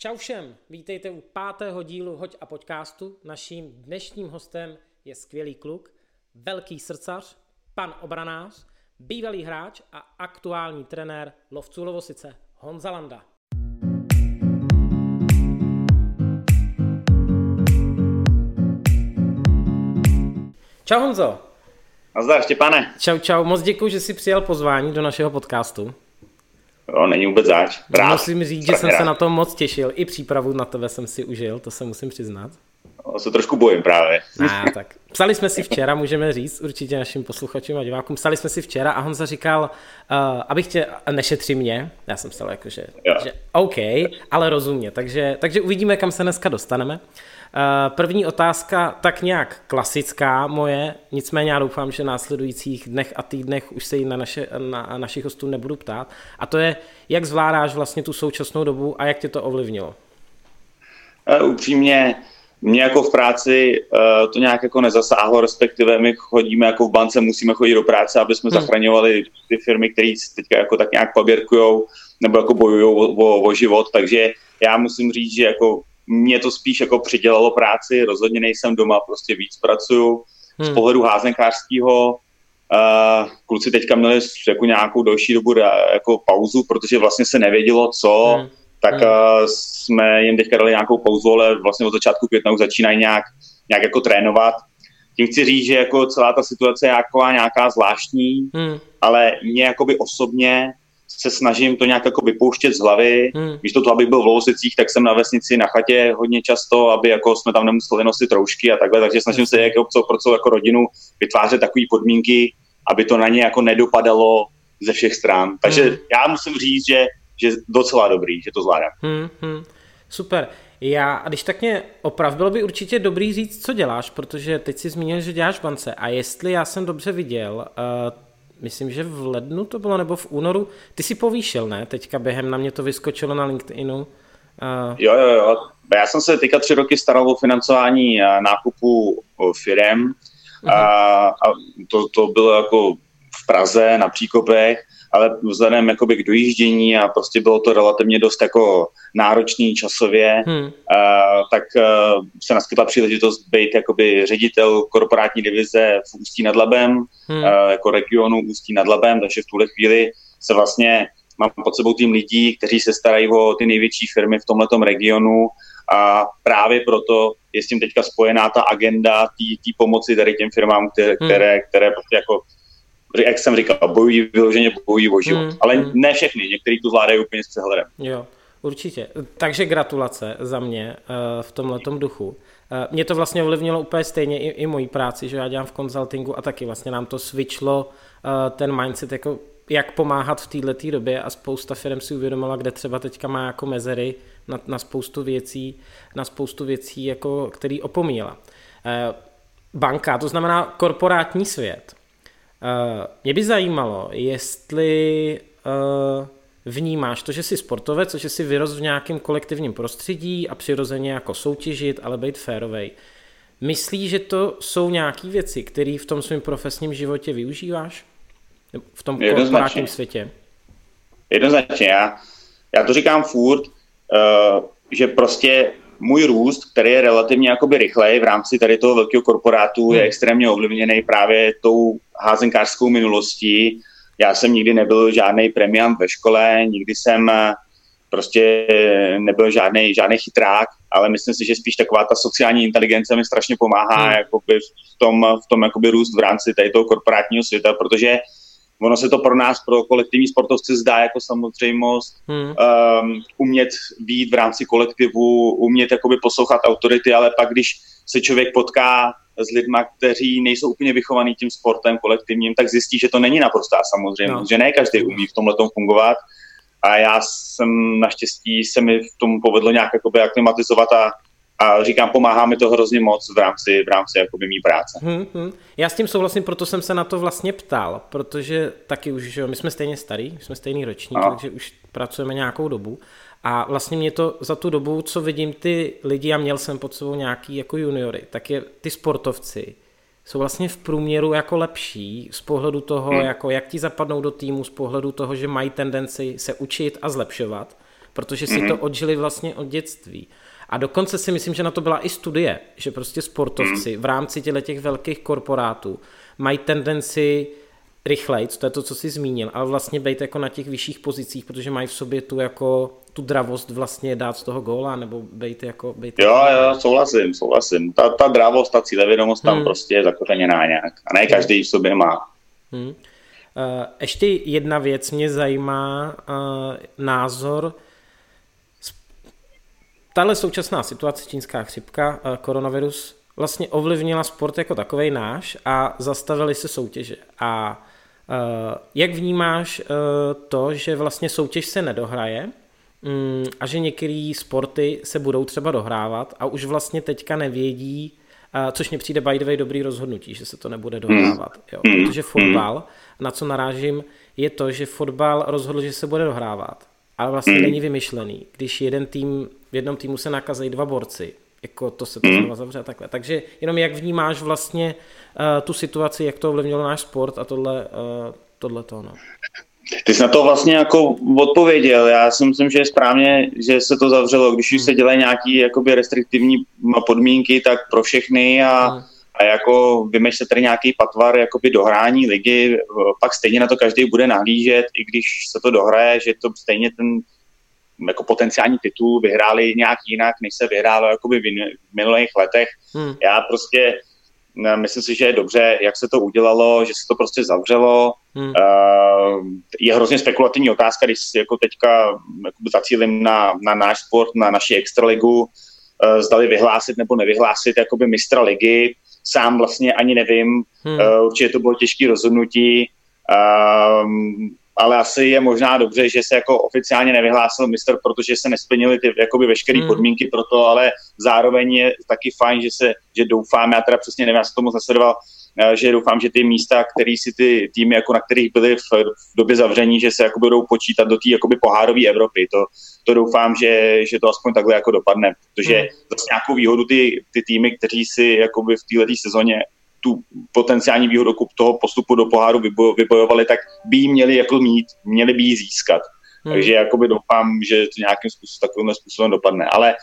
Čau všem, vítejte u pátého dílu Hoď a podcastu. Naším dnešním hostem je skvělý kluk, velký srdcař, pan obranář, bývalý hráč a aktuální trenér lovců Lovosice Honza Landa. Čau Honzo. Nazdar Štěpane. Čau, čau, moc děkuji, že jsi přijal pozvání do našeho podcastu. Jo, není vůbec zač. Rád. Musím říct, že jsem rád. se na to moc těšil. I přípravu na tebe jsem si užil, to se musím přiznat. O se trošku bojím právě. A, tak. Psali jsme si včera, můžeme říct určitě našim posluchačům a divákům, psali jsme si včera a Honza říkal, uh, abych tě, nešetři mě, já jsem psal jako, že, že OK, ale rozumně, takže, takže uvidíme, kam se dneska dostaneme. Uh, první otázka, tak nějak klasická moje, nicméně já doufám, že následujících dnech a týdnech už se jí na, naše, na našich hostů nebudu ptát. A to je, jak zvládáš vlastně tu současnou dobu a jak tě to ovlivnilo? Uh, upřímně, mě jako v práci uh, to nějak jako nezasáhlo, respektive my chodíme jako v bance, musíme chodit do práce, aby jsme hmm. zachraňovali ty firmy, které teďka jako tak nějak paběrkujou nebo jako bojují o, o, o život, takže já musím říct, že jako mě to spíš jako přidělalo práci, rozhodně nejsem doma, prostě víc pracuju. Hmm. Z pohledu házenkářského uh, kluci teďka měli jako nějakou další dobu jako pauzu, protože vlastně se nevědělo, co, hmm. tak uh, jsme jim teďka dali nějakou pauzu, ale vlastně od začátku května už začínají nějak, nějak jako trénovat. Tím chci říct, že jako celá ta situace je jako nějaká zvláštní, hmm. ale mě jakoby osobně se snažím to nějak jako vypouštět z hlavy. Hmm. Místo toho, abych byl v Lousicích, tak jsem na vesnici na chatě hodně často, aby jako jsme tam nemuseli nosit roušky a takhle, takže snažím se jako co, pro celou jako rodinu vytvářet takové podmínky, aby to na ně jako nedopadalo ze všech stran. Takže hmm. já musím říct, že, že docela dobrý, že to zvládám. Hmm, hmm. Super. Já, a když tak mě oprav, bylo by určitě dobrý říct, co děláš, protože teď si zmínil, že děláš v bance a jestli já jsem dobře viděl, uh, myslím, že v lednu to bylo, nebo v únoru. Ty si povýšil, ne? Teďka během na mě to vyskočilo na LinkedInu. Uh... Jo, jo, jo. Já jsem se teďka tři roky staral o financování nákupu firem uh-huh. a, a to, to bylo jako v Praze na Příkopech ale vzhledem jakoby k dojíždění a prostě bylo to relativně dost jako náročný časově, hmm. uh, tak uh, se naskytla příležitost být jakoby ředitel korporátní divize v Ústí nad Labem, hmm. uh, jako regionu Ústí nad Labem, takže v tuhle chvíli se vlastně mám pod sebou tým lidí, kteří se starají o ty největší firmy v tomhletom regionu a právě proto je s tím teďka spojená ta agenda té pomoci tady těm firmám, které, hmm. které, které prostě jako jak jsem říkal, bojují vyloženě bojují o život. Mm, Ale mm. ne všechny, některý tu zvládají úplně s přehledem. Jo, určitě. Takže gratulace za mě uh, v tomhle duchu. Uh, mě to vlastně ovlivnilo úplně stejně i, i mojí práci, že já dělám v konzultingu a taky vlastně nám to switchlo uh, ten mindset, jako jak pomáhat v této době a spousta firm si uvědomila, kde třeba teďka má jako mezery na, na spoustu věcí, na spoustu věcí, jako, který opomíjela. Banka, to znamená korporátní svět, Uh, mě by zajímalo, jestli uh, vnímáš to, že jsi sportovec, že jsi vyrost v nějakém kolektivním prostředí a přirozeně jako soutěžit, ale být férovej. Myslíš, že to jsou nějaké věci, které v tom svém profesním životě využíváš? V tom korporátním světě? Jednoznačně. Já, já to říkám furt, uh, že prostě můj růst, který je relativně jakoby rychlej v rámci tady toho velkého korporátu, hmm. je extrémně ovlivněný právě tou házenkářskou minulostí. Já jsem nikdy nebyl žádný premiant ve škole, nikdy jsem eh, prostě nebyl žádný, žádný chytrák, ale myslím si, že spíš taková ta sociální inteligence mi strašně pomáhá hmm. jakoby v tom, v tom jakoby růst v rámci tady toho korporátního světa, protože ono se to pro nás, pro kolektivní sportovce zdá jako samozřejmost hmm. um, umět být v rámci kolektivu, umět jakoby poslouchat autority, ale pak, když se člověk potká s lidmi, kteří nejsou úplně vychovaní tím sportem kolektivním, tak zjistí, že to není naprostá samozřejmost, no. že ne každý umí v tomhle fungovat. A já jsem naštěstí se mi v tom povedlo nějak jakoby aklimatizovat a a říkám, pomáhá mi to hrozně moc v rámci, v rámci jakoby mý práce. Hmm, hmm. Já s tím souhlasím, proto jsem se na to vlastně ptal, protože taky už, že my jsme stejně starý, jsme stejný ročník, no. takže už pracujeme nějakou dobu a vlastně mě to za tu dobu, co vidím ty lidi, a měl jsem pod sebou nějaký jako juniory, tak je ty sportovci jsou vlastně v průměru jako lepší z pohledu toho, hmm. jako jak ti zapadnou do týmu, z pohledu toho, že mají tendenci se učit a zlepšovat protože si mm-hmm. to odžili vlastně od dětství. A dokonce si myslím, že na to byla i studie, že prostě sportovci v rámci těch velkých korporátů mají tendenci rychleji, to je to, co jsi zmínil, ale vlastně být jako na těch vyšších pozicích, protože mají v sobě tu jako tu dravost vlastně dát z toho góla, nebo být jako... Být jo, jako... jo, souhlasím, souhlasím. Ta, ta dravost, ta cílevědomost tam hmm. prostě je zakořeněná nějak. A ne každý v sobě má. Hmm. Uh, ještě jedna věc mě zajímá, uh, názor. Tahle současná situace, čínská chřipka, uh, koronavirus, vlastně ovlivnila sport jako takový náš a zastavili se soutěže. A uh, jak vnímáš uh, to, že vlastně soutěž se nedohraje um, a že některé sporty se budou třeba dohrávat a už vlastně teďka nevědí, což mě přijde by the way dobrý rozhodnutí, že se to nebude dohrávat. Jo? Protože fotbal, na co narážím, je to, že fotbal rozhodl, že se bude dohrávat, ale vlastně není vymyšlený. Když jeden tým, v jednom týmu se nakazají dva borci, jako to se to hmm. znova zavře a takhle. Takže jenom jak vnímáš vlastně uh, tu situaci, jak to ovlivnilo náš sport a tohle, uh, tohle to, no. Ty jsi na to vlastně jako odpověděl. Já si myslím, že je správně, že se to zavřelo. Když už se dělají nějaké jakoby restriktivní podmínky, tak pro všechny a, hmm. a jako vymeš se tady nějaký patvar jakoby dohrání ligy, pak stejně na to každý bude nahlížet, i když se to dohraje, že to stejně ten jako potenciální titul vyhráli nějak jinak, než se vyhrálo jakoby v minulých letech. Hmm. Já prostě myslím si, že je dobře, jak se to udělalo, že se to prostě zavřelo. Hmm. Uh, je hrozně spekulativní otázka, když jako teďka zacílím na, na náš sport, na naši extraligu, uh, zdali vyhlásit nebo nevyhlásit jakoby mistra ligy. Sám vlastně ani nevím, hmm. uh, určitě to bylo těžké rozhodnutí. Uh, ale asi je možná dobře, že se jako oficiálně nevyhlásil mistr, protože se nesplnily ty jakoby veškeré hmm. podmínky pro to, ale zároveň je taky fajn, že se, že doufám, já teda přesně nevím, já jsem tomu zasledoval, eh, že doufám, že ty místa, které si ty týmy, jako na kterých byly v, v době zavření, že se jako budou počítat do té jakoby pohárové Evropy. To, to doufám, že, že to aspoň takhle jako dopadne, protože hmm. zase nějakou výhodu ty, ty týmy, kteří si jakoby v této sezóně tu potenciální výhodu toho postupu do poháru vybojovali, tak by ji měli jako mít, měli by ji získat. Hmm. Takže jakoby doufám, že to nějakým způsobem, takovým způsobem dopadne. Ale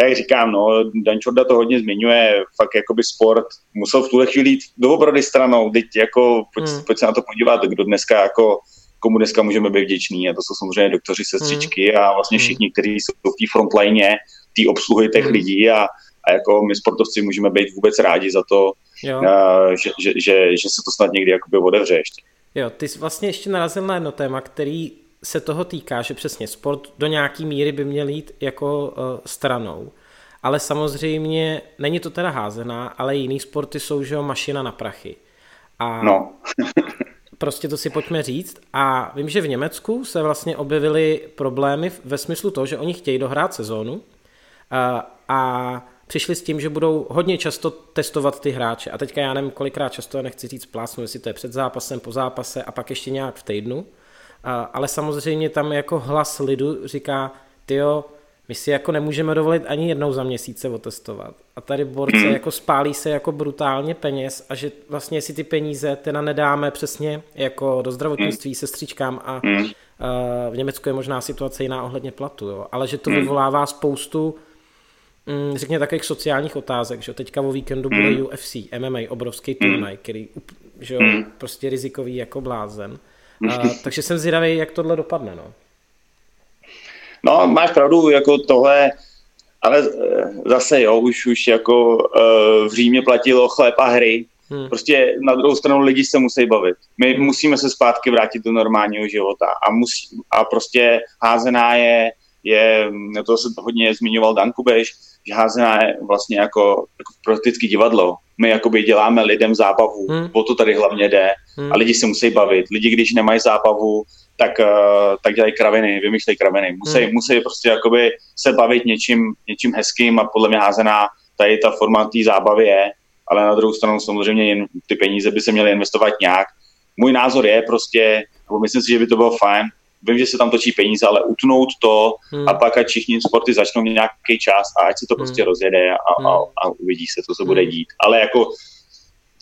jak říkám, no, Dan Čorda to hodně zmiňuje, fakt jakoby sport musel v tuhle chvíli jít doopravdy stranou, teď jako, pojď, hmm. pojď se na to podívat, kdo dneska jako komu dneska můžeme být vděční a to jsou samozřejmě doktoři, sestřičky hmm. a vlastně hmm. všichni, kteří jsou v té frontline, té obsluhy těch hmm. lidí a, a jako my sportovci můžeme být vůbec rádi za to, jo. že, že, že, že se to snad někdy jakoby otevře ještě. Jo, ty jsi vlastně ještě narazil na jedno téma, který se toho týká, že přesně sport do nějaký míry by měl jít jako uh, stranou. Ale samozřejmě není to teda házená, ale jiný sporty jsou, že mašina na prachy. A no. prostě to si pojďme říct. A vím, že v Německu se vlastně objevily problémy ve smyslu toho, že oni chtějí dohrát sezónu a, a přišli s tím, že budou hodně často testovat ty hráče. A teďka já nevím, kolikrát často, nechci říct plásnu, jestli to je před zápasem, po zápase a pak ještě nějak v týdnu. A, ale samozřejmě tam jako hlas lidu říká, tyjo, my si jako nemůžeme dovolit ani jednou za měsíc se otestovat. A tady borce hmm. jako spálí se jako brutálně peněz a že vlastně si ty peníze teda nedáme přesně jako do zdravotnictví hmm. sestřičkám a, hmm. a v Německu je možná situace jiná ohledně platu, jo. ale že to vyvolává spoustu řekněme takových sociálních otázek, že teďka o víkendu bude mm. UFC, MMA, obrovský turnaj, který že jo, mm. prostě rizikový jako blázen. A, takže jsem zvědavý, jak tohle dopadne, no. No, máš pravdu, jako tohle, ale eh, zase jo, už, už jako uh, v Římě platilo chléb a hry, Hmm. Prostě na druhou stranu lidi se musí bavit. My musíme se zpátky vrátit do normálního života a, musí, a prostě házená je, je, to se hodně zmiňoval Dan Kubeš, že házená je vlastně jako, jako prakticky divadlo. My jakoby děláme lidem zábavu, hmm. o to tady hlavně jde hmm. a lidi se musí bavit. Lidi, když nemají zábavu, tak, uh, tak dělají kraviny, vymýšlejí kraviny. Musí, hmm. musí prostě jakoby se bavit něčím, něčím hezkým a podle mě házená tady ta forma té zábavy je, ale na druhou stranu samozřejmě jen ty peníze by se měly investovat nějak. Můj názor je prostě, nebo myslím si, že by to bylo fajn, vím, že se tam točí peníze, ale utnout to hmm. a pak ať všichni sporty začnou nějaký čas a ať se to prostě hmm. rozjede a, a, hmm. a uvidí se, co se bude hmm. dít. Ale jako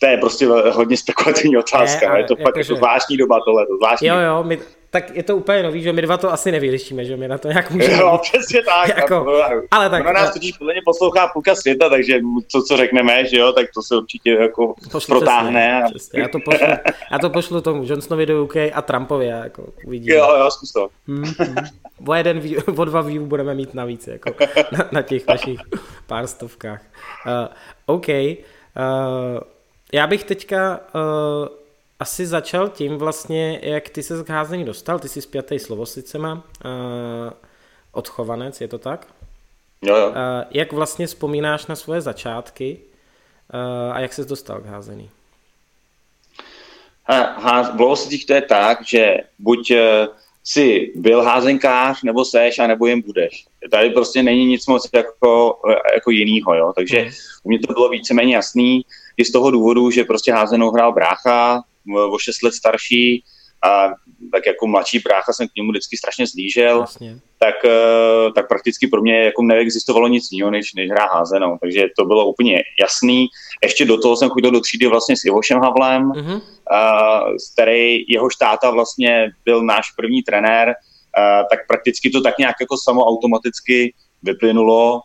to je prostě hodně spekulativní otázka. Je, je to fakt jako, jako zvláštní doba tohle, to zvláštní. Jo, jo, my, tak je to úplně nový, že my dva to asi nevyřešíme, že my na to nějak můžeme. Jo, přesně tak. Jako, ale tak. Na nás totiž podle mě poslouchá půlka světa, takže to, co řekneme, že jo, tak to se určitě jako pošlu protáhne. Přesně, přesně. Já, to pošlu, já to pošlu tomu Johnsonovi do UK a Trumpovi, jako uvidíme. Jo, jo, zkus to. Hmm, hmm. O jeden view, o dva view budeme mít navíc, jako na, na těch našich pár stovkách. Uh, OK. Uh, já bych teďka uh, asi začal tím vlastně, jak ty se z házení dostal, ty jsi spjatý slovosicema, uh, odchovanec, je to tak? Jo, jo. Uh, jak vlastně vzpomínáš na svoje začátky uh, a jak se dostal k házení? v lovosicích to je tak, že buď uh, si byl házenkář, nebo seš, a nebo jim budeš. Tady prostě není nic moc jako, jako jinýho, jo. Takže mm. u mě to bylo víceméně jasný i z toho důvodu, že prostě házenou hrál brácha, o 6 let starší a tak jako mladší brácha jsem k němu vždycky strašně zlížel, tak, eh, tak prakticky pro mě jako neexistovalo nic jiného, než, než hrá házenou. Takže to bylo úplně jasný. Ještě do toho jsem chodil do třídy vlastně s Ivošem Havlem, mm-hmm. a, který jeho štáta vlastně byl náš první trenér, a, tak prakticky to tak nějak jako samo automaticky vyplynulo.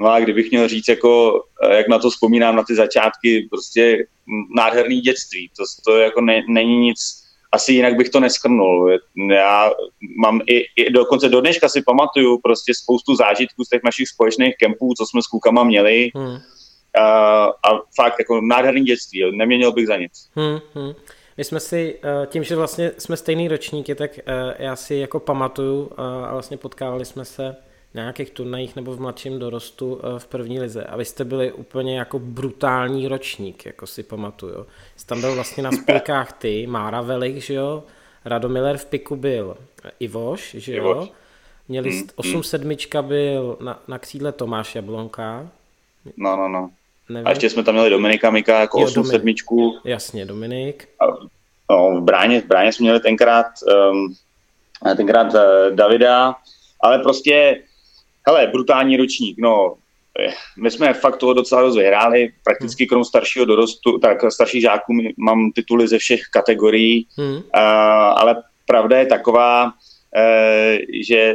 No a kdybych měl říct, jako, eh, jak na to vzpomínám, na ty začátky, prostě nádherný dětství. To, to jako ne, není nic, asi jinak bych to neskrnul. Já mám i, i dokonce do dneška si pamatuju prostě spoustu zážitků z těch našich společných kempů, co jsme s klukama měli. Hmm. A, a fakt jako nádherný dětství, neměnil bych za nic. Hmm, hmm. My jsme si, eh, tím, že vlastně jsme stejný ročníky, tak eh, já si jako pamatuju a vlastně potkávali jsme se nějakých turnajích nebo v mladším dorostu eh, v první lize a vy jste byli úplně jako brutální ročník, jako si pamatuju. Jsi tam byl vlastně na spojkách ty, Mára Velik, že jo, Radomiller v piku byl Ivoš, že jo, Ivoš. měli hmm, 8 hmm. sedmička byl na, na křídle Tomáš Jablonka. No, no, no. Nevím. A ještě jsme tam měli Dominika Mika jako jo, 8 Dominik. sedmičku. Jasně, Dominik. A, no, v bráně, v bráně jsme měli tenkrát, um, tenkrát uh, Davida, ale prostě hele, brutální ročník, no, eh, my jsme fakt toho docela dost vyhráli, prakticky krom staršího dorostu, tak starších žáků mám tituly ze všech kategorií, hmm. uh, ale pravda je taková, uh, že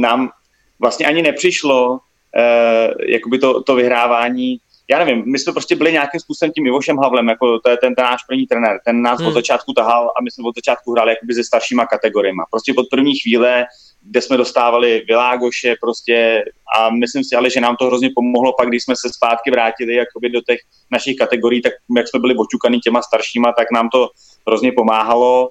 nám vlastně ani nepřišlo uh, jakoby to, to vyhrávání já nevím, my jsme prostě byli nějakým způsobem tím Ivošem Havlem, jako to je ten, ten náš první trenér, ten nás hmm. od začátku tahal a my jsme od začátku hráli jakoby se staršíma kategoriemi. Prostě od první chvíle kde jsme dostávali Világoše prostě a myslím si ale, že nám to hrozně pomohlo pak, když jsme se zpátky vrátili jakoby do těch našich kategorií, tak jak jsme byli oťukaný těma staršíma, tak nám to hrozně pomáhalo.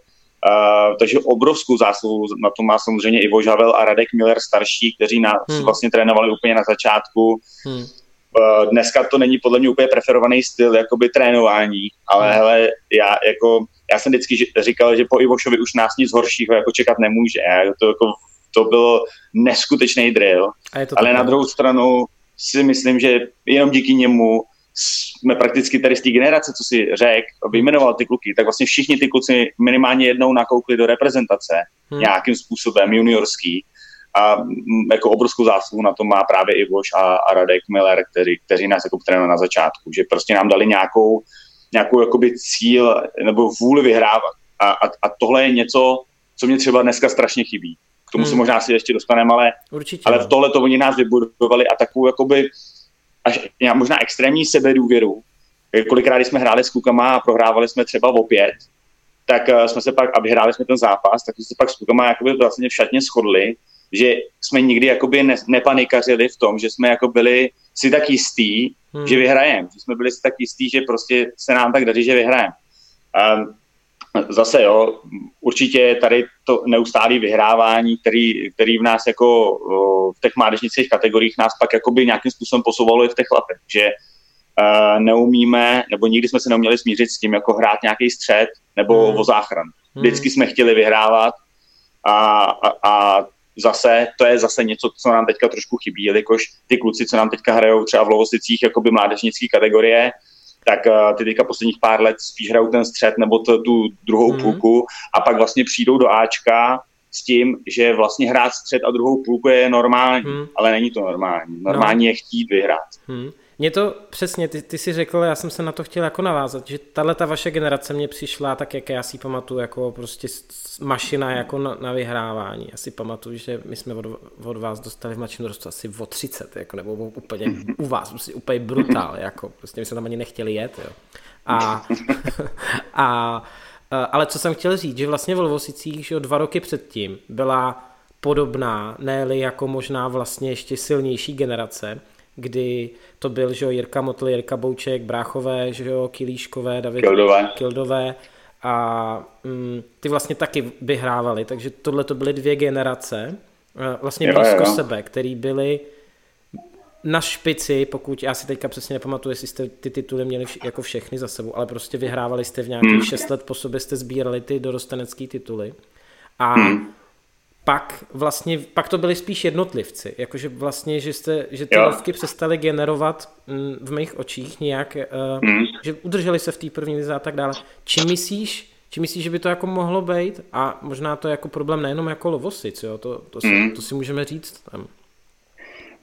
Uh, takže obrovskou zásluhu na to má samozřejmě Ivo Žavel a Radek Miller starší, kteří nás hmm. vlastně trénovali úplně na začátku. Hmm. Uh, dneska to není podle mě úplně preferovaný styl jakoby trénování, ale hmm. hele, já jako já jsem vždycky říkal, že po Ivošovi už nás nic horšího jako čekat nemůže. Já to jako to byl neskutečný drill. Ale na druhou stranu si myslím, že jenom díky němu jsme prakticky tady z té generace, co si řekl, vyjmenoval ty kluky, tak vlastně všichni ty kluci minimálně jednou nakoukli do reprezentace hmm. nějakým způsobem juniorský a jako obrovskou zásluhu na to má právě Ivoš a, a Radek Miller, kteří, kteří nás jako trénovali na začátku, že prostě nám dali nějakou, nějakou jakoby cíl nebo vůli vyhrávat. A, a, a tohle je něco, co mě třeba dneska strašně chybí. K tomu hmm. se možná si ještě dostaneme, ale, Určitě, ale v tohle to oni nás vybudovali a takovou jakoby až možná extrémní sebedůvěru. Kolikrát, když jsme hráli s klukama a prohrávali jsme třeba o pět, tak uh, jsme se pak, a vyhráli jsme ten zápas, tak jsme se pak s klukama jakoby vlastně v šatně shodli, že jsme nikdy jakoby ne, nepanikařili v tom, že jsme jako byli si tak jistý, hmm. že vyhrajeme. Že jsme byli si tak jistý, že prostě se nám tak daří, že vyhrajeme. Um, Zase jo, určitě tady to neustálé vyhrávání, který, který v nás jako v těch mládežnických kategoriích nás pak jakoby nějakým způsobem posouvalo i v těch chlapech, že uh, neumíme, nebo nikdy jsme se neuměli smířit s tím, jako hrát nějaký střed nebo hmm. o záchran. Hmm. Vždycky jsme chtěli vyhrávat a, a, a zase, to je zase něco, co nám teďka trošku chybí, jelikož ty kluci, co nám teďka hrajou třeba v Lovosicích, jakoby mládežnické kategorie, tak uh, ty teďka posledních pár let spíš hrajou ten střed nebo to, tu druhou mm. půlku a pak vlastně přijdou do Ačka s tím, že vlastně hrát střed a druhou půlku je normální, mm. ale není to normální. Normální no. je chtít vyhrát. Mm. Mě to přesně, ty, ty si řekl, já jsem se na to chtěl jako navázat, že tahle ta vaše generace mě přišla tak, jak já si pamatuju, jako prostě mašina jako na, na vyhrávání. Já si pamatuju, že my jsme od, od vás dostali v mladším rostu asi o 30, jako, nebo úplně u vás, prostě úplně brutál, jako, prostě my jsme tam ani nechtěli jet, jo. A, a, ale co jsem chtěl říct, že vlastně v Lvosicích, že dva roky předtím byla podobná, ne jako možná vlastně ještě silnější generace, kdy to byl že jo, Jirka Motl, Jirka Bouček, Bráchové, že jo, Kilíškové, David Kildové, Kildové a mm, ty vlastně taky vyhrávali, takže tohle to byly dvě generace, eh, vlastně blízko sebe, který byli na špici, pokud já si teďka přesně nepamatuju, jestli jste ty tituly měli vš- jako všechny za sebou, ale prostě vyhrávali jste v nějakých hmm. 6 let po sobě, jste sbírali ty dorostenecké tituly. A hmm pak vlastně, pak to byli spíš jednotlivci, jakože vlastně, že, jste, že ty lovky přestali generovat mm, v mých očích nějak, mm. že udrželi se v té první lize a tak dále. Či myslíš, či myslíš, že by to jako mohlo být a možná to je jako problém nejenom jako lovosic, jo? To, to, si, mm. to si můžeme říct tam.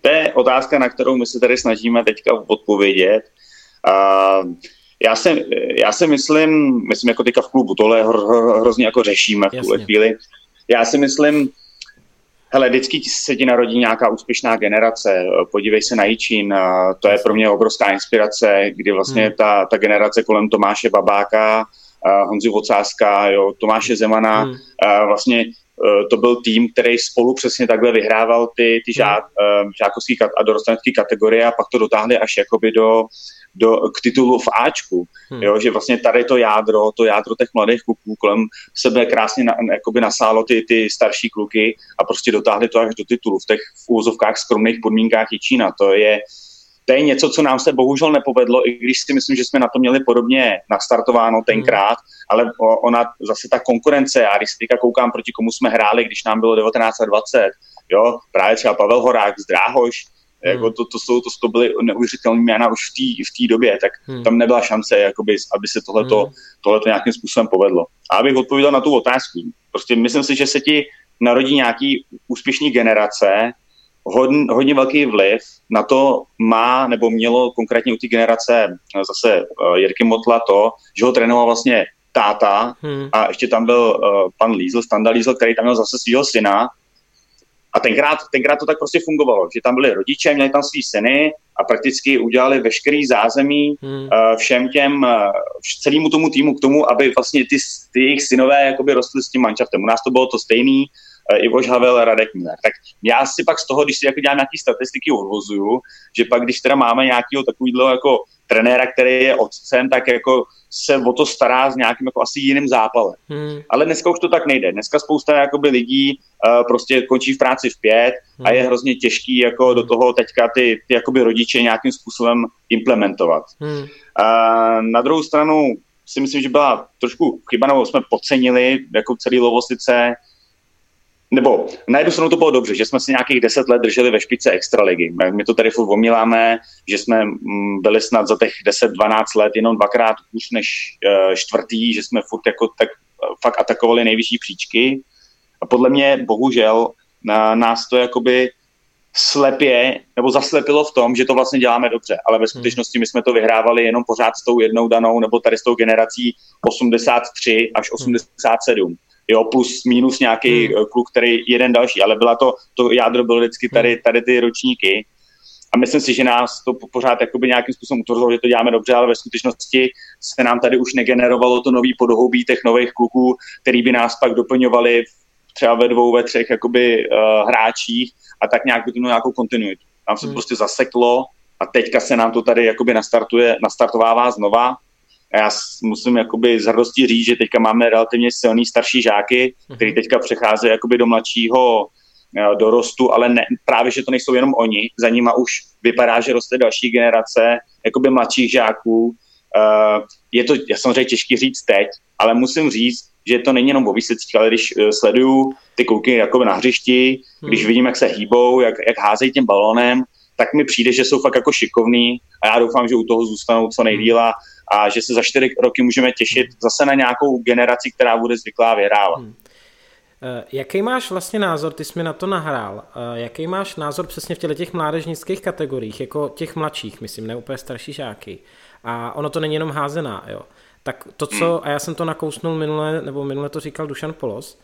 To je otázka, na kterou my se tady snažíme teďka odpovědět. Uh, já si, já si myslím, myslím jako teďka v klubu, tohle hro, hro, hrozně jako řešíme v tuhle chvíli, já si myslím, hele, vždycky se ti narodí nějaká úspěšná generace. Podívej se na Jičín, to je pro mě obrovská inspirace, kdy vlastně hmm. ta, ta generace kolem Tomáše Babáka, Honzi Vocáska, jo, Tomáše Zemana, hmm. vlastně to byl tým, který spolu přesně takhle vyhrával ty, ty žá, hmm. žákovské a dorostenecké kategorie a pak to dotáhli až jakoby do, do, k titulu v Ačku. Hmm. Jo, že vlastně tady to jádro, to jádro těch mladých kluků kolem sebe krásně na, jakoby nasálo ty, ty starší kluky a prostě dotáhli to až do titulu v těch v úzovkách skromných podmínkách Jičína. To je, to je něco, co nám se bohužel nepovedlo, i když si myslím, že jsme na to měli podobně nastartováno tenkrát, hmm. ale ona zase ta konkurence, já když si teďka koukám, proti komu jsme hráli, když nám bylo 1920, jo, právě třeba Pavel Horák, Zdráhoš, Hmm. Jako to, to, to, to, to byly neuvěřitelné jména už v té době, tak hmm. tam nebyla šance, jakoby, aby se tohleto, hmm. tohleto nějakým způsobem povedlo. A abych odpověděl na tu otázku, prostě myslím si, že se ti narodí nějaký úspěšný generace, hodně, hodně velký vliv na to má, nebo mělo konkrétně u té generace zase uh, Jirky Motla to, že ho trénoval vlastně táta hmm. a ještě tam byl uh, pan Lízl, Standa Lízl, který tam měl zase svého syna a tenkrát, tenkrát to tak prostě fungovalo, že tam byli rodiče, měli tam svý syny a prakticky udělali veškerý zázemí hmm. uh, všem těm, uh, celému tomu týmu k tomu, aby vlastně ty, ty jejich synové jakoby rostly s tím manšaftem. U nás to bylo to stejný, Ivoš Havel, Radek Miller. Tak já si pak z toho, když si jako dělám nějaké statistiky, odvozuju, že pak když teda máme nějakého takového jako trenéra, který je otcem, tak jako se o to stará s nějakým jako asi jiným zápalem. Hmm. Ale dneska už to tak nejde. Dneska spousta jakoby lidí uh, prostě končí v práci v pět hmm. a je hrozně těžký jako do toho teďka ty, ty jakoby rodiče nějakým způsobem implementovat. Hmm. Uh, na druhou stranu si myslím, že byla trošku chyba, nebo jsme podcenili jako celý Lovosice nebo na jednu stranu to bylo dobře, že jsme si nějakých deset let drželi ve špice extraligy. My to tady furt omíláme, že jsme mm, byli snad za těch 10-12 let jenom dvakrát už než uh, čtvrtý, že jsme furt jako tak uh, fakt atakovali nejvyšší příčky. A podle mě, bohužel, na nás to jakoby slepě, nebo zaslepilo v tom, že to vlastně děláme dobře, ale ve hmm. skutečnosti my jsme to vyhrávali jenom pořád s tou jednou danou, nebo tady s tou generací 83 až 87 jo, plus minus nějaký hmm. Eh, kluk, který jeden další, ale byla to, to jádro bylo vždycky tady, hmm. tady ty ročníky a myslím si, že nás to pořád jakoby nějakým způsobem utvrzilo, že to děláme dobře, ale ve skutečnosti se nám tady už negenerovalo to nový podhoubí těch nových kluků, který by nás pak doplňovali třeba ve dvou, ve třech jakoby, uh, hráčích a tak nějak by to mělo nějakou kontinuitu. Nám se hmm. prostě zaseklo a teďka se nám to tady jakoby nastartuje, nastartovává znova a já musím jakoby z hrdostí říct, že teďka máme relativně silný starší žáky, mhm. který teďka přecházejí jakoby do mladšího eh, dorostu, ale ne, právě, že to nejsou jenom oni, za nima už vypadá, že roste další generace jakoby mladších žáků. Uh, je to je samozřejmě těžký říct teď, ale musím říct, že to není jenom o výsledcích, ale když uh, sleduju ty kluky jakoby na hřišti, hmm. když vidím, jak se hýbou, jak, jak házejí tím balónem, tak mi přijde, že jsou fakt jako šikovní a já doufám, že u toho zůstanou co nejdíl a že se za čtyři roky můžeme těšit zase na nějakou generaci, která bude zvyklá vyhrávat. Hmm. Eh, jaký máš vlastně názor, ty jsi mi na to nahrál, eh, jaký máš názor přesně v těch mládežnických kategoriích, jako těch mladších, myslím, ne úplně starší žáky. A ono to není jenom házená, jo. Tak to, co, hmm. a já jsem to nakousnul minule, nebo minule to říkal Dušan Polos,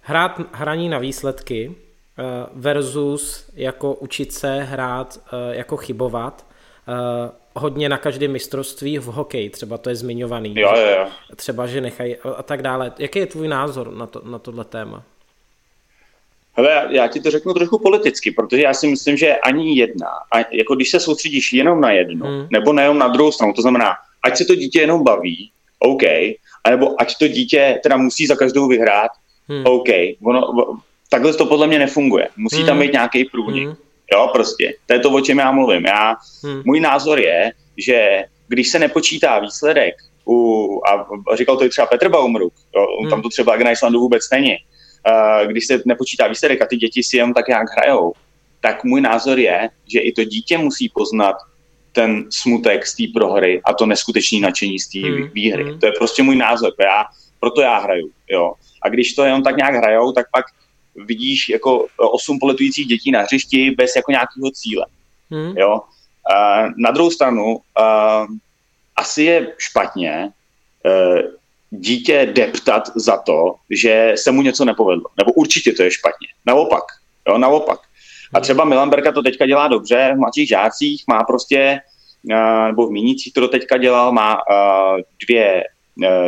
hrát hraní na výsledky versus jako učit se hrát, jako chybovat, hodně na každém mistrovství v hokeji, třeba to je zmiňovaný. Jo, jo, jo. Třeba, že nechají a tak dále. Jaký je tvůj názor na, to, na tohle téma? Hele, já ti to řeknu trošku politicky, protože já si myslím, že ani jedna, a jako když se soustředíš jenom na jednu, hmm. nebo nejenom na druhou stranu, to znamená, ať se to dítě jenom baví, OK, anebo ať to dítě teda musí za každou vyhrát, hmm. OK, ono, takhle to podle mě nefunguje. Musí hmm. tam být nějaký průnik. Hmm. Jo, prostě. To je to, o čem já mluvím. Já, hmm. Můj názor je, že když se nepočítá výsledek, u, a říkal to i třeba Petr Baumruk, jo, hmm. tam to třeba na Islandu vůbec není, uh, když se nepočítá výsledek a ty děti si jen tak nějak hrajou, tak můj názor je, že i to dítě musí poznat ten smutek z té prohry a to neskutečné nadšení z té hmm. výhry. Hmm. To je prostě můj názor. Já, proto já hraju. Jo. A když to jenom tak nějak hrajou, tak pak vidíš jako osm poletujících dětí na hřišti bez jako nějakého cíle. Hmm. Jo? Uh, na druhou stranu, uh, asi je špatně uh, dítě deptat za to, že se mu něco nepovedlo. Nebo určitě to je špatně. Naopak. Jo, naopak. A hmm. třeba Milan Berka to teďka dělá dobře v mladších žácích, má prostě, uh, nebo v Mínících to teďka dělal, má dvě,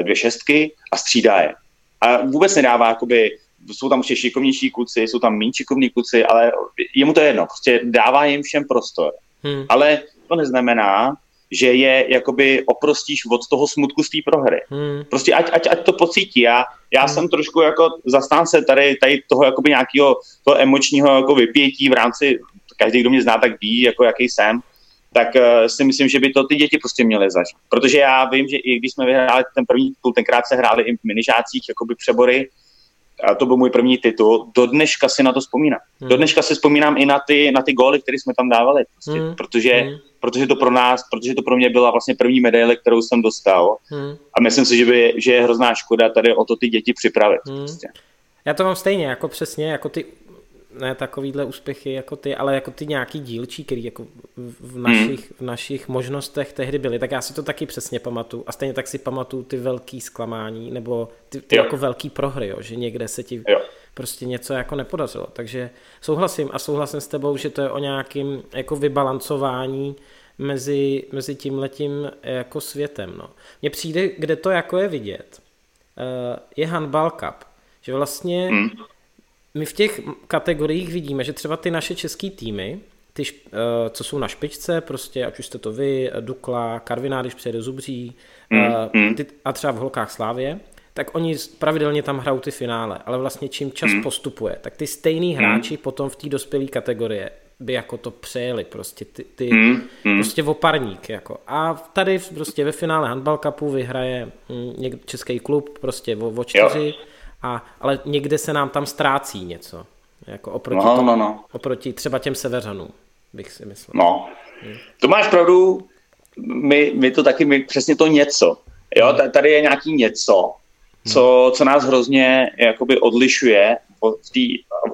dvě šestky a střídá je. A vůbec nedává jakoby jsou tam ještě šikovnější kluci, jsou tam méně šikovní kluci, ale jemu to je jedno, prostě dává jim všem prostor. Hmm. Ale to neznamená, že je jakoby oprostíš od toho smutku z té prohry. Hmm. Prostě ať, ať, ať to pocítí. Já, já hmm. jsem trošku jako zastánce tady, tady toho jakoby nějakého toho emočního jako vypětí v rámci, každý, kdo mě zná, tak ví, jako jaký jsem, tak uh, si myslím, že by to ty děti prostě měly zažít. Protože já vím, že i když jsme vyhráli ten první titul, tenkrát se hráli i v minižácích jakoby přebory, a to byl můj první titul, do dneška si na to vzpomínám. Hmm. Do dneška si vzpomínám i na ty, na ty góly, které jsme tam dávali, prostě, hmm. protože, hmm. protože to pro nás, protože to pro mě byla vlastně první medaile, kterou jsem dostal hmm. a myslím si, že, by, že je hrozná škoda tady o to ty děti připravit. Hmm. Prostě. Já to mám stejně, jako přesně, jako ty ne takovýhle úspěchy jako ty, ale jako ty nějaký dílčí, který jako v našich, hmm. v našich možnostech tehdy byly, tak já si to taky přesně pamatuju a stejně tak si pamatuju ty velký zklamání nebo ty, ty jako velký prohry, jo, že někde se ti jo. prostě něco jako nepodařilo, takže souhlasím a souhlasím s tebou, že to je o nějakým jako vybalancování mezi, mezi tím letím jako světem, no. Mně přijde, kde to jako je vidět, eh, je handball cup, že vlastně hmm my v těch kategoriích vidíme, že třeba ty naše české týmy, ty, eh, co jsou na špičce, prostě, ať už jste to vy, Dukla, Karviná, když přijede Zubří, mm, ty, a třeba v holkách Slávě, tak oni pravidelně tam hrajou ty finále, ale vlastně čím čas mm. postupuje, tak ty stejný hmm. hráči mm. potom v té dospělé kategorie by jako to přejeli, prostě ty, ty mm. prostě oparník, jako. A tady prostě ve finále handball cupu vyhraje hm, český klub prostě o, o čtyři, jo a, ale někde se nám tam ztrácí něco. Jako oproti, no, tomu, no, no. oproti třeba těm severanům, bych si myslel. No, hmm. to máš pravdu, my, my to taky, my přesně to něco. Jo, tady je nějaký něco, co, hmm. co nás hrozně jakoby odlišuje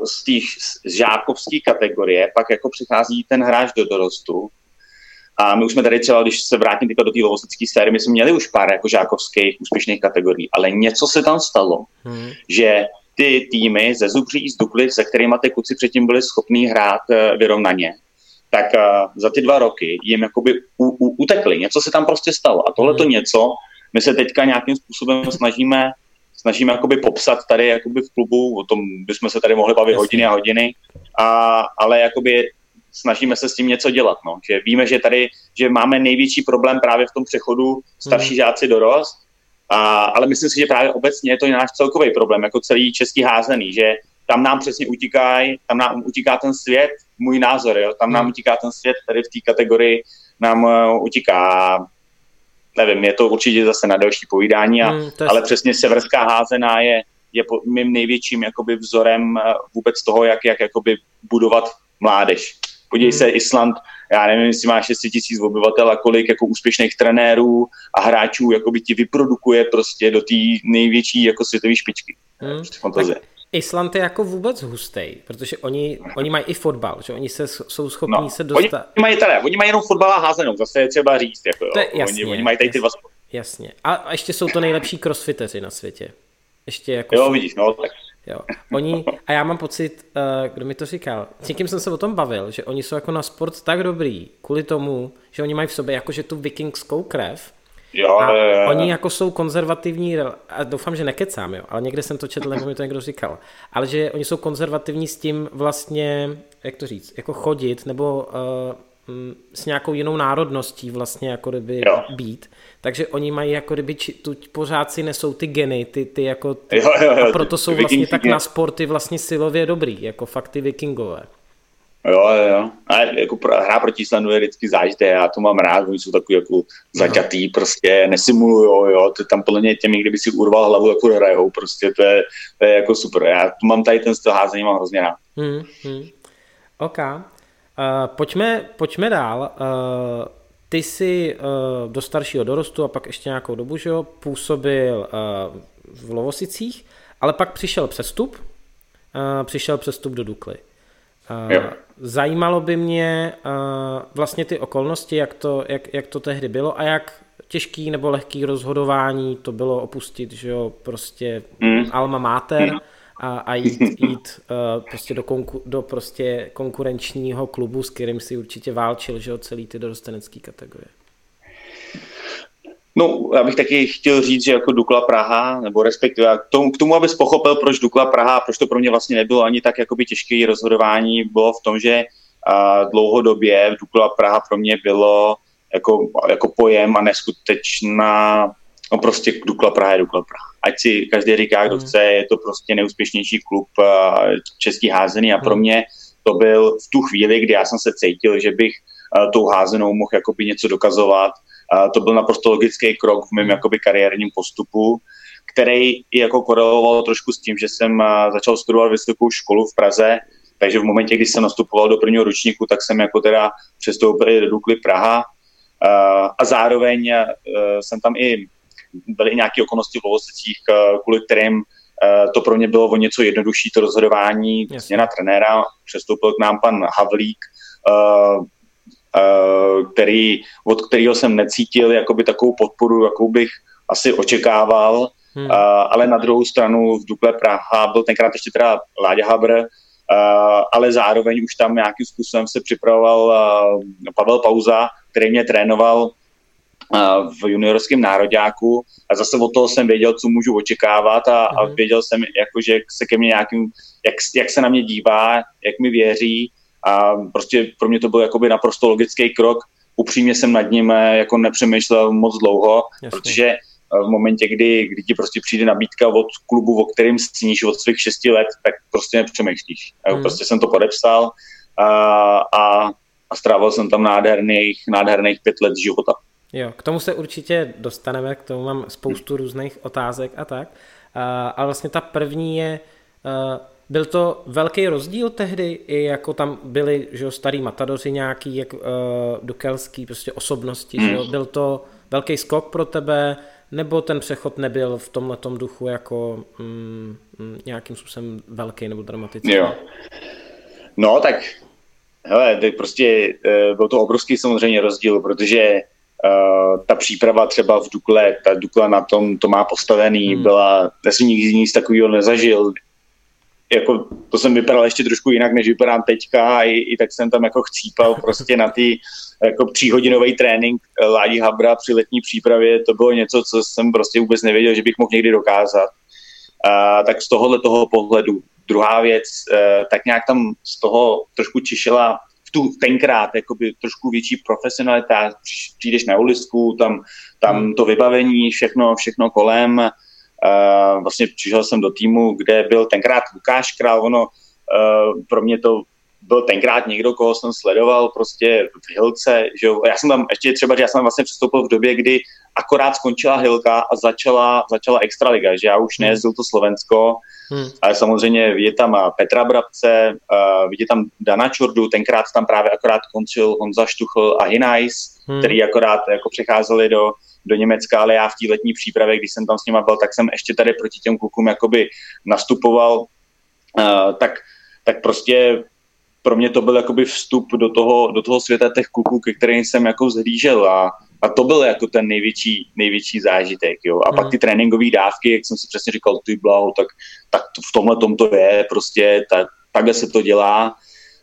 z té žákovské kategorie, pak jako přichází ten hráč do dorostu a my už jsme tady třeba, když se vrátím do té lovostické sféry, my jsme měli už pár jako žákovských úspěšných kategorií, ale něco se tam stalo, hmm. že ty týmy ze Zubří, z Dukly, se kterými ty kluci předtím byli schopní hrát uh, vyrovnaně, tak uh, za ty dva roky jim jakoby u, u, utekli. Něco se tam prostě stalo. A tohle to hmm. něco my se teďka nějakým způsobem snažíme snažíme jakoby popsat tady jakoby v klubu, o tom bychom se tady mohli bavit Jasně. hodiny a hodiny, a, ale jakoby snažíme se s tím něco dělat. No. Že víme, že tady že máme největší problém právě v tom přechodu starší hmm. žáci dorost, a, ale myslím si, že právě obecně je to náš celkový problém, jako celý český házený, že tam nám přesně utíkají, tam nám utíká ten svět, můj názor, jo, tam nám hmm. utíká ten svět, tady v té kategorii nám uh, utíká, nevím, je to určitě zase na další povídání, a, hmm, ale přesně severská házená je, je po, mým největším jakoby vzorem uh, vůbec toho, jak, jak jakoby budovat mládež. Podívej se, Island, já nevím, jestli má 6 tisíc obyvatel a kolik jako úspěšných trenérů a hráčů jakoby ti vyprodukuje prostě do té největší jako světové špičky. Hmm. Prostě fantazie. Island je jako vůbec hustý, protože oni, oni mají i fotbal, že oni se, jsou schopní no, se dostat. Oni mají, teda, oni mají jenom fotbal a házenou, zase je třeba říct. Jako, to je, jasně, oni, oni mají tady ty dva sporty. Jasně. A, a ještě jsou to nejlepší crossfiteři na světě. Ještě jako jo, jsou... vidíš, no tak. Jo. Oni, a já mám pocit, uh, kdo mi to říkal, s někým jsem se o tom bavil, že oni jsou jako na sport tak dobrý, kvůli tomu, že oni mají v sobě jakože tu vikingskou krev, Jo, a jo, jo. oni jako jsou konzervativní, a doufám, že nekecám, jo, ale někde jsem to četl, nebo mi to někdo říkal, ale že oni jsou konzervativní s tím vlastně, jak to říct, jako chodit, nebo uh, s nějakou jinou národností vlastně jako kdyby jo. být. Takže oni mají jako kdyby, či, tu pořád si nesou ty geny, ty, ty jako, ty, jo, jo, jo, a proto jsou vlastně tak na sporty vlastně silově dobrý, jako fakt ty vikingové. Jo, jo, jo. A jako hra proti Islandu je vždycky zážité, já to mám rád, oni jsou takový jako zaťatý, prostě nesimulujou, jo, to tam podle mě těmi, kdyby si urval hlavu, jako hrajou, prostě to je, to je jako super. Já tu mám tady ten styl házení, mám hrozně rád. Hmm, hmm. OK. Uh, pojďme, pojďme dál. Uh, ty jsi uh, do staršího dorostu a pak ještě nějakou dobu, že jo, působil uh, v Lovosicích, ale pak přišel přestup, uh, přišel přestup do Dukly. Jo. Zajímalo by mě vlastně ty okolnosti, jak to, jak, jak to tehdy bylo a jak těžký nebo lehký rozhodování to bylo opustit, že jo, prostě mm. alma mater mm. A, a jít, jít uh, prostě do, konku, do prostě konkurenčního klubu, s kterým si určitě válčil, že jo, celý ty dorostenecký kategorie. No, já bych taky chtěl říct, že jako Dukla Praha, nebo respektive k tomu, k tomu abys pochopil, proč Dukla Praha, proč to pro mě vlastně nebylo ani tak jakoby těžké rozhodování, bylo v tom, že uh, dlouhodobě Dukla Praha pro mě bylo jako, jako pojem a neskutečná, no prostě Dukla Praha je Dukla Praha. Ať si každý říká, kdo hmm. chce, je to prostě neúspěšnější klub uh, český házený. A pro hmm. mě to byl v tu chvíli, kdy já jsem se cítil, že bych uh, tou házenou mohl jakoby něco dokazovat, a to byl naprosto logický krok v mém jakoby kariérním postupu, který jako koreloval trošku s tím, že jsem začal studovat vysokou školu v Praze, takže v momentě, kdy jsem nastupoval do prvního ročníku, tak jsem jako teda přestoupil do Dukly Praha. A zároveň jsem tam i byly nějaké okolnosti v Lovosicích, kvůli kterým to pro mě bylo o něco jednodušší, to rozhodování, změna trenéra, přestoupil k nám pan Havlík, Eh, který, od kterého jsem necítil jakoby takovou podporu, jakou bych asi očekával, hmm. ale na druhou stranu v Dukle Praha byl tenkrát ještě teda Láďa Habr, ale zároveň už tam nějakým způsobem se připravoval Pavel Pauza, který mě trénoval v juniorském nároďáku a zase od toho jsem věděl, co můžu očekávat a, a věděl jsem, jako, že se ke mně nějakým, jak, jak se na mě dívá, jak mi věří a prostě pro mě to byl jakoby naprosto logický krok. Upřímně jsem nad ním eh, jako nepřemýšlel moc dlouho, Jasně. protože eh, v momentě, kdy, kdy ti prostě přijde nabídka od klubu, o kterým sníš od svých šesti let, tak prostě nepřemýšlíš. Hmm. Prostě jsem to podepsal a, a, a strávil jsem tam nádherných, nádherných pět let života. Jo, k tomu se určitě dostaneme, k tomu mám spoustu různých otázek a tak. A, ale vlastně ta první je, byl to velký rozdíl tehdy, i jako tam byli že jo, starý matadoři nějaký, jak uh, dukelský prostě osobnosti, že jo? Hmm. byl to velký skok pro tebe, nebo ten přechod nebyl v tomhle duchu jako mm, mm, nějakým způsobem velký nebo dramatický? Jo. No tak, hele, tak prostě uh, byl to obrovský samozřejmě rozdíl, protože Uh, ta příprava třeba v Dukle, ta Dukla na tom to má postavený, hmm. byla, já jsem nikdy nic takového nezažil, jako, to jsem vypadal ještě trošku jinak, než vypadám teďka a i, i tak jsem tam jako chcípal prostě na ty jako tříhodinový trénink eh, Ládí Habra při letní přípravě, to bylo něco, co jsem prostě vůbec nevěděl, že bych mohl někdy dokázat. A, tak z tohohle toho pohledu. Druhá věc, e, tak nějak tam z toho trošku čišela v tu tenkrát jakoby trošku větší profesionalita, přijdeš na uličku, tam, tam hmm. to vybavení, všechno, všechno kolem, Uh, vlastně přišel jsem do týmu, kde byl tenkrát Lukáš Král, ono uh, pro mě to byl tenkrát někdo, koho jsem sledoval prostě v Hilce, že jo? já jsem tam ještě třeba, že já jsem tam vlastně přistoupil v době, kdy akorát skončila Hilka a začala, začala Extraliga, že já už hmm. nejezdil to Slovensko, hmm. ale samozřejmě vidět tam Petra Brabce, uh, vidět tam Dana Čurdu, tenkrát tam právě akorát končil Honza Štuchl a Hinajs, hmm. který akorát jako přecházeli do, do Německa, ale já v té letní přípravě, když jsem tam s nima byl, tak jsem ještě tady proti těm klukům jakoby nastupoval uh, tak, tak prostě pro mě to byl jakoby vstup do toho, do toho světa těch kluků, ke kterým jsem jako zhlížel a, a to byl jako ten největší, největší zážitek, jo. A hmm. pak ty tréninkové dávky, jak jsem si přesně říkal, ty blaho, tak, tak to, v tomhle tom to je, prostě tak, takhle se to dělá.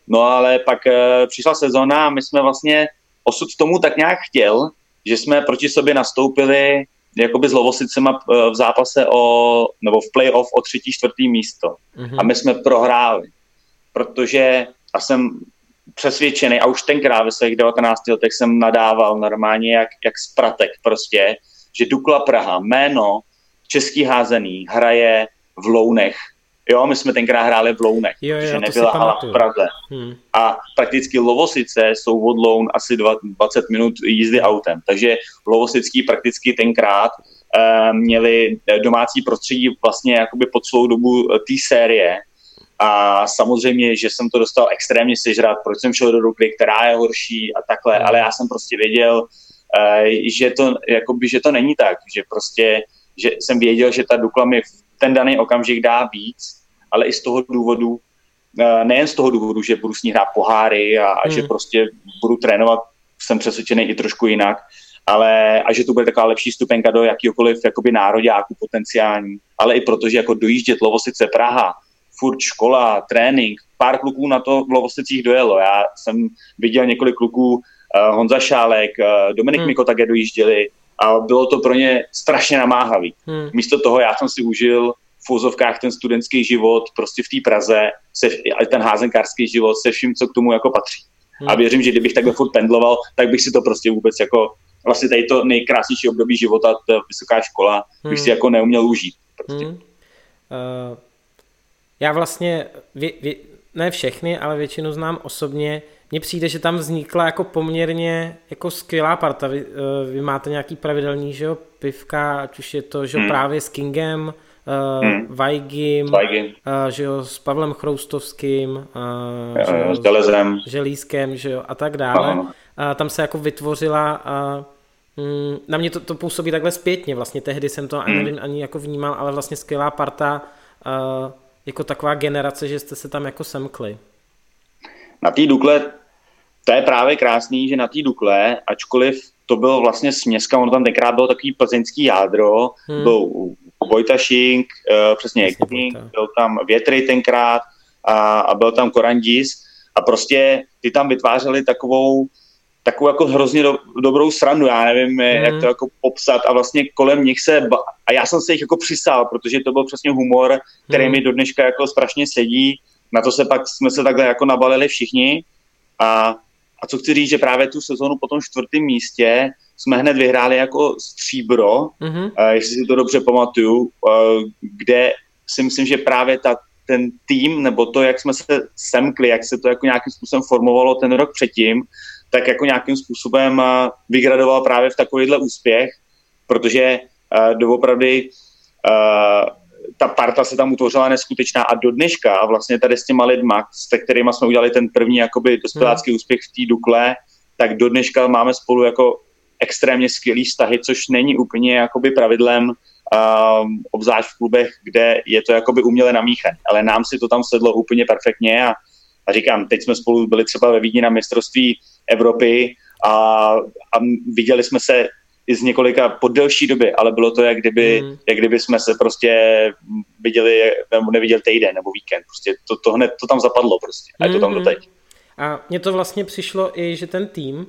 No ale pak uh, přišla sezona a my jsme vlastně, osud tomu tak nějak chtěl, že jsme proti sobě nastoupili jakoby s Lovosicema eh, v zápase o, nebo v playoff o třetí, čtvrtý místo. Mm-hmm. A my jsme prohráli, protože a jsem přesvědčený, a už tenkrát ve svých 19 letech jsem nadával normálně jak, jak spratek prostě, že Dukla Praha, jméno český házený, hraje v Lounech. Jo, my jsme tenkrát hráli v Lounech, jo, jo, že nebyla hala v Praze. Hmm. A prakticky Lovosice jsou od Loun asi 20 minut jízdy autem. Takže Lovosický prakticky tenkrát uh, měli domácí prostředí vlastně jakoby po celou dobu té série a samozřejmě, že jsem to dostal extrémně sežrat, proč jsem šel do Rukly, která je horší a takhle, ale já jsem prostě věděl, eh, že to, jakoby, že to není tak, že prostě, že jsem věděl, že ta Dukla mi v ten daný okamžik dá víc, ale i z toho důvodu, eh, nejen z toho důvodu, že budu s ní hrát poháry a, a že hmm. prostě budu trénovat, jsem přesvědčený i trošku jinak, ale a že to bude taková lepší stupenka do jakýkoliv jakoby nároďáku potenciální, ale i protože jako dojíždět Lovosice Praha, furt škola, trénink, pár kluků na to v Lovosicích dojelo. Já jsem viděl několik kluků, uh, Honza Šálek, uh, Dominik hmm. Miko také dojížděli a bylo to pro ně strašně namáhavý. Hmm. Místo toho já jsem si užil v úzovkách ten studentský život prostě v té Praze, se, ten házenkářský život se vším, co k tomu jako patří. Hmm. A věřím, že kdybych takhle furt pendloval, tak bych si to prostě vůbec jako vlastně tady to nejkrásnější období života, ta vysoká škola, hmm. bych si jako neuměl užít. Prostě. Hmm. Uh já vlastně, vě, vě, ne všechny, ale většinu znám osobně. Mně přijde, že tam vznikla jako poměrně jako skvělá parta. Vy, uh, vy máte nějaký pravidelný, že jo, pivka, ať už je to, že jo, hmm. právě s Kingem, uh, hmm. Vajgim, uh, že jo, s Pavlem Chroustovským, uh, že jo, s Železem, Želízkem, že jo, a tak dále. Uh, tam se jako vytvořila uh, na mě to, to působí takhle zpětně, vlastně tehdy jsem to ani, hmm. nevím, ani jako vnímal, ale vlastně skvělá parta uh, jako taková generace, že jste se tam jako semkli. Na té Dukle, to je právě krásný, že na té Dukle, ačkoliv to byl vlastně směska, on tam tenkrát byl takový plzeňský jádro, hmm. byl Vojta Šink, uh, přesně King, byl tam Větry tenkrát a, a byl tam Korandis a prostě ty tam vytvářeli takovou takovou jako hrozně do, dobrou srandu, já nevím, mm. jak to jako popsat a vlastně kolem nich se, ba- a já jsem se jich jako přisál, protože to byl přesně humor, který mm. mi do dneška jako strašně sedí, na to se pak jsme se takhle jako nabalili všichni a, a co chci říct, že právě tu sezonu po tom čtvrtém místě jsme hned vyhráli jako stříbro, mm-hmm. uh, jestli si to dobře pamatuju, uh, kde si myslím, že právě ta, ten tým, nebo to, jak jsme se semkli, jak se to jako nějakým způsobem formovalo ten rok předtím, tak jako nějakým způsobem eh, vygradoval právě v takovýhle úspěch, protože uh, doopravdy uh, ta parta se tam utvořila neskutečná a do dneška a vlastně tady s těma lidma, s kterými jsme udělali ten první jakoby dospělácký hmm. úspěch v té Dukle, tak do dneška máme spolu jako extrémně skvělý vztahy, což není úplně jakoby pravidlem, um, obzvlášť v klubech, kde je to jakoby uměle namíchané. Ale nám si to tam sedlo úplně perfektně a, a říkám, teď jsme spolu byli třeba ve Vídni na mistrovství Evropy a, a viděli jsme se i z několika po delší doby, ale bylo to, jak kdyby, mm. jak kdyby jsme se prostě viděli, nebo neviděli týden nebo víkend. Prostě to, to hned to tam zapadlo prostě a je to tam mm. doteď. A mně to vlastně přišlo i, že ten tým uh,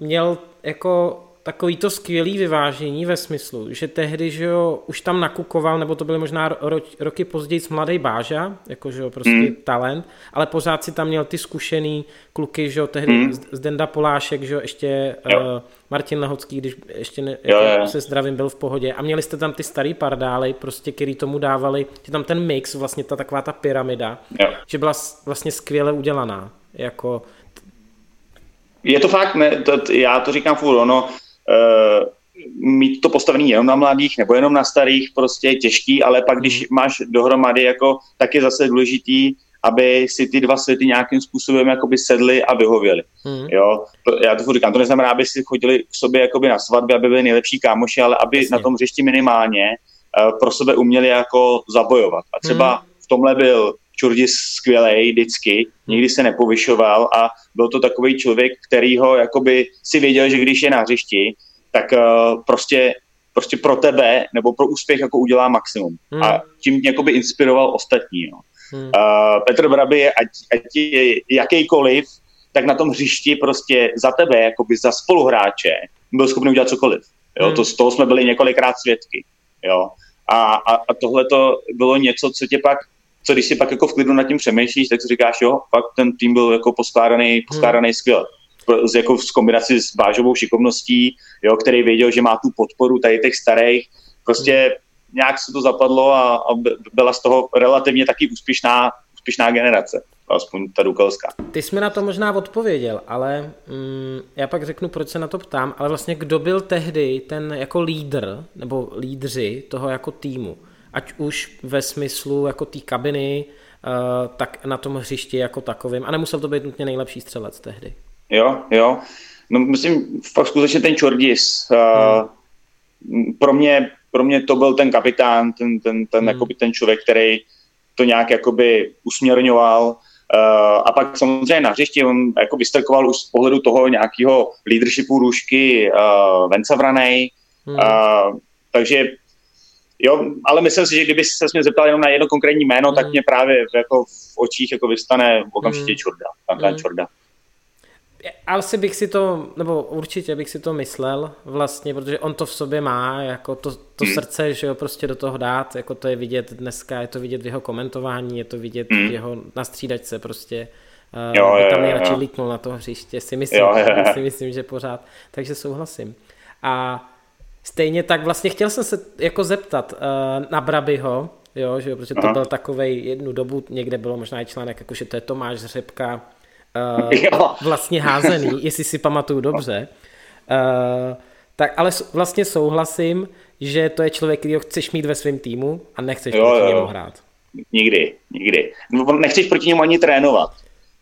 měl jako takový to skvělý vyvážení ve smyslu, že tehdy, že jo, už tam nakukoval, nebo to byly možná ro, roky později mladý Báža, jako že jo, prostě mm. talent, ale pořád si tam měl ty zkušený kluky, že jo, tehdy mm. Zdenda Polášek, že jo, ještě jo. Uh, Martin Lehocký, když ještě ne, jo, jako jo. se zdravím byl v pohodě a měli jste tam ty starý pardály, prostě, který tomu dávali, že tam ten mix, vlastně ta taková ta pyramida, jo. že byla vlastně skvěle udělaná, jako je to fakt, ne, to, já to říkám furt, ono, mít to postavený jenom na mladých nebo jenom na starých, prostě je těžký, ale pak když hmm. máš dohromady, jako, tak je zase důležitý, aby si ty dva světy nějakým způsobem jakoby sedly a vyhověly. Hmm. Jo? To, já to říkám, to neznamená, aby si chodili k sobě jakoby na svatby, aby byli nejlepší kámoši, ale aby Jasně. na tom hřišti minimálně uh, pro sebe uměli jako zabojovat. A třeba hmm. v tomhle byl Čurdis skvělý vždycky, nikdy se nepovyšoval a byl to takový člověk, který ho jakoby si věděl, že když je na hřišti, tak uh, prostě prostě pro tebe nebo pro úspěch jako udělá maximum. Hmm. A tím jakoby inspiroval ostatní. No. Hmm. Uh, Petr Braby je, ať, ať je jakýkoliv, tak na tom hřišti prostě za tebe, jakoby za spoluhráče, byl schopný udělat cokoliv. Jo? Hmm. To, z toho jsme byli několikrát svědky. Jo? A, a, a tohle to bylo něco, co tě pak, co když si pak jako v klidu nad tím přemýšlíš, tak si říkáš, jo, fakt ten tým byl jako poskládaný, poskládaný hmm. skvěle z, jako v kombinaci s Bážovou šikovností, jo, který věděl, že má tu podporu tady těch starých. Prostě hmm. nějak se to zapadlo a, a byla z toho relativně taky úspěšná, úspěšná generace aspoň ta Dukelská. Ty jsi mi na to možná odpověděl, ale mm, já pak řeknu, proč se na to ptám, ale vlastně kdo byl tehdy ten jako lídr, nebo lídři toho jako týmu, ať už ve smyslu jako té kabiny, uh, tak na tom hřišti jako takovým, a nemusel to být nutně nejlepší střelec tehdy. Jo, jo. No myslím, fakt skutečně ten Čordis, uh, pro, mě, pro mě to byl ten kapitán, ten, ten, ten, hmm. jakoby ten člověk, který to nějak jakoby usměrňoval. Uh, a pak samozřejmě na hřišti on jako vystrkoval už z pohledu toho nějakého leadershipu růžky Vranej. Hmm. Takže jo, ale myslím si, že kdyby se mě zeptal jenom na jedno konkrétní jméno, hmm. tak mě právě jako v očích jako vystane okamžitě hmm. Čorda, pan hmm. Čorda asi bych si to, nebo určitě bych si to myslel vlastně, protože on to v sobě má, jako to, to hmm. srdce, že jo, prostě do toho dát, jako to je vidět dneska, je to vidět v jeho komentování, je to vidět hmm. v jeho na střídačce prostě, uh, jo, jo, tam nejradši lítnul na to hřiště, si myslím, jo, jo, jo. si myslím, že pořád, takže souhlasím. A stejně tak vlastně chtěl jsem se jako zeptat uh, na Brabyho, jo, že jo, protože to Aha. byl takovej jednu dobu, někde bylo možná i článek, jako že to je Tomáš Řepka, uh, vlastně házený, jestli si pamatuju dobře. Uh, tak ale vlastně souhlasím, že to je člověk, který ho chceš mít ve svém týmu a nechceš jo, proti jo. němu hrát. Nikdy, nikdy. Nechceš proti němu ani trénovat.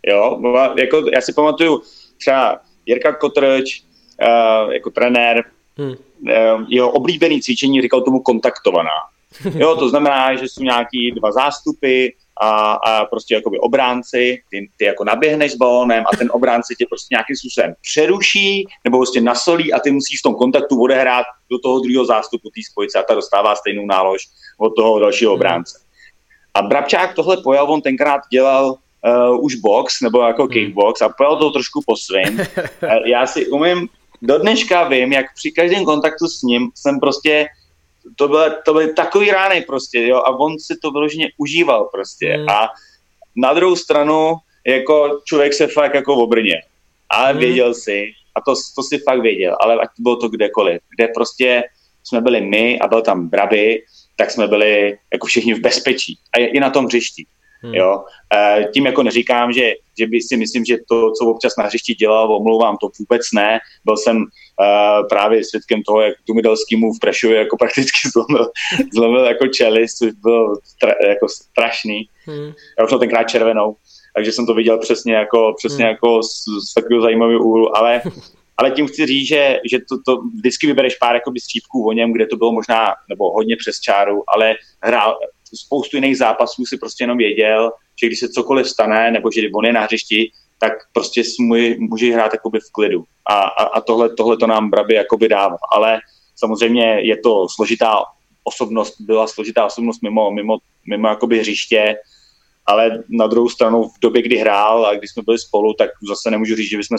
Jo, jako já si pamatuju třeba Jirka Kotrč, uh, jako trenér, hmm. uh, jeho oblíbený cvičení říkal tomu kontaktovaná. Jo, to znamená, že jsou nějaký dva zástupy, a, a prostě jakoby obránci, ty, ty jako naběhneš s balónem a ten obránce tě prostě nějakým způsobem přeruší nebo prostě nasolí a ty musíš v tom kontaktu odehrát do toho druhého zástupu té spojice a ta dostává stejnou nálož od toho dalšího hmm. obránce. A Brabčák tohle pojal, on tenkrát dělal uh, už box nebo jako hmm. kickbox a pojal to trošku po svým. Já si umím, do dneška vím, jak při každém kontaktu s ním jsem prostě to, byly, to byly takový rány prostě, jo, a on si to vyloženě užíval prostě. Mm. A na druhou stranu, jako člověk se fakt jako obrně. Ale mm. věděl si, a to, to si fakt věděl, ale ať bylo to kdekoliv, kde prostě jsme byli my a byl tam Braby, tak jsme byli jako všichni v bezpečí. A i na tom hřišti. Hmm. Jo? E, tím jako neříkám, že, že by si myslím, že to, co občas na hřišti dělal, omlouvám, to vůbec ne. Byl jsem e, právě svědkem toho, jak Tumidelský mu v Prešově jako prakticky zlomil, zlomil jako čelist, což bylo tra, jako strašný. Hmm. Já už jsem tenkrát červenou, takže jsem to viděl přesně jako, přesně hmm. jako z, z takového zajímavého úhlu, ale ale tím chci říct, že, že to, to vždycky vybereš pár jakoby střípků o něm, kde to bylo možná, nebo hodně přes čáru, ale hrál, spoustu jiných zápasů si prostě jenom věděl, že když se cokoliv stane, nebo že on je na hřišti, tak prostě můj, může hrát jakoby v klidu. A, a, a tohle, tohle to nám Braby jakoby dává. Ale samozřejmě je to složitá osobnost, byla složitá osobnost mimo, mimo, mimo jakoby hřiště, ale na druhou stranu v době, kdy hrál a když jsme byli spolu, tak zase nemůžu říct, že bychom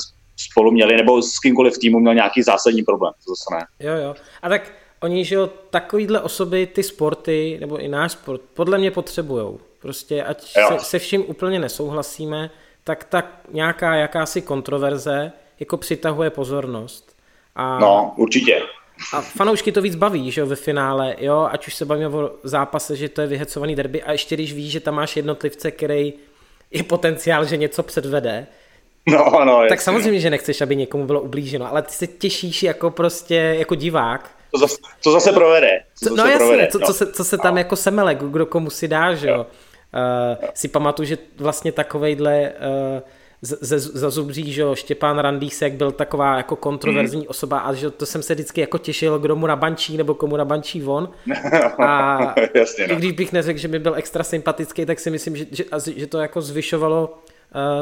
spolu měli, nebo s kýmkoliv týmu měl nějaký zásadní problém, to zase ne. Jo, jo. A tak oni, že jo, takovýhle osoby ty sporty, nebo i náš sport, podle mě potřebujou. Prostě ať se, se vším úplně nesouhlasíme, tak tak nějaká jakási kontroverze jako přitahuje pozornost. A, no, určitě. A fanoušky to víc baví, že jo, ve finále, jo, ať už se bavíme o zápase, že to je vyhecovaný derby a ještě když víš, že tam máš jednotlivce, který je potenciál, že něco předvede, No, no, tak samozřejmě, že nechceš, aby někomu bylo ublíženo, ale ty se těšíš jako prostě, jako divák, to zase, to zase provede. To no jasně, provede, co, no. co, se, co se tam no. jako semele, kdo komu si dá, že jo. Uh, si pamatuju, že vlastně takovejhle uh, ze, za zubří, že Štěpán Randísek byl taková jako kontroverzní mm. osoba a že to jsem se vždycky jako těšil, kdo mu nabančí nebo komu nabančí von. A Jasně, no. když bych neřekl, že by byl extra sympatický, tak si myslím, že, že, že to jako zvyšovalo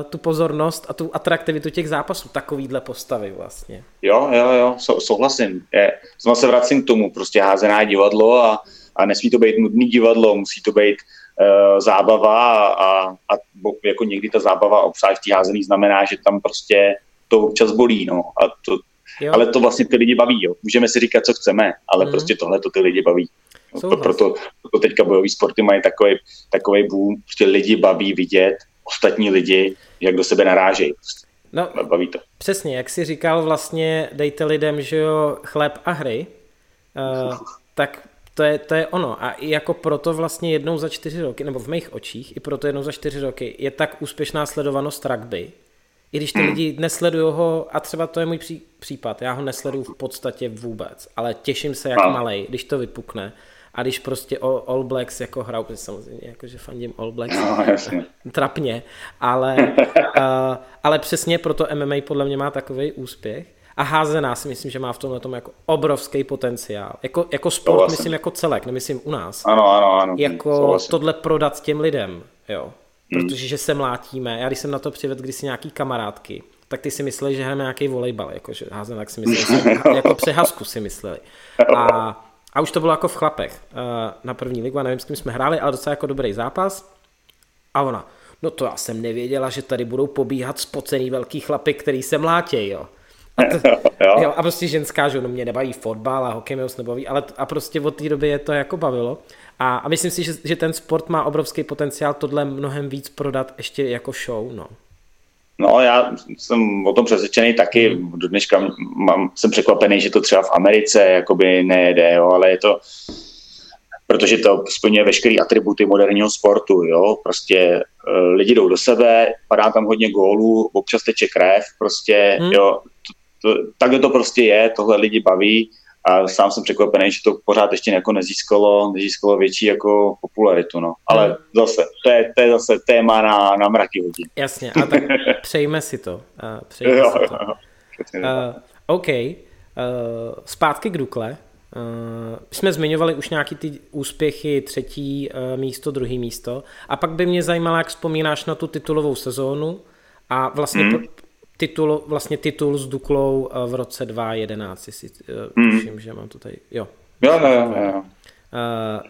tu pozornost a tu atraktivitu těch zápasů, takovýhle postavy vlastně. Jo, jo, jo, sou, souhlasím. Je, znovu se vracím k tomu, prostě házená divadlo a, a nesmí to být nudný divadlo, musí to být uh, zábava a, a jako někdy ta zábava obsáh v té házený znamená, že tam prostě to občas bolí, no. A to, ale to vlastně ty lidi baví, jo. Můžeme si říkat, co chceme, ale mm. prostě tohle to ty lidi baví. No, proto, proto teďka bojové sporty mají takový, takový boom, prostě lidi baví vidět ostatní lidi, jak do sebe narážejí. No, baví to. Přesně, jak jsi říkal, vlastně dejte lidem, že jo, chléb a hry, uh, tak to je, to je ono. A i jako proto vlastně jednou za čtyři roky, nebo v mých očích, i proto jednou za čtyři roky je tak úspěšná sledovanost rugby. I když ty hmm. lidi nesledují ho, a třeba to je můj pří, případ, já ho nesleduju v podstatě vůbec, ale těším se jak malej, když to vypukne. A když prostě All Blacks jako hrajou, samozřejmě jako, že fandím All Blacks, no, jasně. trapně, ale, uh, ale přesně proto MMA podle mě má takový úspěch. A házená si myslím, že má v tomhle tom jako obrovský potenciál. Jako, jako sport, vlastně. myslím jako celek, nemyslím u nás. Ano, ano, ano. Jako vlastně. tohle prodat těm lidem, jo. Hmm. Protože že se mlátíme. Já když jsem na to přivedl kdysi nějaký kamarádky, tak ty si mysleli, že hrajeme nějaký volejbal, jakože házen, tak si mysleli, jako přehazku si mysleli. A a už to bylo jako v chlapech eh, na první ligu, a nevím, s kým jsme hráli, ale docela jako dobrý zápas. A ona, no to já jsem nevěděla, že tady budou pobíhat spocený velký chlapy, který se mlátějí, jo. A, to, jo. Jo, a prostě ženská, že no mě nebaví fotbal a hokej mě nebaví, ale a prostě od té doby je to jako bavilo. A, a myslím si, že, že ten sport má obrovský potenciál tohle mnohem víc prodat ještě jako show, no. No, já jsem o tom přesvědčený taky. Hmm. Do dneška mám, jsem překvapený, že to třeba v Americe jakoby nejede, jo, ale je to, protože to splňuje veškeré atributy moderního sportu, jo, prostě uh, lidi jdou do sebe, padá tam hodně gólů, občas teče krev, prostě, hmm. jo, to, to, takhle to prostě je, tohle lidi baví a sám jsem překvapený, že to pořád ještě jako nezískalo, nezískalo větší jako popularitu, no. Ale hmm. zase, to je, to je zase téma na, na mraky hodin. Jasně, a tak přejme si to. Přejme jo, si to. Jo, uh, OK, uh, zpátky k Dukle. Uh, jsme zmiňovali už nějaký ty úspěchy, třetí uh, místo, druhý místo. A pak by mě zajímalo, jak vzpomínáš na tu titulovou sezónu a vlastně hmm titul, vlastně titul s Duklou eh, v roce 2011, jestli mm. tuším, že mám to tady, jo. Jo, jo, jo. jo. Uh,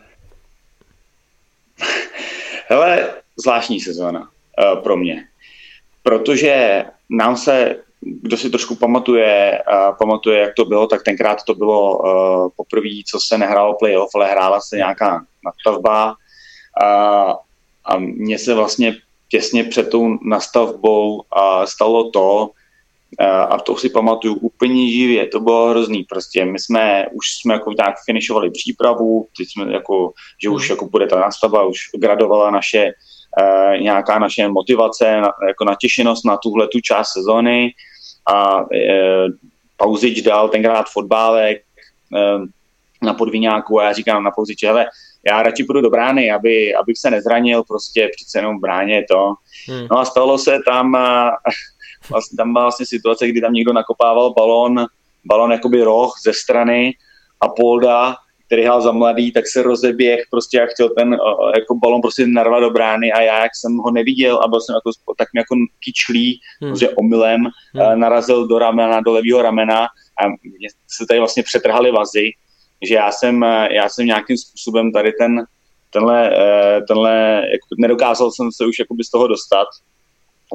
Hele, zvláštní sezóna uh, pro mě, protože nám se, kdo si trošku pamatuje, uh, pamatuje, jak to bylo, tak tenkrát to bylo uh, poprvé, co se nehrálo playoff, ale hrála se nějaká nadstavba uh, a mně se vlastně těsně před tou nastavbou a stalo to, a to si pamatuju úplně živě, to bylo hrozný prostě, my jsme, už jsme jako nějak finišovali přípravu, teď jsme jako, že už mhm. jako bude ta nastavba, už gradovala naše, uh, nějaká naše motivace, na, jako natěšenost na tuhle tu část sezóny a uh, Pauzič dal tenkrát fotbálek uh, na podvíňáku a já říkám na Pauziče, hele, já radši půjdu do brány, aby, abych se nezranil, prostě přece jenom v bráně to. Hmm. No a stalo se tam, vlastně, tam byla vlastně situace, kdy tam někdo nakopával balon, balon jakoby roh ze strany a Polda, který hrál za mladý, tak se rozeběh prostě jak chtěl ten jako balon prostě narvat do brány a já, jak jsem ho neviděl a byl jsem jako, tak mi jako kyčlí, hmm. že omylem hmm. narazil do ramena, do levého ramena a se tady vlastně přetrhaly vazy že já jsem, eh, já jsem nějakým způsobem tady ten, tenhle, eh, tenhle jako nedokázal jsem se už jakoby z toho dostat.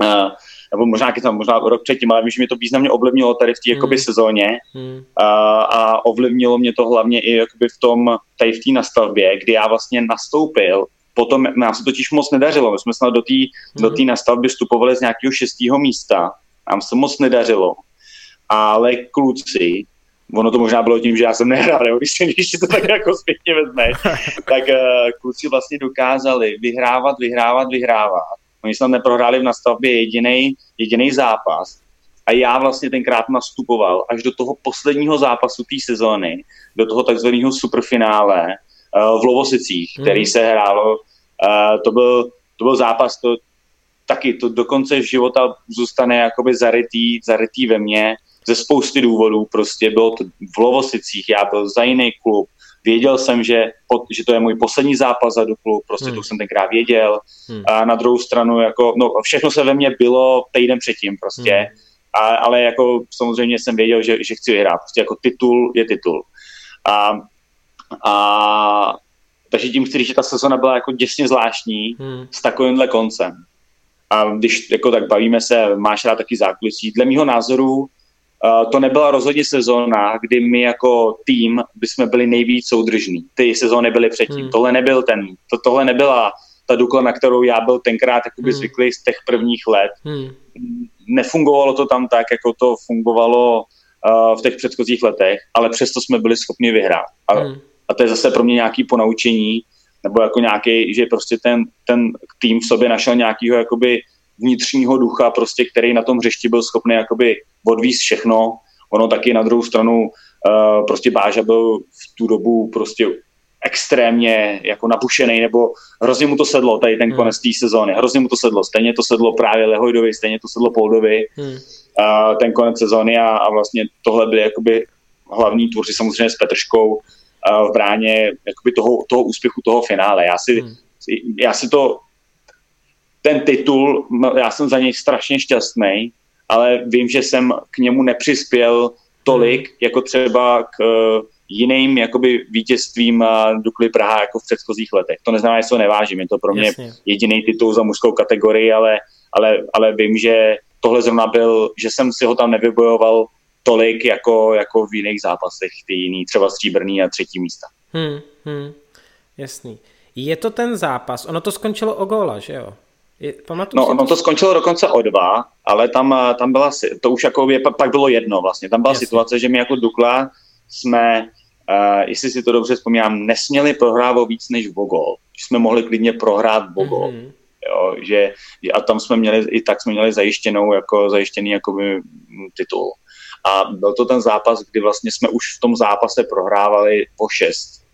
Uh, nebo možná, tam, možná rok předtím, ale vím, že mě to významně ovlivnilo tady v té jakoby hmm. sezóně hmm. A, a ovlivnilo mě to hlavně i jakoby v tom, tady v té nastavbě, kdy já vlastně nastoupil, potom nám se totiž moc nedařilo, my jsme snad do té hmm. do nastavby vstupovali z nějakého šestého místa, nám se moc nedařilo, ale kluci ono to možná bylo tím, že já jsem nehrál, jo? Když, když to tak jako zpětně vezme, tak uh, kluci vlastně dokázali vyhrávat, vyhrávat, vyhrávat. Oni snad neprohráli v nastavbě jediný jediný zápas. A já vlastně tenkrát nastupoval až do toho posledního zápasu té sezóny, do toho takzvaného superfinále uh, v Lovosicích, který mm. se hrálo. Uh, to, byl, to byl zápas, to, taky to do konce života zůstane jakoby zarytý, zarytý ve mně ze spousty důvodů. Prostě bylo to v Lovosicích, já byl za jiný klub, věděl jsem, že, že to je můj poslední zápas za Duklu, prostě hmm. to jsem tenkrát věděl. Hmm. A na druhou stranu, jako, no, všechno se ve mně bylo týden předtím prostě. Hmm. A, ale jako samozřejmě jsem věděl, že, že chci vyhrát. Prostě jako titul je titul. A, a takže tím chci říct, že ta sezona byla jako děsně zvláštní hmm. s takovýmhle koncem. A když jako tak bavíme se, máš rád taky zákulisí. Dle mého názoru to nebyla rozhodně sezóna, kdy my jako tým bychom byli nejvíc soudržní. Ty sezóny byly předtím. Hmm. Tohle nebyl ten, to, tohle nebyla ta Dukla, na kterou já byl tenkrát jakoby hmm. zvyklý z těch prvních let. Hmm. Nefungovalo to tam tak, jako to fungovalo uh, v těch předchozích letech, ale přesto jsme byli schopni vyhrát. A hmm a to je zase pro mě nějaký ponaučení, nebo jako nějaký, že prostě ten, ten tým v sobě našel nějakého jakoby vnitřního ducha, prostě, který na tom hřišti byl schopný jakoby odvíst všechno. Ono taky na druhou stranu uh, prostě Báža byl v tu dobu prostě extrémně jako napušený, nebo hrozně mu to sedlo, tady ten hmm. konec té sezóny, hrozně mu to sedlo, stejně to sedlo právě Lehojdovi, stejně to sedlo Poldovi, hmm. uh, ten konec sezóny a, a vlastně tohle byly jakoby hlavní tvůrci samozřejmě s Petrškou, v bráně jakoby toho, toho úspěchu toho finále. Já si, hmm. já si to, ten titul, já jsem za něj strašně šťastný, ale vím, že jsem k němu nepřispěl tolik, hmm. jako třeba k uh, jiným jakoby vítězstvím uh, Dukly Praha jako v předchozích letech. To neznamená, že to nevážím, je to pro mě Jasně. jediný titul za mužskou kategorii, ale, ale, ale vím, že tohle zrovna byl, že jsem si ho tam nevybojoval tolik jako, jako v jiných zápasech, ty jiný, třeba stříbrný a třetí místa. Hmm, hmm, jasný. Je to ten zápas, ono to skončilo o góla, že jo? Je, no, ono to skončilo dokonce o dva, ale tam, tam byla, to už jako je, pak bylo jedno vlastně. Tam byla Jasně. situace, že my jako Dukla jsme, uh, jestli si to dobře vzpomínám, nesměli prohrát o víc než o gol. Jsme mohli klidně prohrát o gol. Mm-hmm. Jo, že, a tam jsme měli, i tak jsme měli zajištěnou, jako, zajištěný jakoby, titul. A byl to ten zápas, kdy vlastně jsme už v tom zápase prohrávali po šest,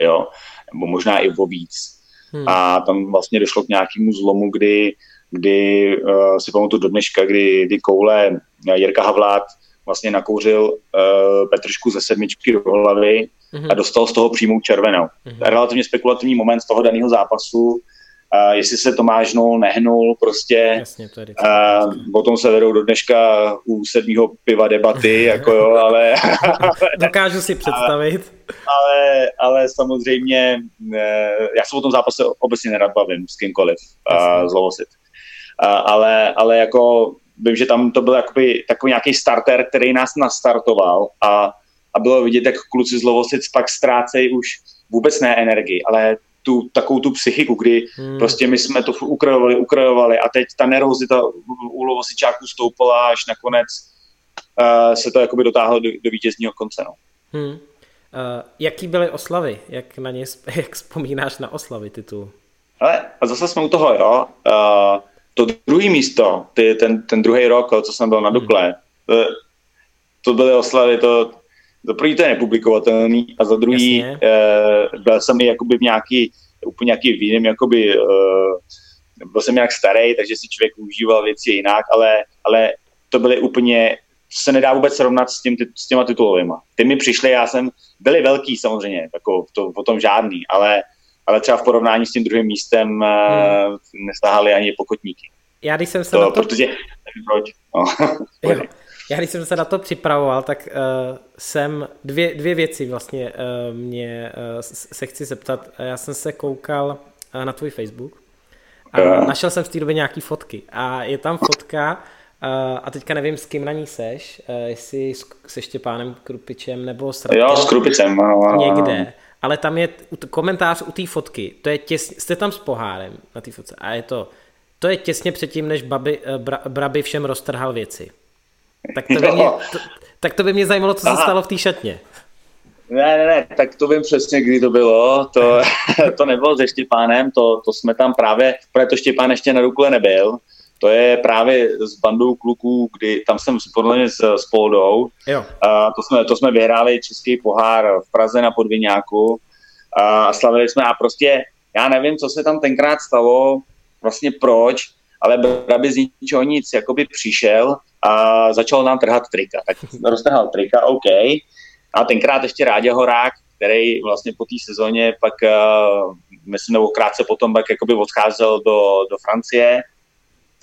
jo, nebo možná i o víc. Hmm. A tam vlastně došlo k nějakému zlomu, kdy, kdy uh, si pamatuju do dneška, kdy, kdy koule Jirka Havlát vlastně nakouřil uh, Petržku ze sedmičky do hlavy hmm. a dostal z toho přímou červenou. Hmm. Relativně spekulativní moment z toho daného zápasu, Uh, jestli se Tomáš Nol nehnul, prostě Jasně, to je uh, potom se vedou do dneška u sedmého piva debaty, jako jo, ale... Dokážu si představit. Ale, ale samozřejmě, uh, já se o tom zápase obecně nerad bavím s kýmkoliv, uh, zlovosit. Uh, ale, ale jako vím, že tam to byl jakoby, takový nějaký starter, který nás nastartoval a, a bylo vidět, jak kluci z Lovosic pak ztrácejí už vůbec ne energii, ale tu, takovou tu psychiku, kdy hmm. prostě my jsme to ukrajovali, ukrajovali a teď ta nervozita u lovosičáků stoupala až nakonec uh, se to jakoby dotáhlo do, do vítězního konce. No. Hmm. Uh, jaký byly oslavy? Jak na ně jak vzpomínáš na oslavy titulu? Ale a zase jsme u toho, jo. Uh, to druhé místo, ty, ten, ten druhý rok, co jsem byl na. Dukle, hmm. to, to byly oslavy, to, za první to je nepublikovatelný a za druhý uh, byl jsem i jakoby v nějaký, úplně nějaký v jiném, jakoby, uh, byl jsem nějak starý, takže si člověk užíval věci jinak, ale, ale to byly úplně, se nedá vůbec srovnat s, tím, s těma titulovými. Ty mi přišly, já jsem, byli velký samozřejmě, jako to, o tom žádný, ale, ale třeba v porovnání s tím druhým místem hmm. uh, nestáhali ani pokotníky. Já když jsem se to, na to... Protože, proč? No. Já když jsem se na to připravoval, tak uh, jsem dvě, dvě věci vlastně uh, mě uh, se chci zeptat. Já jsem se koukal uh, na tvůj Facebook a uh. našel jsem v té době nějaký fotky a je tam fotka uh, a teďka nevím, s kým na ní seš, uh, jestli se Štěpánem Krupičem nebo s Radkem, Jo, s Krupičem, někde. Ale tam je komentář u té fotky, to je těsně, jste tam s pohárem na té fotce a je to, to je těsně předtím, než babi, bra, Braby všem roztrhal věci. Tak to by mě, to, tak to by mě zajímalo, co Aha. se stalo v té šatně. Ne, ne, ne, tak to vím přesně, kdy to bylo. To, to nebylo se Štěpánem, to, to jsme tam právě, protože to Štěpán ještě na Rukle nebyl. To je právě s bandou kluků, kdy tam jsem podle mě s, s Poldou. Jo. A to, jsme, to jsme vyhráli český pohár v Praze na Podviňáku a slavili jsme a prostě já nevím, co se tam tenkrát stalo, vlastně proč, ale Braby z ničeho nic jakoby přišel a začal nám trhat trika. Tak roztrhal trika, OK. A tenkrát ještě Rádě Horák, který vlastně po té sezóně pak, uh, myslím, nebo krátce potom pak jakoby odcházel do, do Francie,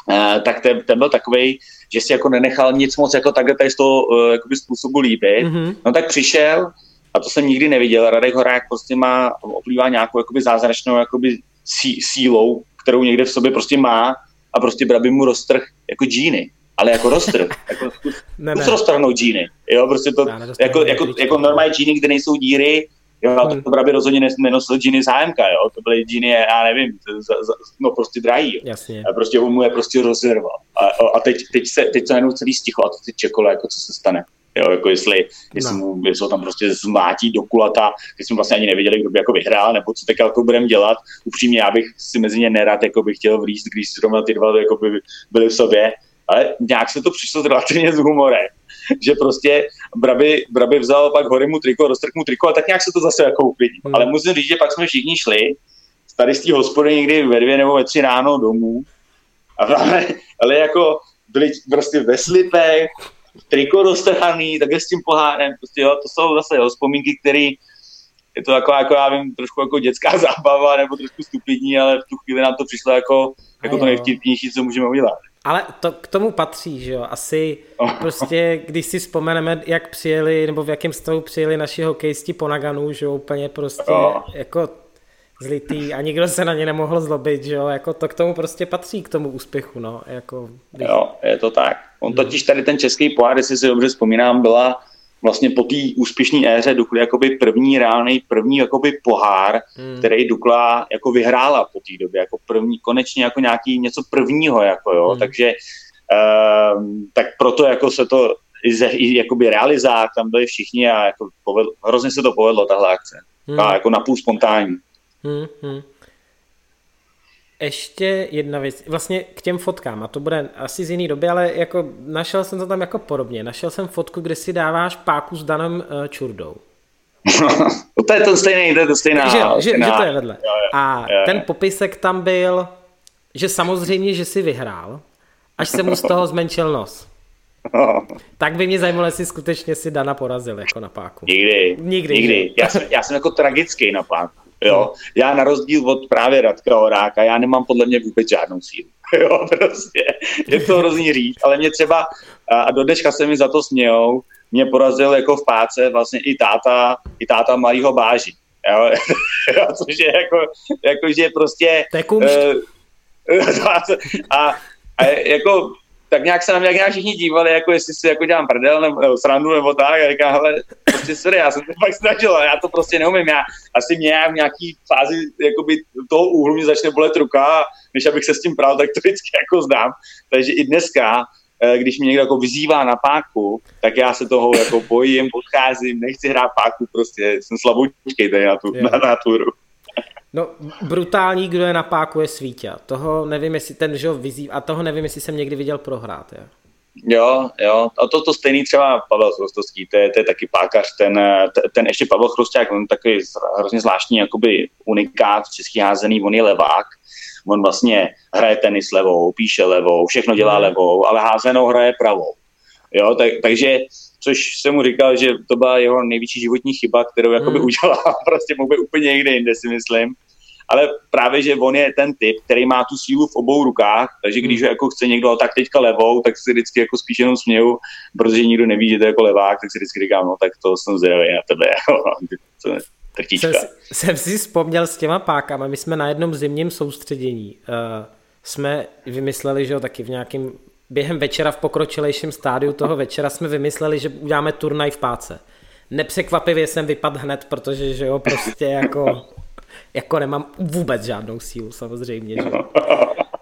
uh, tak ten, ten byl takový, že si jako nenechal nic moc jako takhle tady z toho uh, jakoby způsobu líbit. Mm-hmm. No tak přišel, a to jsem nikdy neviděl, Radek Horák prostě má, oplývá nějakou jakoby zázračnou jakoby sí, sílou, kterou někde v sobě prostě má a prostě Braby mu roztrh jako džíny ale jako roztrh, jako zkus, ne, zkus roztrhnout džíny, jo, prostě to, jako, jako, jako normální džíny, kde nejsou díry, jo, a to hmm. Braby rozhodně nenosil džíny z HMK, jo, to byly džíny, já nevím, za, za, no prostě drahý, jo. Jasně. A prostě on mu je prostě rozerval. A, a teď, teď, se, teď se najednou celý sticho a to teď čekalo, jako co se stane. Jo, jako jestli, jestli, no. mu, jestli ho tam prostě zmátí do kulata, když jsme vlastně ani nevěděli, kdo by jako vyhrál, nebo co teď jako budeme dělat. Upřímně, já bych si mezi ně nerad jako bych chtěl vrýst, když zrovna ty dva jako by byli v sobě, ale nějak se to přišlo relativně s humorem, že prostě Braby, Braby vzal pak hory mu triko, roztrk mu triko a tak nějak se to zase jako uklidnilo. Hmm. Ale musím říct, že pak jsme všichni šli tady z té hospody někdy ve dvě nebo ve tři ráno domů a ale, ale jako byli prostě ve slipech, triko roztrhaný, takhle s tím pohárem, prostě jo, to jsou zase jo, vzpomínky, které je to jako, jako, já vím, trošku jako dětská zábava nebo trošku stupidní, ale v tu chvíli nám to přišlo jako, jako to nejvtipnější, co můžeme udělat. Ale to k tomu patří, že jo, asi prostě, když si vzpomeneme, jak přijeli, nebo v jakém stavu přijeli naši hokejisti po Naganu, že jo, úplně prostě oh. jako zlitý a nikdo se na ně nemohl zlobit, že jo, jako to k tomu prostě patří, k tomu úspěchu, no, jako. Když... Jo, je to tak. On totiž tady ten český pohár, jestli si dobře vzpomínám, byla vlastně po té úspěšné éře Dukly jakoby první reálný, první jakoby pohár, hmm. který Dukla jako vyhrála po té době, jako první, konečně jako nějaký něco prvního, jako jo, hmm. takže um, tak proto jako se to i jakoby realizák, tam byli všichni a jako povedlo, hrozně se to povedlo, tahle akce. Hmm. A jako napůl spontánní. Hmm, hmm. Ještě jedna věc, vlastně k těm fotkám, a to bude asi z jiný doby, ale jako našel jsem to tam jako podobně. Našel jsem fotku, kde si dáváš páku s Danem uh, Čurdou. to je to stejný, to je to stejná. Že, že, stejná. že to je vedle. Jo, jo, a jo, jo. ten popisek tam byl, že samozřejmě, že si vyhrál, až se mu z toho zmenšil nos. Tak by mě zajímalo, jestli skutečně si Dana porazil jako na páku. Nikdy. Nikdy. Nikdy. Já jsem, já jsem jako tragický na páku. Jo? Já na rozdíl od právě Radka Horáka, já nemám podle mě vůbec žádnou sílu. Jo, prostě. Je to hrozný říct, ale mě třeba, a do dneška se mi za to smějou, mě porazil jako v páce vlastně i táta, i táta malýho báži. Jo? Což je jako, jako že prostě... To je uh, a, a jako tak nějak se na mě nějak všichni dívali, jako jestli si jako dělám prdel nebo, nebo srandu nebo tak. A říkám, hele, prostě sorry, já jsem to fakt snažil, já to prostě neumím. Já asi nějak v nějaký fázi jakoby, toho úhlu mě začne bolet ruka, než abych se s tím pral, tak to vždycky jako zdám. Takže i dneska, eh, když mě někdo jako vyzývá na páku, tak já se toho jako bojím, odcházím, nechci hrát páku, prostě jsem slaboučkej tady na tu, na, na tu hru. No, brutální, kdo je na páku, je Svítě. Toho nevím, jestli ten, že vyzýv, a toho nevím, jestli jsem někdy viděl prohrát. Je. Jo, jo, a to, to stejný třeba Pavel Chrustovský, to je, to je taky pákař, ten, ten ještě Pavel Chrusták, on takový hrozně zvláštní jakoby unikát český házený, on je levák, on vlastně hraje tenis levou, píše levou, všechno dělá mhm. levou, ale házenou hraje pravou. Jo, tak, takže, což jsem mu říkal, že to byla jeho největší životní chyba, kterou jakoby mm. udělal, prostě mohl být úplně někde jinde, si myslím ale právě, že on je ten typ, který má tu sílu v obou rukách, takže když ho jako chce někdo tak teďka levou, tak si vždycky jako spíš jenom směju, protože nikdo neví, že to je jako levák, tak si vždycky říkám, no tak to jsem zvědavý na tebe, Jsem, jsem si vzpomněl s těma pákama, my jsme na jednom zimním soustředění uh, jsme vymysleli, že jo, taky v nějakém během večera v pokročilejším stádiu toho večera jsme vymysleli, že uděláme turnaj v páce. Nepřekvapivě jsem vypadl hned, protože že jo, prostě jako jako nemám vůbec žádnou sílu samozřejmě, že?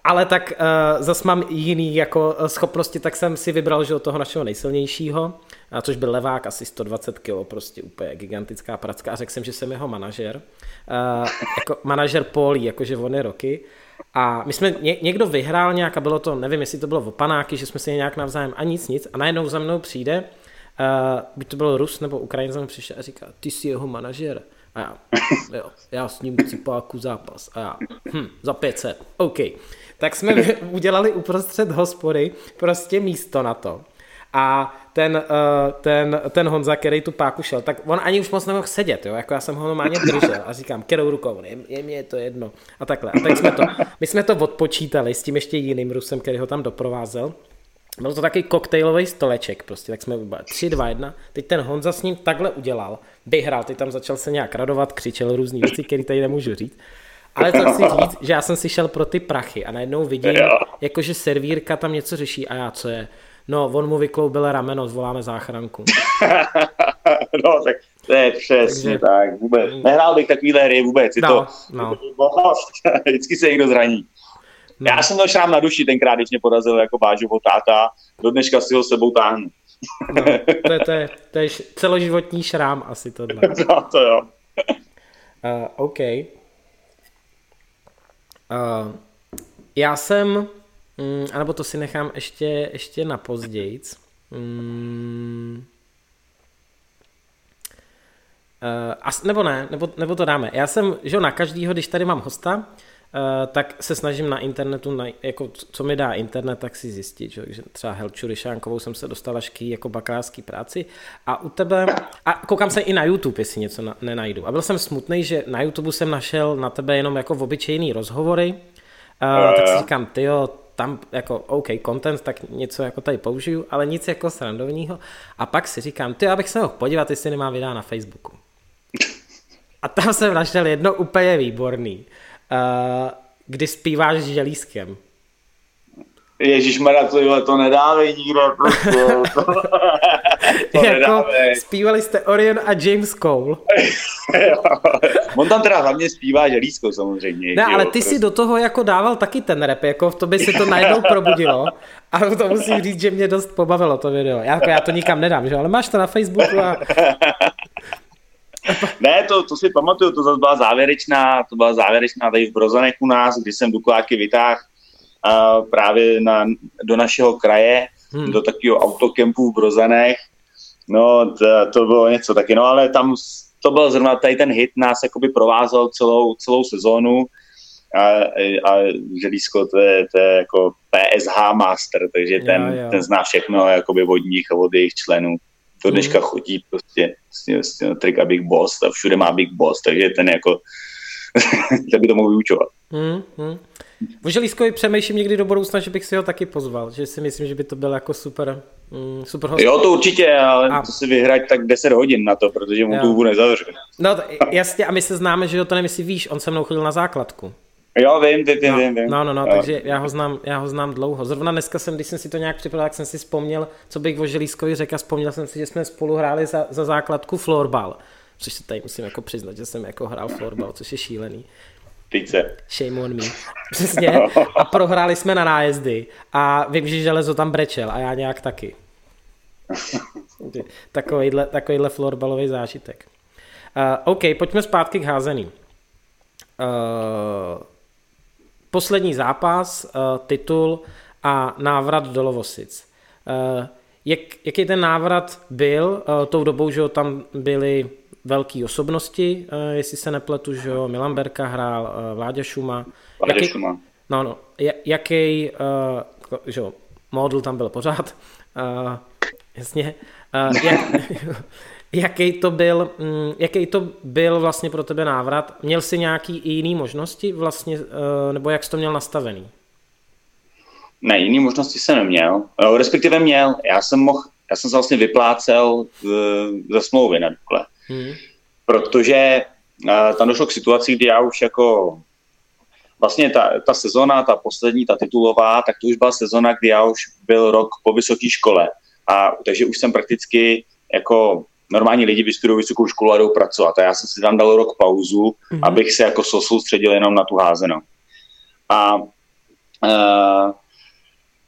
Ale tak uh, zas mám jiný jako eh, schopnosti, tak jsem si vybral, že od toho našeho nejsilnějšího, a což byl levák, asi 120 kg, prostě úplně gigantická pracka a řekl jsem, že jsem jeho manažer. Uh, jako manažer Polí, jakože on je roky. A my jsme, ně, někdo vyhrál nějak a bylo to, nevím, jestli to bylo v panáky, že jsme si nějak navzájem a nic, nic. A najednou za mnou přijde, uh, by to byl Rus nebo Ukrajinec, přišel a říká, ty jsi jeho manažer A já, jo, já s ním chci páku zápas. A já, hm, za 500, OK. Tak jsme udělali uprostřed hospody prostě místo na to. A ten, uh, ten, ten Honza, který tu páku šel, tak on ani už moc nemohl sedět, jo? jako já jsem ho normálně držel a říkám, kterou rukou, je, je mě to jedno a takhle. A tak jsme to, my jsme to odpočítali s tím ještě jiným Rusem, který ho tam doprovázel. Byl to takový koktejlový stoleček, prostě, tak jsme byli 3, 2, 1. Teď ten Honza s ním takhle udělal, vyhrál, teď tam začal se nějak radovat, křičel různý věci, které tady nemůžu říct. Ale to chci říct, že já jsem si šel pro ty prachy a najednou vidím, jakože servírka tam něco řeší a já co je, No, on mu vykloubil rameno, zvoláme záchranku. no, tak to je přesně Takže... tak, vůbec. Nehrál bych takovýhle hry vůbec, je no, to, no. Vždycky se někdo zraní. No. Já jsem to šrám na duši tenkrát, když mě porazil jako Bážovo táta, do dneška si ho sebou táhnu. No, to, je, to, je, to je celoživotní šrám asi tohle. no, to jo. Uh, OK. Uh, já jsem Mm, anebo to si nechám ještě, ještě na pozdějc. Mm. Uh, as, nebo ne, nebo, nebo to dáme. Já jsem, že na každýho, když tady mám hosta, tak se snažím na internetu, na, jako co mi dá internet, tak si zjistit, že, že třeba Helču Ryšánkovou jsem se dostal až jako bakalářský práci a u tebe, a koukám se i na YouTube, jestli něco na, nenajdu. A byl jsem smutný, že na YouTube jsem našel na tebe jenom jako v obyčejný rozhovory, uh, tak si říkám, ty jo, tam jako OK, content, tak něco jako tady použiju, ale nic jako srandovního. A pak si říkám, ty, abych se mohl podívat, jestli nemá videa na Facebooku. A tam jsem našel jedno úplně výborný, kdy zpíváš s želízkem. Ježíš to, to nedávej nikde, prostě. To, to jako nedávej. zpívali jste Orion a James Cole. On tam teda hlavně zpívá želízko samozřejmě. Ne, jo, ale ty prostě. si do toho jako dával taky ten rap, jako v tobě se to najednou probudilo. A to musím říct, že mě dost pobavilo to video. Já, jako já to nikam nedám, že? ale máš to na Facebooku a... ne, to, to si pamatuju, to zase byla závěrečná, to byla závěrečná tady v Brozanech u nás, kdy jsem Dukováky vytáhl uh, právě na, do našeho kraje, hmm. do takového autokempu v Brozanech. No, to, to bylo něco taky, no ale tam to byl zrovna tady ten hit, nás jakoby provázel celou, celou sezónu a, a Želízko to je, to je jako PSH master, takže ten, jo, jo. ten zná všechno jakoby od nich a od jejich členů. To hmm. dneška chodí prostě s tím, s tím trika Big Boss a všude má Big Boss, takže ten jako ten by to mohl vyučovat. Hmm, hmm. O Želízkovi přemýšlím někdy do budoucna, že bych si ho taky pozval, že si myslím, že by to byl jako super, mm, super host. Jo, to určitě, ale a... to si vyhrať tak 10 hodin na to, protože mu tu nezavřu. No jasně, a my se známe, že jo, to nemyslí, víš, on se mnou chodil na základku. Jo, vím, ty, ty, no, vím, vím. No, no, no, jo. takže já ho, znám, já ho znám dlouho. Zrovna dneska jsem, když jsem si to nějak připravil, tak jsem si vzpomněl, co bych o Želízkovi řekl a vzpomněl jsem si, že jsme spolu hráli za, za základku florbal. Což se tady musím jako přiznat, že jsem jako hrál florbal, což je šílený. Tyce. Shame on me. Přesně. A prohráli jsme na nájezdy. A vím, že železo tam brečel a já nějak taky. Takovýhle, takovýhle florbalový zážitek. Uh, OK, pojďme zpátky k házení. Uh, poslední zápas, uh, titul a návrat do Lovosic. Uh, jak, jaký ten návrat byl uh, tou dobou, že tam byli velké osobnosti, jestli se nepletu, že jo, Milan Berka hrál, Vláďa Šuma. Vláďa jaký, Šuma. No, no, jaký, že jo, model tam byl pořád, jasně, jak, jaký to byl, um, jaký to byl vlastně pro tebe návrat? Měl jsi nějaký i jiný možnosti vlastně, uh, nebo jak jsi to měl nastavený? Ne, jiný možnosti jsem neměl, respektive měl, já jsem mohl, já jsem se vlastně vyplácel ze smlouvy na Dukle. Hmm. Protože tam došlo k situaci, kdy já už jako vlastně ta, ta sezona, ta poslední, ta titulová, tak to už byla sezona, kdy já už byl rok po vysoké škole. A takže už jsem prakticky jako normální lidi vystudují vysokou školu a jdou pracovat. A já jsem si tam dal rok pauzu, mm-hmm. abych se jako soustředil jenom na tu házenou. A uh,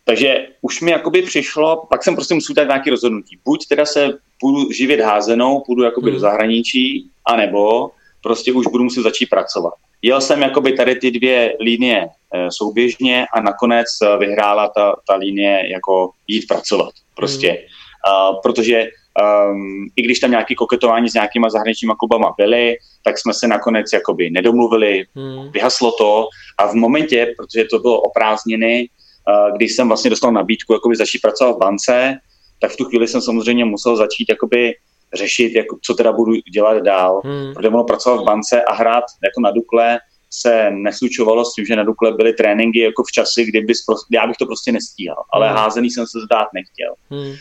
takže už mi jakoby přišlo, pak jsem prostě musel dát nějaké rozhodnutí. Buď teda se půjdu živit házenou, půjdu jakoby hmm. do zahraničí, anebo prostě už budu muset začít pracovat. Jel jsem jakoby tady ty dvě linie e, souběžně a nakonec eh, vyhrála ta, ta linie jako jít pracovat prostě. Hmm. Uh, protože um, i když tam nějaké koketování s nějakýma zahraničníma klubama byly, tak jsme se nakonec jakoby nedomluvili, hmm. vyhaslo to a v momentě, protože to bylo oprázdněny, uh, když jsem vlastně dostal nabídku jakoby začít pracovat v bance, tak v tu chvíli jsem samozřejmě musel začít jakoby řešit, jako, co teda budu dělat dál. Hmm. Protože ono pracovat v bance a hrát jako na Dukle se neslučovalo s tím, že na Dukle byly tréninky jako v časy, kdy bys prostě, já bych to prostě nestíhal, ale hmm. házený jsem se zdát nechtěl. Hmm.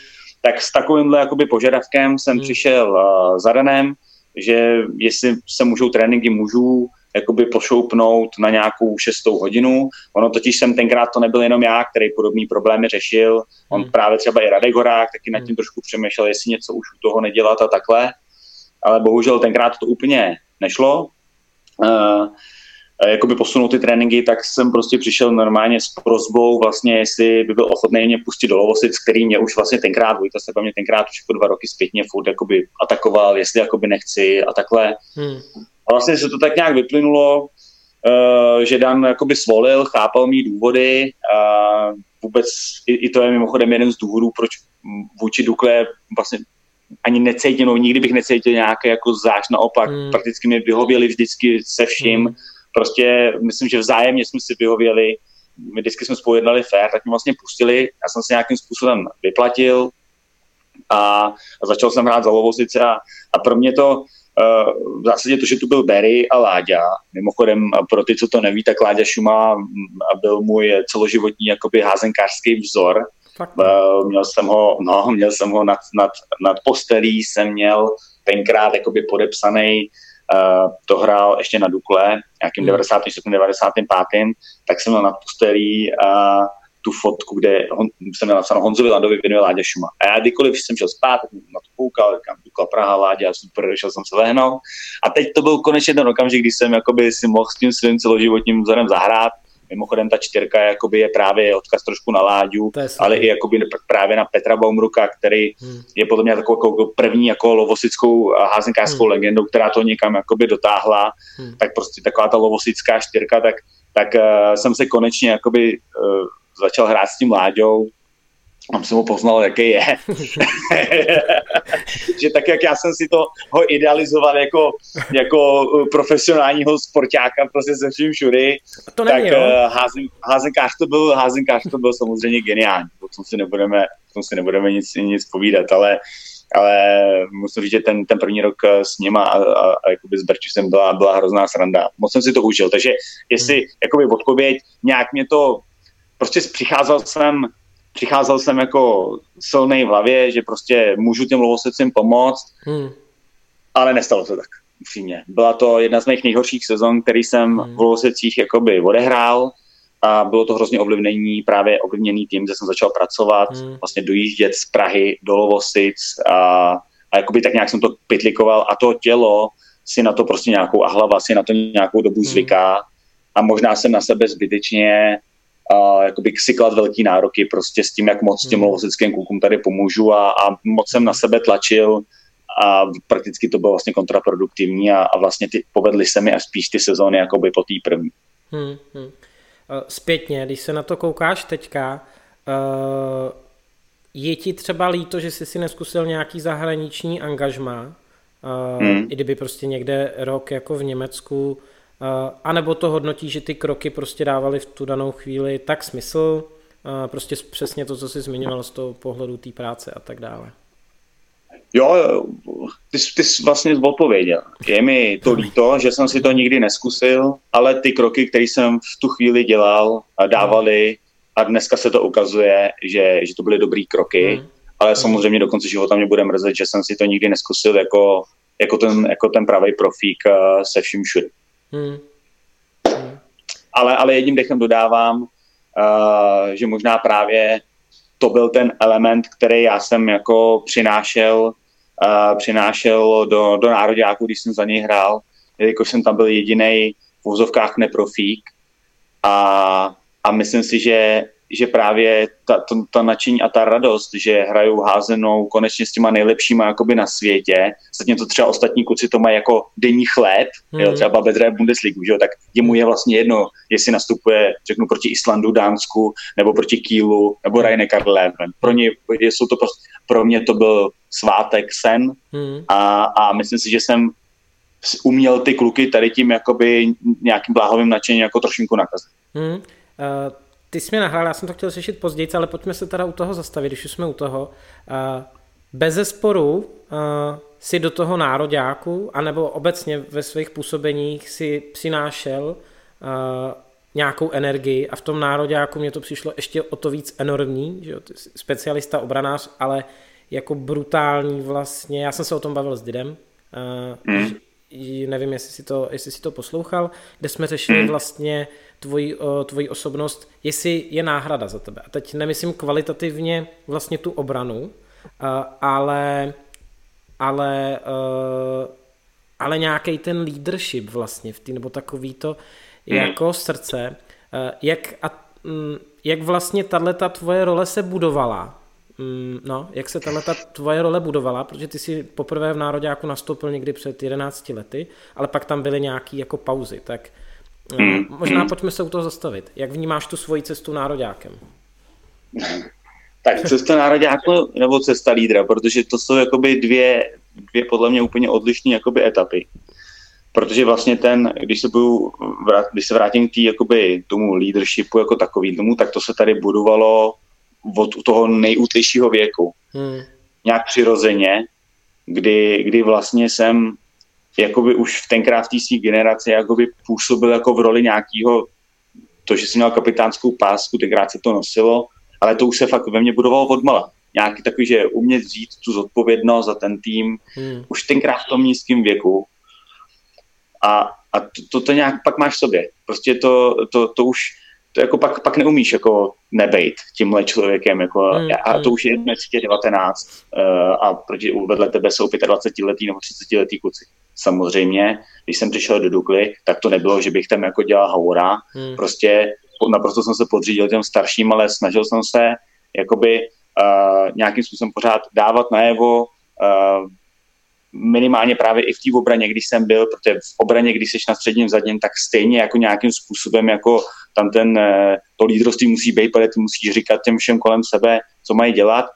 Tak s takovýmhle jakoby požadavkem jsem hmm. přišel uh, za Danem, že jestli se můžou tréninky mužů jakoby pošoupnout na nějakou šestou hodinu. Ono totiž jsem tenkrát to nebyl jenom já, který podobný problémy řešil. On hmm. právě třeba i Radek Horák taky nad tím hmm. trošku přemýšlel, jestli něco už u toho nedělat a takhle. Ale bohužel tenkrát to úplně nešlo. Uh, jakoby posunout ty tréninky, tak jsem prostě přišel normálně s prozbou vlastně, jestli by byl ochotný mě pustit do Lovosic, který mě už vlastně tenkrát, Vojta se mě tenkrát už jako dva roky zpětně furt jakoby atakoval, jestli jakoby nechci a takhle. Hmm. A vlastně se to tak nějak vyplynulo, uh, že Dan jakoby svolil, chápal mý důvody a vůbec i, i to je mimochodem jeden z důvodů, proč vůči Dukle vlastně ani necítil, no, nikdy bych necítil nějaké jako záž, naopak hmm. prakticky mi vyhověli vždycky se vším, hmm prostě myslím, že vzájemně jsme si vyhověli, my vždycky jsme spolu jednali fair, tak mě vlastně pustili, já jsem se nějakým způsobem vyplatil a, a začal jsem hrát za Lovosice a, a pro mě to uh, v zásadě to, že tu byl Barry a Láďa, mimochodem pro ty, co to neví, tak Láďa Šuma byl můj celoživotní jakoby házenkářský vzor, Uh, měl jsem ho, no, měl jsem ho nad, nad, nad postelí, jsem měl tenkrát jakoby podepsaný to hrál ještě na Dukle, nějakým 96. Hmm. 95. tak jsem měl nad postelí uh, tu fotku, kde hon, jsem měl napsáno Honzovi Landovi věnuje Láďa Šuma. A já kdykoliv jsem šel spát, tak na to koukal, říkám, Dukla Praha, Láďa, super, šel jsem se lehnout. A teď to byl konečně ten okamžik, kdy jsem jakoby si mohl s tím svým celoživotním vzorem zahrát Mimochodem ta čtyřka jakoby je právě odkaz trošku na Láďu, ale i jakoby právě na Petra Baumruka, který hmm. je podle mě takovou jako první jako lovosickou házenkářskou hmm. legendou, která to někam jakoby dotáhla, hmm. tak prostě taková ta lovosická čtyřka, tak, tak uh, jsem se konečně jakoby uh, začal hrát s tím Láďou, tam jsem ho poznal, jaký je. že tak, jak já jsem si to ho idealizoval jako, jako profesionálního sportáka, prostě se vším všudy, to není, tak uh, házen, házenkář to byl, házenkář to byl samozřejmě geniální, o tom si nebudeme, o tom si nebudeme nic, nic povídat, ale ale musím říct, že ten, ten první rok s nima a, a, a jakoby s Berčusem byla, byla hrozná sranda. Moc jsem si to užil, takže jestli hmm. jakoby odpověď, nějak mě to, prostě přicházel jsem přicházel jsem jako silný v hlavě, že prostě můžu těm lovosecím pomoct, hmm. ale nestalo se tak, upřímně. Byla to jedna z mých nejhorších sezon, který jsem hmm. v lovosecích jakoby odehrál a bylo to hrozně ovlivnění, právě ovlivněný tím, že jsem začal pracovat, hmm. vlastně dojíždět z Prahy do Lovosic a, a jakoby tak nějak jsem to pitlikoval a to tělo si na to prostě nějakou a hlava si na to nějakou dobu hmm. zvyká a možná jsem na sebe zbytečně a jakoby si klad velký nároky prostě s tím, jak moc těm hmm. lovosickým klukům tady pomůžu a, a moc jsem na sebe tlačil a prakticky to bylo vlastně kontraproduktivní a, a vlastně ty, povedly se mi až spíš ty sezóny jakoby po té první. Hmm, hmm. Zpětně, když se na to koukáš teďka, uh, je ti třeba líto, že jsi si neskusil nějaký zahraniční angažma, uh, hmm. i kdyby prostě někde rok jako v Německu a nebo to hodnotí, že ty kroky prostě dávaly v tu danou chvíli tak smysl, prostě přesně to, co jsi zmiňoval z toho pohledu té práce a tak dále. Jo, ty, ty jsi vlastně odpověděl. Je mi to líto, že jsem si to nikdy neskusil, ale ty kroky, které jsem v tu chvíli dělal, dávali a dneska se to ukazuje, že, že to byly dobrý kroky, hmm. ale samozřejmě do konce života mě bude mrzet, že jsem si to nikdy neskusil jako, jako ten, jako ten pravý profík se vším všude. Hmm. Hmm. Ale, ale jedním dechem dodávám, uh, že možná právě to byl ten element, který já jsem jako přinášel, uh, přinášel do, do nároďáku, když jsem za něj hrál, jelikož jsem tam byl jediný v vozovkách neprofík a, a myslím si, že že právě ta, ta, ta nadšení a ta radost, že hrajou házenou konečně s těma nejlepšíma jakoby na světě, to třeba ostatní kluci to mají jako denní chléb, mm. jo, třeba Babet hraje Bundesligu, že jo, tak jemu je vlastně jedno, jestli nastupuje, řeknu, proti Islandu, Dánsku, nebo proti Kílu, nebo Rajne Karleven. Pro, ně, jsou to prostě, pro mě to byl svátek, sen hmm. a, a myslím si, že jsem uměl ty kluky tady tím jakoby nějakým bláhovým nadšením jako trošinku nakazit. Hmm. Uh, ty jsi mě nahrál, já jsem to chtěl řešit později, ale pojďme se teda u toho zastavit, když už jsme u toho. Uh, bez zesporu uh, si do toho nároďáku, anebo obecně ve svých působeních si přinášel uh, nějakou energii a v tom nároďáku mě to přišlo ještě o to víc enormní, že jo, specialista, obranář, ale jako brutální vlastně, já jsem se o tom bavil s Didem, mm. nevím, jestli si, to, jestli si to poslouchal, kde jsme řešili mm. vlastně tvoji, uh, tvoji osobnost, jestli je náhrada za tebe. A teď nemyslím kvalitativně vlastně tu obranu, uh, ale ale, uh, ale nějaký ten leadership vlastně v tý, nebo takový to hmm. jako srdce, jak, a, um, jak vlastně tato tvoje role se budovala, um, no, jak se tato tvoje role budovala, protože ty si poprvé v Nároďáku nastoupil někdy před 11 lety, ale pak tam byly nějaký jako pauzy, tak uh, možná pojďme se u toho zastavit. Jak vnímáš tu svoji cestu nároďákem? Tak cesta nároďáku nebo cesta lídra, protože to jsou jakoby dvě, dvě podle mě úplně odlišné jakoby etapy. Protože vlastně ten, když se, budu, když se vrátím k tý, jakoby, tomu leadershipu jako takový tomu, tak to se tady budovalo od toho nejútlejšího věku. Hmm. Nějak přirozeně, kdy, kdy vlastně jsem jakoby už v tenkrát v té své generaci jakoby působil jako v roli nějakého, to, že jsem měl kapitánskou pásku, tenkrát se to nosilo, ale to už se fakt ve mně budovalo odmala. Nějaký takový, že umět vzít tu zodpovědnost za ten tým, hmm. už tenkrát v tom nízkém věku. A, a to, to, to nějak pak máš v sobě. Prostě to, to, to už to jako pak, pak neumíš jako nebejt tímhle člověkem. Jako, hmm, a to hmm. už je 19 uh, a proti, vedle tebe jsou 25 letý nebo 30 letý kluci. Samozřejmě, když jsem přišel do Dukly, tak to nebylo, že bych tam jako dělal haura. Hmm. Prostě naprosto jsem se podřídil těm starším, ale snažil jsem se jakoby uh, nějakým způsobem pořád dávat najevo uh, minimálně právě i v té obraně, když jsem byl, protože v obraně, když jsi na středním zadním, tak stejně jako nějakým způsobem, jako tam ten, uh, to lídrovství musí být, protože ty musíš říkat těm všem kolem sebe, co mají dělat,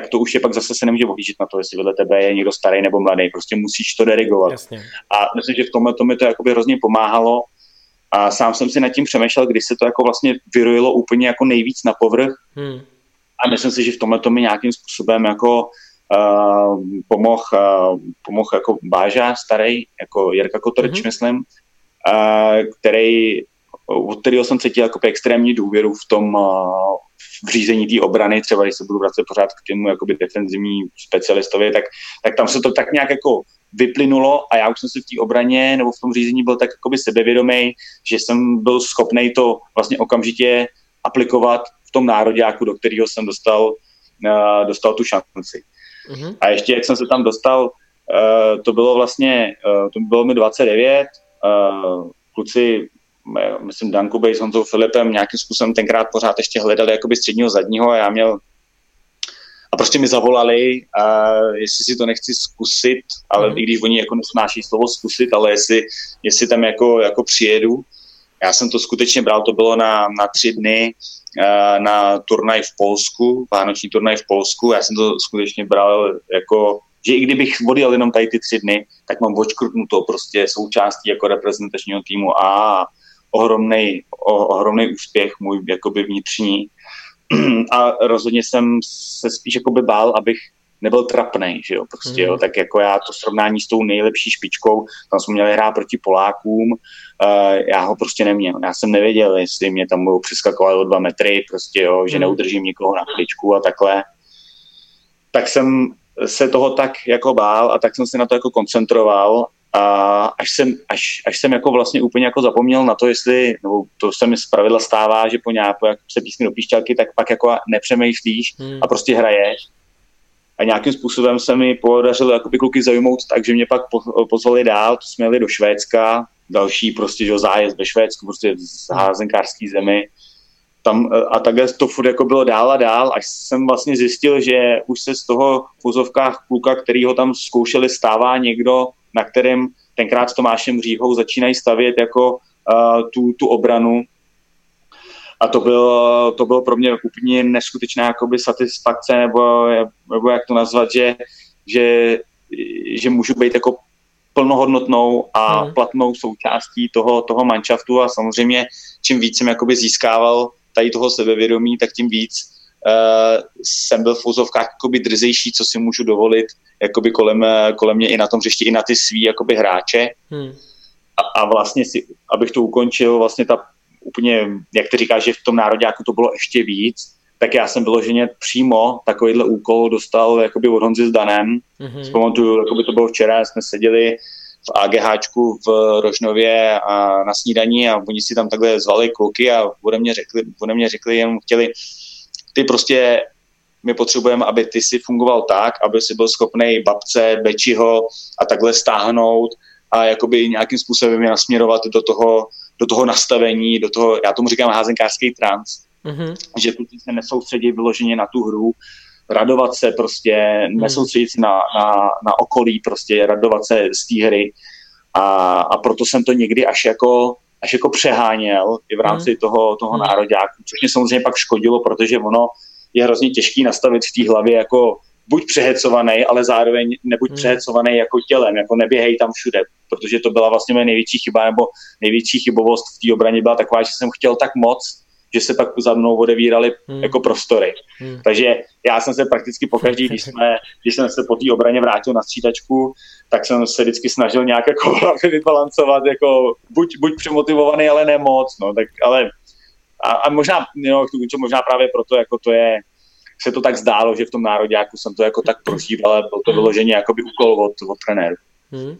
tak to už je pak zase se nemůže ohlížet na to, jestli vedle tebe je někdo starý nebo mladý. Prostě musíš to derigovat. Jasně. A myslím, že v tomhle to mi to jakoby hrozně pomáhalo a sám jsem si nad tím přemýšlel, když se to jako vlastně vyrojilo úplně jako nejvíc na povrch. Hmm. A myslím si, že v tomhle to mi nějakým způsobem jako uh, pomohl uh, pomoh jako Báža starý, jako Jirka Kotorič, hmm. myslím, uh, který, od kterého jsem cítil jako extrémní důvěru v tom uh, v řízení té obrany, třeba když se budu vracet pořád k těmu jakoby defenzivní specialistovi, tak, tak tam se to tak nějak jako vyplynulo a já už jsem si v té obraně nebo v tom řízení byl tak jakoby sebevědomý, že jsem byl schopný to vlastně okamžitě aplikovat v tom nároďáku, do kterého jsem dostal, uh, dostal tu šanci. Mm-hmm. A ještě jak jsem se tam dostal, uh, to bylo vlastně, uh, to bylo mi 29, uh, kluci, myslím Dan Kubej s Honzou Filipem nějakým způsobem tenkrát pořád ještě hledali jakoby středního zadního a já měl a prostě mi zavolali, a jestli si to nechci zkusit, ale mm. i když oni jako nesnáší slovo zkusit, ale jestli, jestli tam jako, jako přijedu. Já jsem to skutečně bral, to bylo na, na tři dny na turnaj v Polsku, vánoční turnaj v Polsku. Já jsem to skutečně bral jako, že i kdybych odjel jenom tady ty tři dny, tak mám očkrtnuto prostě součástí jako reprezentačního týmu a ohromný, ohromný úspěch můj jakoby vnitřní. A rozhodně jsem se spíš jakoby bál, abych nebyl trapný, že jo, prostě, mm. jo, tak jako já to srovnání s tou nejlepší špičkou, tam jsme měli hrát proti Polákům, uh, já ho prostě neměl, já jsem nevěděl, jestli mě tam budou přeskakovat o dva metry, prostě, jo, že mm. neudržím nikoho na kličku a takhle, tak jsem se toho tak jako bál a tak jsem se na to jako koncentroval a až jsem, až, až jsem jako vlastně úplně jako zapomněl na to, jestli, nebo to se mi z pravidla stává, že po nějakou, jak se písní do píšťalky, tak pak jako nepřemýšlíš hmm. a prostě hraješ. A nějakým způsobem se mi podařilo jakoby kluky zajmout tak, že mě pak pozvali dál, to jsme jeli do Švédska, další prostě že zájezd ve Švédsku, prostě z házenkářský zemi. Tam, a takhle to furt jako bylo dál a dál, až jsem vlastně zjistil, že už se z toho v úzovkách kluka, který ho tam zkoušeli, stává někdo, na kterém tenkrát s Tomášem Říhou začínají stavět jako uh, tu, tu obranu. A to bylo, to bylo pro mě úplně neskutečná jakoby satisfakce, nebo, nebo jak to nazvat, že, že, že můžu být jako plnohodnotnou a hmm. platnou součástí toho, toho manšaftu a samozřejmě čím víc jsem jakoby získával tady toho sebevědomí, tak tím víc jsem byl v úzovkách jakoby drzejší, co si můžu dovolit jakoby kolem, kolem mě i na tom hřišti, i na ty svý jakoby hráče. Hmm. A, a vlastně si, abych to ukončil, vlastně ta úplně, jak ty říkáš, že v tom nároďáku to bylo ještě víc, tak já jsem vyloženě přímo takovýhle úkol dostal jakoby od Honzy s Danem. Mm-hmm. Vzpamatuju, jakoby to bylo včera, jsme seděli v AGHčku v Rožnově a na snídaní a oni si tam takhle zvali kluky a ode mě řekli, ode mě řekli jenom chtěli, ty prostě my potřebujeme, aby ty si fungoval tak, aby si byl schopný babce, Bečiho a takhle stáhnout a jakoby nějakým způsobem je nasměrovat do toho, do toho nastavení, do toho, já tomu říkám házenkářský trans, mm-hmm. že kluci se nesoustředí vyloženě na tu hru, radovat se prostě, mm. nesoustředit se na, na, na okolí, prostě radovat se z té hry a, a proto jsem to někdy až jako až jako přeháněl i v rámci mm. toho, toho mm. nároďáku, což mě samozřejmě pak škodilo, protože ono je hrozně těžký nastavit v té hlavě jako buď přehecovaný, ale zároveň nebuď mm. přehecovaný jako tělem, jako neběhej tam všude, protože to byla vlastně moje největší chyba, nebo největší chybovost v té obraně byla taková, že jsem chtěl tak moc, že se pak za mnou odevíraly hmm. jako prostory. Hmm. Takže já jsem se prakticky pokaždý, když, jsme, když jsem se po té obraně vrátil na střídačku, tak jsem se vždycky snažil nějak jako vybalancovat, jako buď, buď přemotivovaný, ale ne moc, no, tak ale a, a možná, no, možná právě proto, jako to je, se to tak zdálo, že v tom národňáku jsem to jako tak prožíval, ale byl to hmm. vyloženě by úkol od, od trenéru. Hmm. Uh,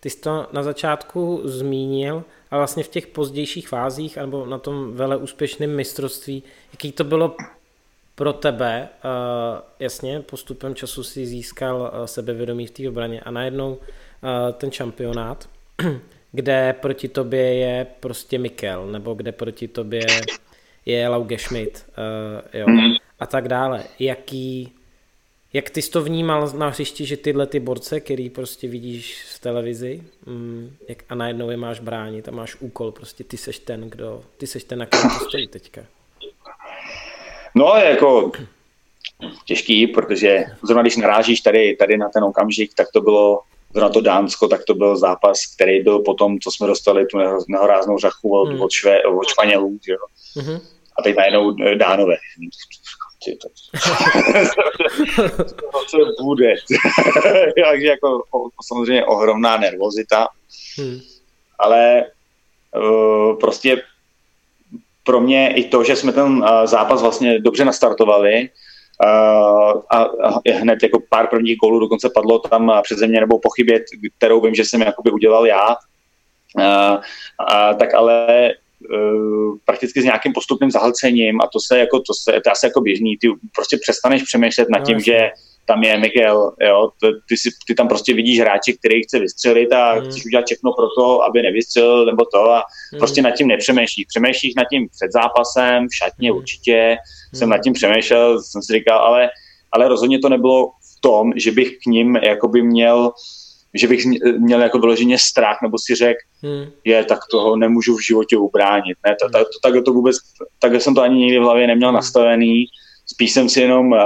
ty jsi to na začátku zmínil, a vlastně v těch pozdějších fázích, nebo na tom vele úspěšném mistrovství, jaký to bylo pro tebe, uh, jasně, postupem času si získal uh, sebevědomí v té obraně a najednou uh, ten šampionát, kde proti tobě je prostě Mikel, nebo kde proti tobě je Lauge Schmidt, jo, mhm. a tak dále. Jaký, jak ty jsi to vnímal na hřišti, že tyhle ty borce, který prostě vidíš v televizi mm, jak, a najednou je máš bránit a máš úkol, prostě ty seš ten, kdo, ty seš ten, na kterém to stojí teďka. No, jako těžký, protože zrovna když narážíš tady, tady na ten okamžik, tak to bylo zrovna to Dánsko, tak to byl zápas, který byl potom, co jsme dostali tu nehoráznou řachu od, hmm. od, šve, od Španělů, jo. Mm-hmm. A teď najednou Dánové ty to, co bude. Takže jako samozřejmě ohromná nervozita, hmm. ale uh, prostě pro mě i to, že jsme ten uh, zápas vlastně dobře nastartovali, Uh, a, a hned jako pár prvních gólů dokonce padlo tam přeze mě nebo pochybět, kterou vím, že jsem jakoby udělal já. Uh, uh, tak ale prakticky s nějakým postupným zahlcením a to se jako, to se, to je asi jako běžný, ty prostě přestaneš přemýšlet nad tím, no, že tam je Miguel, jo, ty, si, ty tam prostě vidíš hráče, který chce vystřelit a hmm. chceš udělat všechno pro to, aby nevystřelil nebo to a hmm. prostě nad tím nepřemýšlíš. Přemýšlíš nad tím před zápasem, v šatně hmm. určitě, hmm. jsem nad tím přemýšlel, jsem si říkal, ale, ale rozhodně to nebylo v tom, že bych k ním jakoby měl že bych měl jako vyloženě strach, nebo si řekl, hmm. je, tak toho nemůžu v životě ubránit. Ne, to, to, to, tak to vůbec, tak jsem to ani nikdy v hlavě neměl hmm. nastavený, spíš jsem si jenom uh,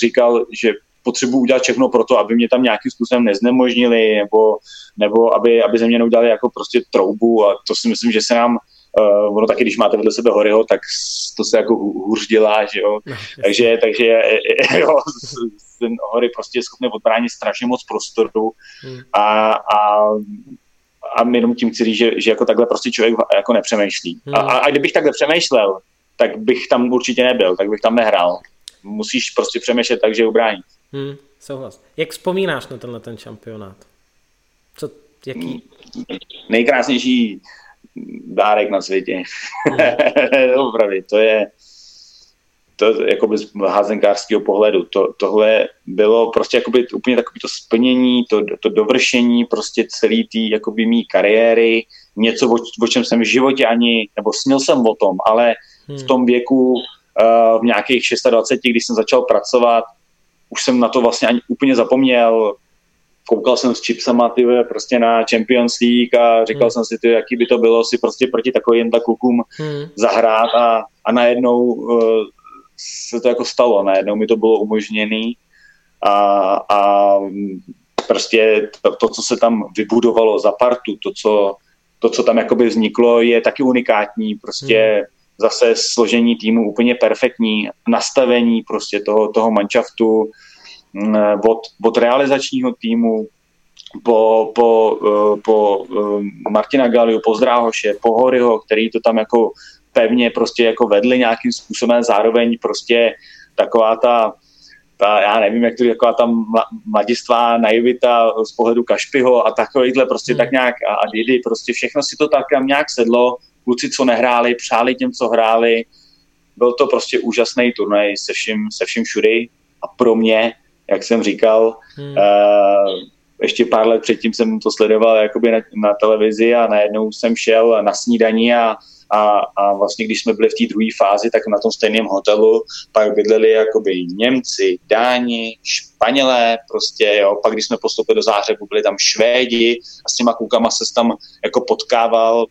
říkal, že potřebuji udělat všechno pro to, aby mě tam nějakým způsobem neznemožnili, nebo, nebo aby, aby ze mě neudělali jako prostě troubu a to si myslím, že se nám Uh, ono taky, když máte vedle sebe Horyho, tak to se jako hůř dělá, že jo. No, takže, takže jo, ten Hory prostě je schopný odbránit strašně moc prostoru hmm. a, a a jenom tím chci říct, že, že jako takhle prostě člověk jako nepřemýšlí. Hmm. A, a kdybych takhle přemýšlel, tak bych tam určitě nebyl, tak bych tam nehrál. Musíš prostě přemýšlet tak, že ubránit. Hmm, souhlas. Jak vzpomínáš na tenhle ten šampionát? Co, jaký? Nejkrásnější dárek na světě. Hmm. Opravdu, to je to jakoby z házenkářského pohledu. To, tohle bylo prostě jakoby úplně takové to splnění, to, to dovršení prostě celý té jakoby mý kariéry, něco, o, o čem jsem v životě ani, nebo snil jsem o tom, ale hmm. v tom věku uh, v nějakých 26, když jsem začal pracovat, už jsem na to vlastně ani úplně zapomněl, koukal jsem s chipsama ty prostě na Champions League a říkal hmm. jsem si, ty, jaký by to bylo si prostě proti takovým klukům hmm. zahrát a, a najednou uh, se to jako stalo, najednou mi to bylo umožněné a, a prostě to, to, co se tam vybudovalo za partu, to, co, to, co tam jakoby vzniklo, je taky unikátní, prostě hmm. zase složení týmu úplně perfektní, nastavení prostě toho, toho manšaftu od, od realizačního týmu po, po, eh, po eh, Martina Galiu, po Zdráhoše, po Horyho, který to tam jako pevně prostě jako vedli nějakým způsobem, zároveň prostě taková ta ta, já nevím, jak to je taková ta mladistvá naivita z pohledu Kašpiho a takovýhle prostě hmm. tak nějak a, a Didi, prostě všechno si to tak nějak sedlo, kluci, co nehráli, přáli těm, co hráli, byl to prostě úžasný turnaj se vším, se vším všudy a pro mě, jak jsem říkal, hmm. uh, ještě pár let předtím jsem to sledoval jakoby na, na televizi a najednou jsem šel na snídaní a a, a vlastně když jsme byli v té druhé fázi, tak na tom stejném hotelu pak bydleli jakoby Němci, Dáni, Španělé, prostě jo, pak když jsme postoupili do Záhřebu, byli tam Švédi a s těma klukama se tam jako potkával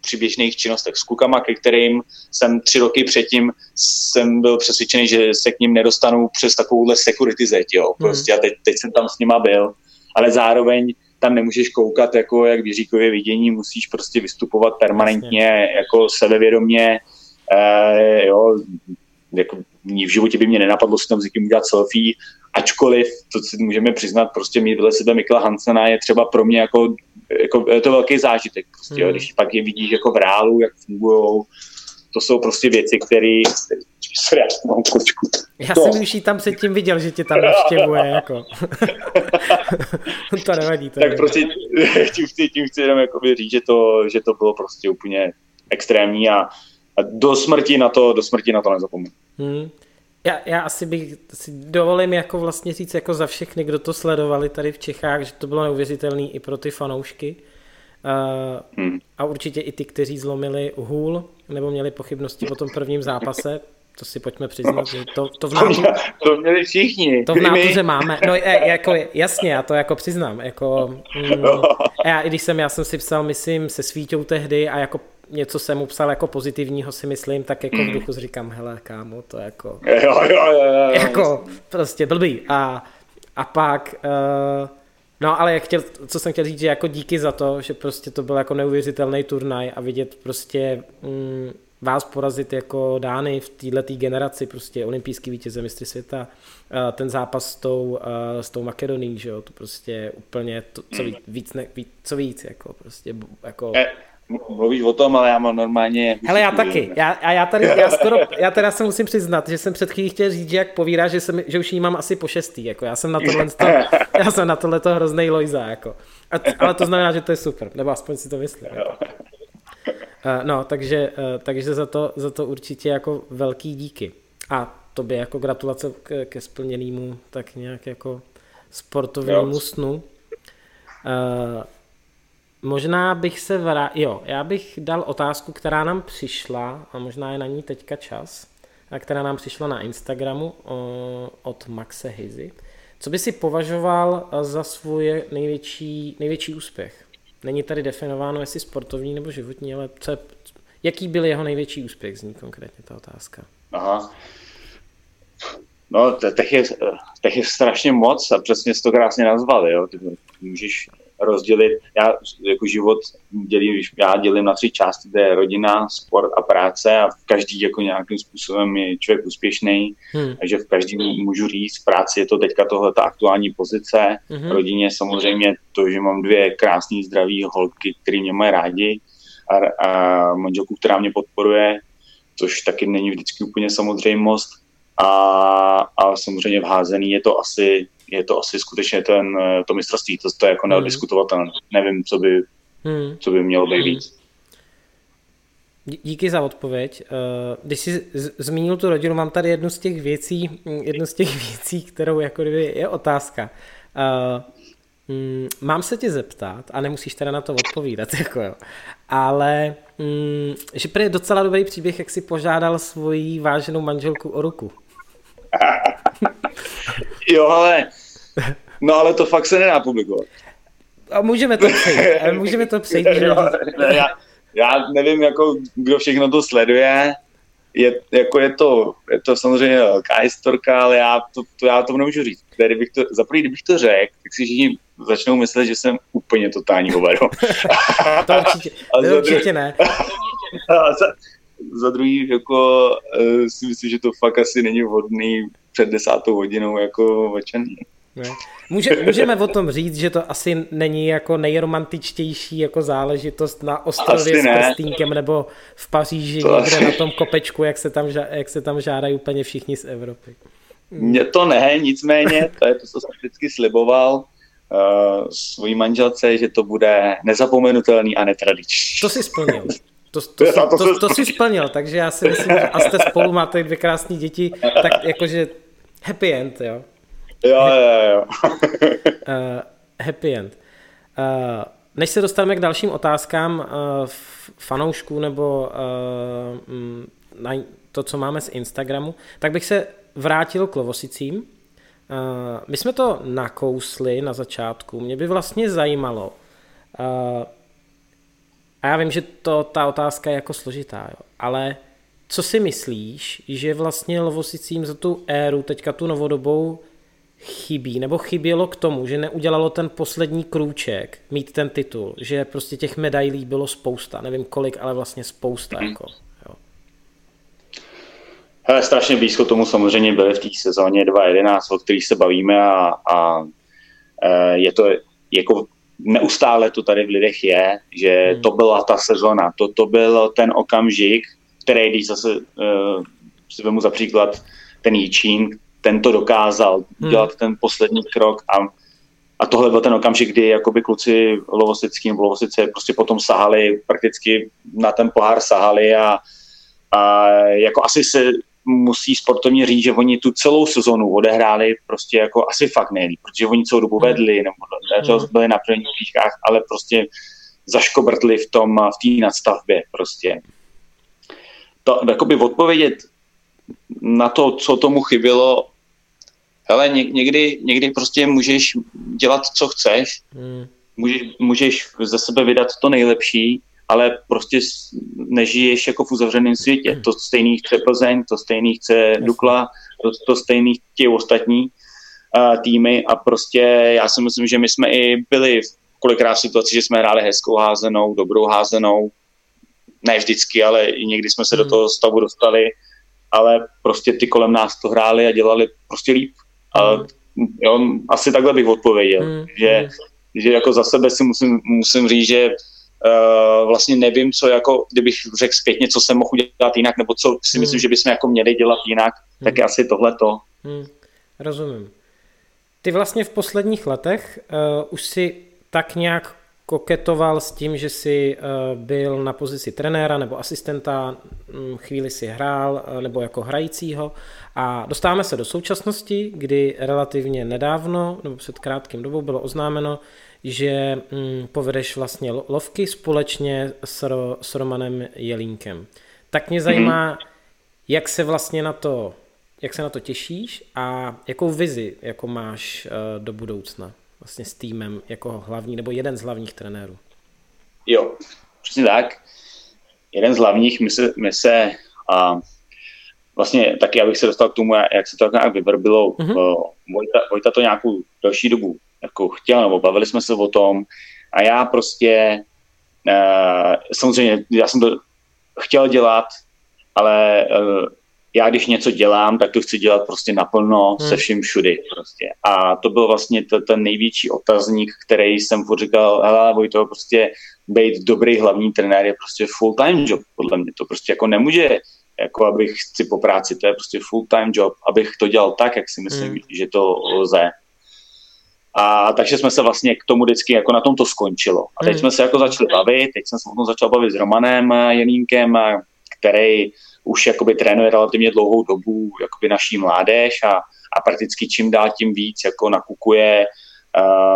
při běžných činnostech s klukama, ke kterým jsem tři roky předtím jsem byl přesvědčený, že se k ním nedostanu přes takovouhle security zeď, jo, hmm. prostě a teď, teď jsem tam s nima byl, ale zároveň tam nemůžeš koukat jako jak Jiříkově vidění, musíš prostě vystupovat permanentně, Jasně. jako sebevědomě, eh, jo, jako v životě by mě nenapadlo si tam s někým udělat selfie, ačkoliv, to si můžeme přiznat, prostě mít vedle sebe Mikla Hansena je třeba pro mě jako, jako je to velký zážitek, prostě, hmm. jo, když pak je vidíš jako v reálu, jak fungují, to jsou prostě věci, které já mám kočku. Já to. jsem už tam předtím viděl, že tě tam navštěvuje, jako. to nevadí. To tak prostě tím chci, tím chci jenom říct, že to, že to bylo prostě úplně extrémní a, a do smrti na to, do smrti na to nezapomenu. Hmm. Já, já asi bych si dovolím jako vlastně říct jako za všechny, kdo to sledovali tady v Čechách, že to bylo neuvěřitelné i pro ty fanoušky. Uh, hmm. A určitě i ty, kteří zlomili hůl nebo měli pochybnosti po tom prvním zápase, to si pojďme přiznat, že to, to v nátu... To měli všichni. To v nátuře máme. No je, jako, jasně, já to jako přiznám. Jako, mm, já, i když jsem, já jsem si psal, myslím, se Svíťou tehdy a jako něco jsem mu psal jako pozitivního si myslím, tak jako v mm. duchu říkám, hele kámo, to jako... Jo, jo, jo, jo. Jako prostě blbý. A, a pak... Uh, No, ale jak chtěl, co jsem chtěl říct, že jako díky za to, že prostě to byl jako neuvěřitelný turnaj a vidět prostě mm, vás porazit jako Dány v této generaci, prostě olympijský vítěze mistry světa, ten zápas s tou, s tou Makedonií, že jo, to prostě úplně, to, co víc, víc, ne, víc, co víc, jako prostě, jako... Mluvíš o tom, ale já mám normálně... Hele, já taky. Já, a já tady, já skoro, já teda se musím přiznat, že jsem před chvílí chtěl říct, že jak povídá, že, jsem, že už jí mám asi po šestý, jako já jsem na tohle, to, já jsem na tohle to hrozný lojza, jako. A, ale to znamená, že to je super, nebo aspoň si to myslím. Jako. Eh, no, takže, eh, takže za, to, za to určitě jako velký díky. A tobě jako gratulace ke, ke splněnému tak nějak jako sportovnímu snu. Uh, možná bych se vrá... Jo, já bych dal otázku, která nám přišla, a možná je na ní teďka čas, a která nám přišla na Instagramu uh, od Maxe Hizy. Co by si považoval za svůj největší, největší úspěch? Není tady definováno, jestli sportovní nebo životní, ale co je, jaký byl jeho největší úspěch, zní konkrétně ta otázka. Aha. No, těch je, těch je strašně moc a přesně jsi to krásně nazval, jo. Ty můžeš rozdělit, já jako život dělím, já dělím na tři části, to je rodina, sport a práce a v každý jako nějakým způsobem je člověk úspěšný, hmm. takže v každém můžu říct, v práci je to teďka tohle ta aktuální pozice, hmm. rodině samozřejmě to, že mám dvě krásné zdraví holky, které mě mají rádi a, a manželku, která mě podporuje, což taky není vždycky úplně samozřejmost a, a samozřejmě v házený je to asi je to asi skutečně ten, eh, to mistrovství, to, to je jako hmm. neodiskutovatelné. Nevím, co by, hmm. co by mělo být hmm. víc. Díky za odpověď. Eh, když jsi zmínil tu rodinu, mám tady jednu z těch věcí, jednu z těch věcí, kterou jako kdyby je otázka. Eh, mm, mám se tě zeptat, a nemusíš teda na to odpovídat, jako jo, ale mm, že je docela dobrý příběh, jak si požádal svoji váženou manželku o ruku. jo, ale no ale to fakt se nedá publikovat. A můžeme to přejít. můžeme to přejít. Že... já, já nevím, jako, kdo všechno to sleduje, je, jako je to, je to samozřejmě velká historka, ale já to, to, já to nemůžu říct. Tady bych to, za prvý, kdybych to řekl, tak si všichni začnou myslet, že jsem úplně totální hovado. to určitě, to určitě ne. za, za druhý, jako uh, si myslím, že to fakt asi není vhodný před desátou hodinou jako večerní. Může, můžeme o tom říct, že to asi není jako nejromantičtější jako záležitost na ostrově s prstínkem nebo v Paříži to někde asi... na tom kopečku, jak se, tam, jak se tam žádají úplně všichni z Evropy. Mně to ne, nicméně, to je to, co jsem vždycky sliboval uh, svojí manželce, že to bude nezapomenutelný a netradiční. To si splnil. To, to, to, to, to, to si splnil, takže já si myslím, že a jste spolu, máte dvě krásné děti, tak jakože happy end, jo. Jo, jo, jo. uh, happy end. Uh, než se dostaneme k dalším otázkám uh, fanoušků nebo uh, na to, co máme z Instagramu, tak bych se vrátil k Lovosicím. Uh, my jsme to nakousli na začátku. Mě by vlastně zajímalo, uh, a já vím, že to, ta otázka je jako složitá, jo, ale co si myslíš, že vlastně Lovosicím za tu éru, teďka tu novodobou, chybí, nebo chybělo k tomu, že neudělalo ten poslední krůček, mít ten titul, že prostě těch medailí bylo spousta, nevím kolik, ale vlastně spousta. Mm. Jako, jo. Hele, strašně blízko tomu samozřejmě byly v té sezóně 2011, o kterých se bavíme a, a e, je to jako neustále to tady v lidech je, že mm. to byla ta sezona, to, to byl ten okamžik, který, když zase uh, si vemu za příklad ten Jičín, ten to dokázal hmm. dělat ten poslední krok a, a tohle byl ten okamžik, kdy jakoby kluci Lovosický nebo Lovosice prostě potom sahali, prakticky na ten pohár sahali a, a jako asi se musí sportovně říct, že oni tu celou sezonu odehráli prostě jako asi fakt nejlíp, protože oni celou dobu hmm. vedli, nebo hmm. byli na prvních příčkách, ale prostě zaškobrtli v tom, v té nadstavbě prostě. To, jakoby odpovědět na to, co tomu chybělo, hele, někdy, někdy prostě můžeš dělat, co chceš, hmm. můžeš, můžeš ze sebe vydat to nejlepší, ale prostě nežiješ jako v uzavřeném světě. To stejný chce Plzeň, to stejný chce Dukla, to, to stejný ti ostatní uh, týmy a prostě já si myslím, že my jsme i byli v kolikrát v situaci, že jsme hráli hezkou házenou, dobrou házenou, ne vždycky, ale i někdy jsme se hmm. do toho stavu dostali, ale prostě ty kolem nás to hráli a dělali prostě líp. A hmm. jo, asi takhle bych odpověděl, hmm. že, hmm. že jako za sebe si musím, musím říct, že uh, vlastně nevím, co jako, kdybych řekl zpětně, co jsem mohl udělat jinak, nebo co si hmm. myslím, že bychom jako měli dělat jinak, hmm. tak je asi tohleto. Hmm. Rozumím. Ty vlastně v posledních letech uh, už si tak nějak koketoval s tím, že si eh, byl na pozici trenéra nebo asistenta, hm, chvíli si hrál eh, nebo jako hrajícího a dostáváme se do současnosti, kdy relativně nedávno nebo před krátkým dobou bylo oznámeno, že hm, povedeš vlastně lovky společně s, Ro, s Romanem Jelínkem. Tak mě zajímá, mm-hmm. jak se vlastně na to, jak se na to těšíš a jakou vizi jako máš eh, do budoucna vlastně s týmem jako hlavní, nebo jeden z hlavních trenérů. Jo, přesně tak. Jeden z hlavních, my se, my se a vlastně taky, abych se dostal k tomu, jak se to nějak vyvrbilo, mm-hmm. Vojta, Vojta to nějakou další dobu jako chtěl, nebo bavili jsme se o tom a já prostě uh, samozřejmě, já jsem to chtěl dělat, ale uh, já když něco dělám, tak to chci dělat prostě naplno hmm. se vším všudy prostě. A to byl vlastně to, ten největší otazník, který jsem furt říkal, hele Vojto, prostě být dobrý hlavní trenér je prostě full time job, podle mě to prostě jako nemůže, jako abych si po práci, to je prostě full time job, abych to dělal tak, jak si myslím, hmm. že to lze. A takže jsme se vlastně k tomu vždycky jako na tom to skončilo. A teď hmm. jsme se jako začali bavit, teď jsem se o tom začal bavit s Romanem Jenínkem, který už jakoby trénuje relativně dlouhou dobu jakoby naší mládež a, a prakticky čím dál tím víc jako nakukuje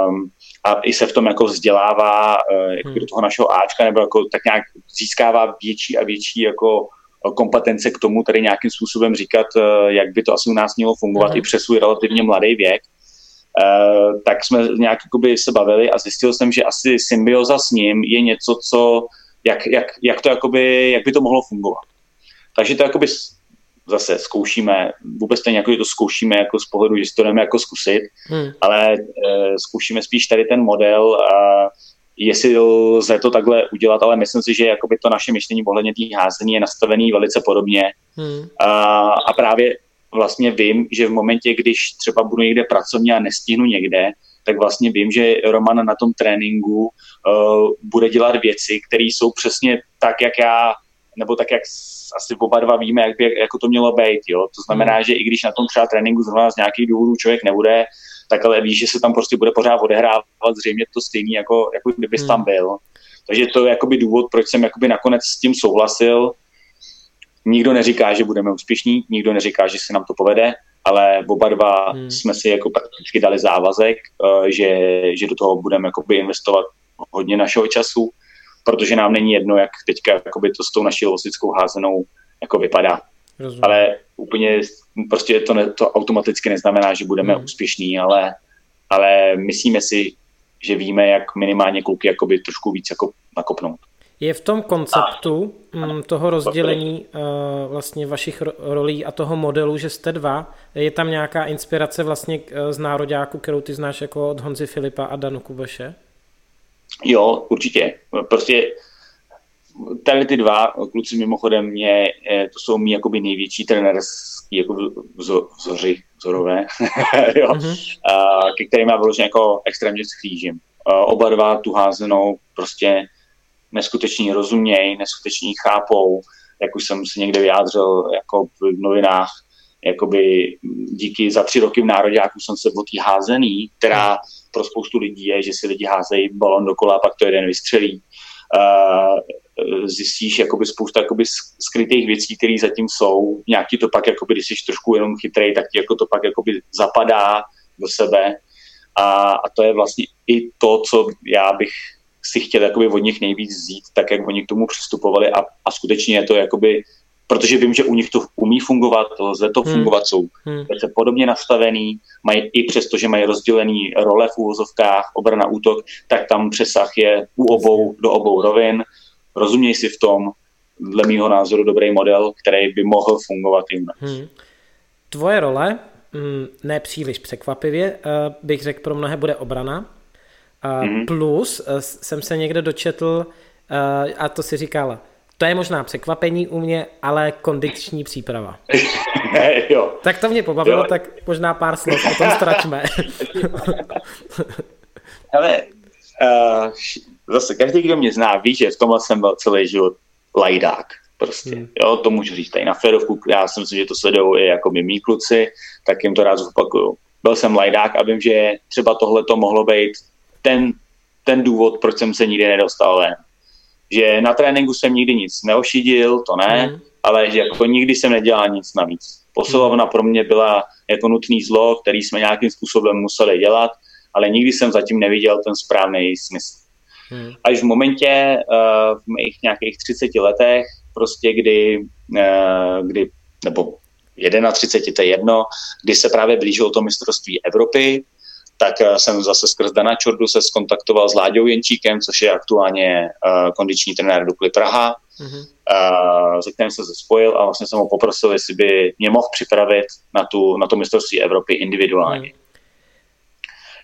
um, a i se v tom jako vzdělává uh, jako hmm. do toho našeho Ačka nebo jako tak nějak získává větší a větší jako kompetence k tomu, tady nějakým způsobem říkat, uh, jak by to asi u nás mělo fungovat hmm. i přes svůj relativně mladý věk. Uh, tak jsme nějak jakoby se bavili a zjistil jsem, že asi symbioza s ním je něco, co jak, jak, jak to jakoby, jak by to mohlo fungovat. Takže to jakoby zase zkoušíme, vůbec to jako, že to zkoušíme jako z pohledu, že si to jdeme jako zkusit, hmm. ale e, zkoušíme spíš tady ten model a jestli lze to takhle udělat, ale myslím si, že jakoby to naše myšlení ohledně té házení je nastavený velice podobně hmm. a, a právě vlastně vím, že v momentě, když třeba budu někde pracovně a nestihnu někde, tak vlastně vím, že Roman na tom tréninku uh, bude dělat věci, které jsou přesně tak, jak já, nebo tak, jak asi oba dva víme, jak by, jako to mělo být. Jo? To znamená, hmm. že i když na tom třeba tréninku zrovna z nějakých důvodů člověk nebude, tak ale ví, že se tam prostě bude pořád odehrávat zřejmě to stejný, jako, jako kdybys hmm. tam byl. Takže to je jakoby důvod, proč jsem jakoby nakonec s tím souhlasil. Nikdo neříká, že budeme úspěšní, nikdo neříká, že se nám to povede, ale oba dva hmm. jsme si jako prakticky dali závazek, eh, že, že do toho budeme jakoby investovat hodně našeho času, protože nám není jedno, jak teďka jakoby to s tou naší lovostickou házenou jako vypadá. Rozumím. Ale úplně prostě to, ne, to automaticky neznamená, že budeme hmm. úspěšní, ale, ale myslíme si, že víme, jak minimálně kluky jakoby trošku víc jako nakopnout. Je v tom konceptu mm, toho rozdělení uh, vlastně vašich rolí a toho modelu, že jste dva, je tam nějaká inspirace vlastně eh, z nároďáku, kterou ty znáš jako od Honzy Filipa a Danu Kubeše? Jo, určitě. Prostě tady ty dva kluci mimochodem mě, eh, to jsou mi jakoby největší trenérský jako vzoři, vzorové, jo, mm-hmm. a, ke kterým já vyloženě jako extrémně schlížím. Oba dva tu házenou prostě neskutečně rozumějí, neskutečně chápou, jak už jsem se někde vyjádřil jako v novinách, jakoby díky za tři roky v Nároďáku jsem se o té házený, která pro spoustu lidí je, že si lidi házejí balon dokola a pak to jeden vystřelí. Uh, zjistíš jakoby spousta jakoby skrytých věcí, které zatím jsou. Nějaký to pak, jakoby, když jsi trošku jenom chytrý, tak ti jako to pak jakoby zapadá do sebe. A, a to je vlastně i to, co já bych si chtěl jakoby od nich nejvíc vzít, tak jak oni k tomu přistupovali a, a skutečně je to jakoby, protože vím, že u nich to umí fungovat, lze to hmm. fungovat, jsou hmm. podobně nastavený, mají i přesto, že mají rozdělený role v úvozovkách, obrana, útok, tak tam přesah je u obou, do obou rovin, rozuměj si v tom, dle mýho názoru dobrý model, který by mohl fungovat jim. Hmm. Tvoje role, mm, ne příliš překvapivě, eh, bych řekl, pro mnohé bude obrana, Mm-hmm. Plus eh, jsem se někde dočetl, eh, a to si říkala, to je možná překvapení u mě, ale kondiční příprava. jo. Tak to mě pobavilo, jo. tak možná pár slov o tom stračme. Ale uh, zase každý, kdo mě zná, ví, že v tomhle jsem byl celý život lajdák. Prostě, hmm. jo, to můžu říct tady na Ferovku, já si myslím, že to sledují i jako my mý kluci, tak jim to rád zopakuju. Byl jsem lajdák a vím, že třeba tohle to mohlo být ten, ten důvod, proč jsem se nikdy nedostal ven. Že na tréninku jsem nikdy nic neošidil, to ne, mm. ale že jako nikdy jsem nedělal nic navíc. Posilovna mm. pro mě byla jako nutný zlo, který jsme nějakým způsobem museli dělat, ale nikdy jsem zatím neviděl ten správný smysl. Hmm. Až v momentě, uh, v mých nějakých 30 letech, prostě kdy, uh, kdy nebo 31, to je jedno, kdy se právě blížilo to mistrovství Evropy, tak eh, jsem zase skrz Dana Čordu se skontaktoval s Láďou Jenčíkem, což je aktuálně uh, kondiční trenér Dukly Praha, mm-hmm. se kterým jsem se spojil a vlastně jsem ho poprosil, jestli by mě mohl připravit na, tu, na to mistrovství Evropy individuálně. Mm.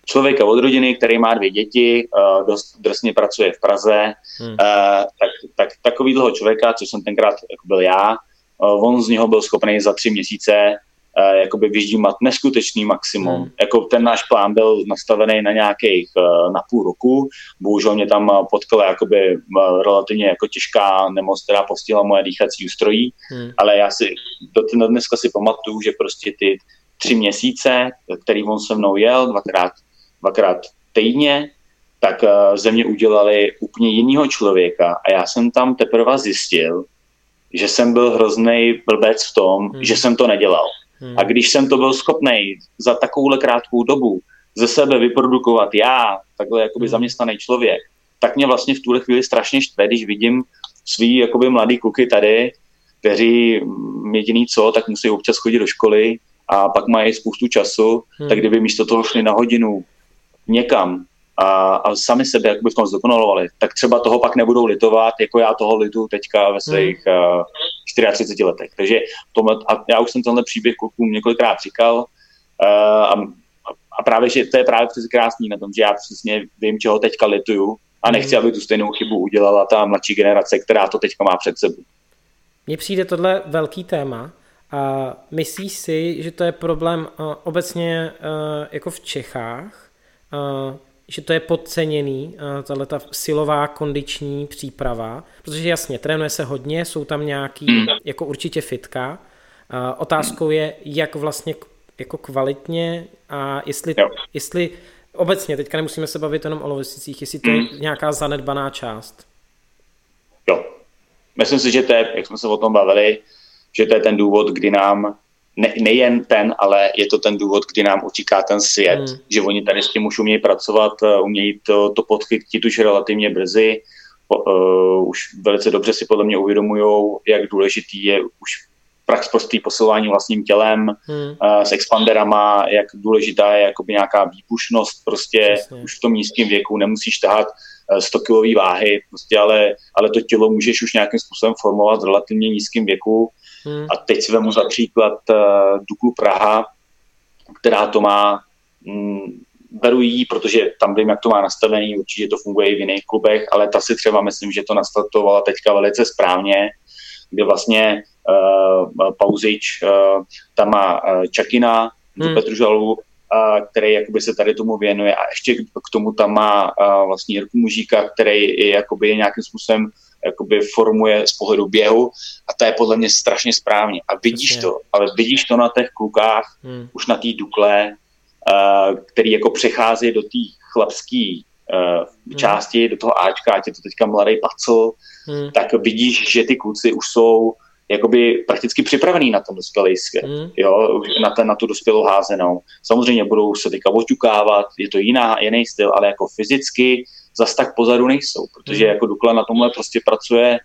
Člověka od rodiny, který má dvě děti, dost drsně pracuje v Praze, mm. uh, tak, tak takovýhle člověka, co jsem tenkrát jako byl já, on z něho byl schopný za tři měsíce jakoby vyždímat neskutečný maximum. Hmm. Jako ten náš plán byl nastavený na nějakých uh, na půl roku, bohužel mě tam potkala jakoby relativně jako těžká nemoc, která postihla moje dýchací ústrojí, hmm. ale já si do, dneska si pamatuju, že prostě ty tři měsíce, který on se mnou jel, dvakrát, dvakrát týdně, tak ze mě udělali úplně jiného člověka a já jsem tam teprve zjistil, že jsem byl hrozný blbec v tom, hmm. že jsem to nedělal. Hmm. A když jsem to byl schopný za takovouhle krátkou dobu ze sebe vyprodukovat já, takhle jakoby hmm. zaměstnaný člověk, tak mě vlastně v tuhle chvíli strašně štve, když vidím svý jakoby mladý kluky tady, kteří jediný co, tak musí občas chodit do školy a pak mají spoustu času, hmm. tak kdyby místo toho šli na hodinu někam a, a sami sebe jakoby v tom zdokonalovali, tak třeba toho pak nebudou litovat, jako já toho litu teďka ve svých hmm. uh, 34 letech. Takže tomhle, a já už jsem tenhle příběh klukům několikrát říkal uh, a, a právě, že to je právě přes krásný na tom, že já přesně vím, čeho teďka lituju a nechci, mhm. aby tu stejnou chybu udělala ta mladší generace, která to teďka má před sebou. Mně přijde tohle velký téma, a myslíš si, že to je problém uh, obecně uh, jako v Čechách, že to je podceněný, uh, tahle ta silová kondiční příprava, protože jasně, trénuje se hodně, jsou tam nějaký, hmm. jako určitě fitka. Uh, otázkou je, jak vlastně jako kvalitně a jestli, jestli obecně, teďka nemusíme se bavit jenom o lovisticích, jestli to je hmm. nějaká zanedbaná část. Jo. Myslím si, že to je, jak jsme se o tom bavili, že to je ten důvod, kdy nám, ne, nejen ten, ale je to ten důvod, kdy nám utíká ten svět, hmm. že oni tady s tím už umějí pracovat, eh, umějí to, to podchytit už relativně brzy, uh, už velice dobře si podle mě uvědomují, jak důležitý je už prax prostý posilování vlastním tělem, hmm. uh, s expanderama, jak důležitá je jakoby nějaká výpušnost prostě Přesně. už v tom nízkém věku, nemusíš tahat 100 kg váhy, prostě, ale, ale to tělo můžeš už nějakým způsobem formovat v relativně nízkém věku Hmm. A teď si vemu za příklad uh, Duklu Praha, která to má, mm, beru jí, protože tam vím, jak to má nastavený, určitě to funguje i v jiných klubech, ale ta si třeba myslím, že to nastartovala teďka velice správně, kde vlastně uh, Pauzič, uh, tam má uh, Čakina, hmm. Petružalu, uh, který jakoby se tady tomu věnuje a ještě k tomu tam má uh, vlastně Jirku Mužíka, který je jakoby nějakým způsobem jakoby formuje z pohledu běhu a to je podle mě strašně správně. A vidíš Přesně. to, ale vidíš to na těch klukách, hmm. už na té Dukle, uh, který jako přechází do té chlapské uh, hmm. části, do toho Ačka, ať je to teďka mladý pacl, hmm. tak vidíš, že ty kluci už jsou jakoby prakticky připravený na ten dospělý svět, hmm. jo, na, ten, na tu dospělou házenou. Samozřejmě budou se teďka oťukávat, je to jiná, jiný styl, ale jako fyzicky zas tak pozadu nejsou, protože hmm. jako Dukla na tomhle prostě pracuje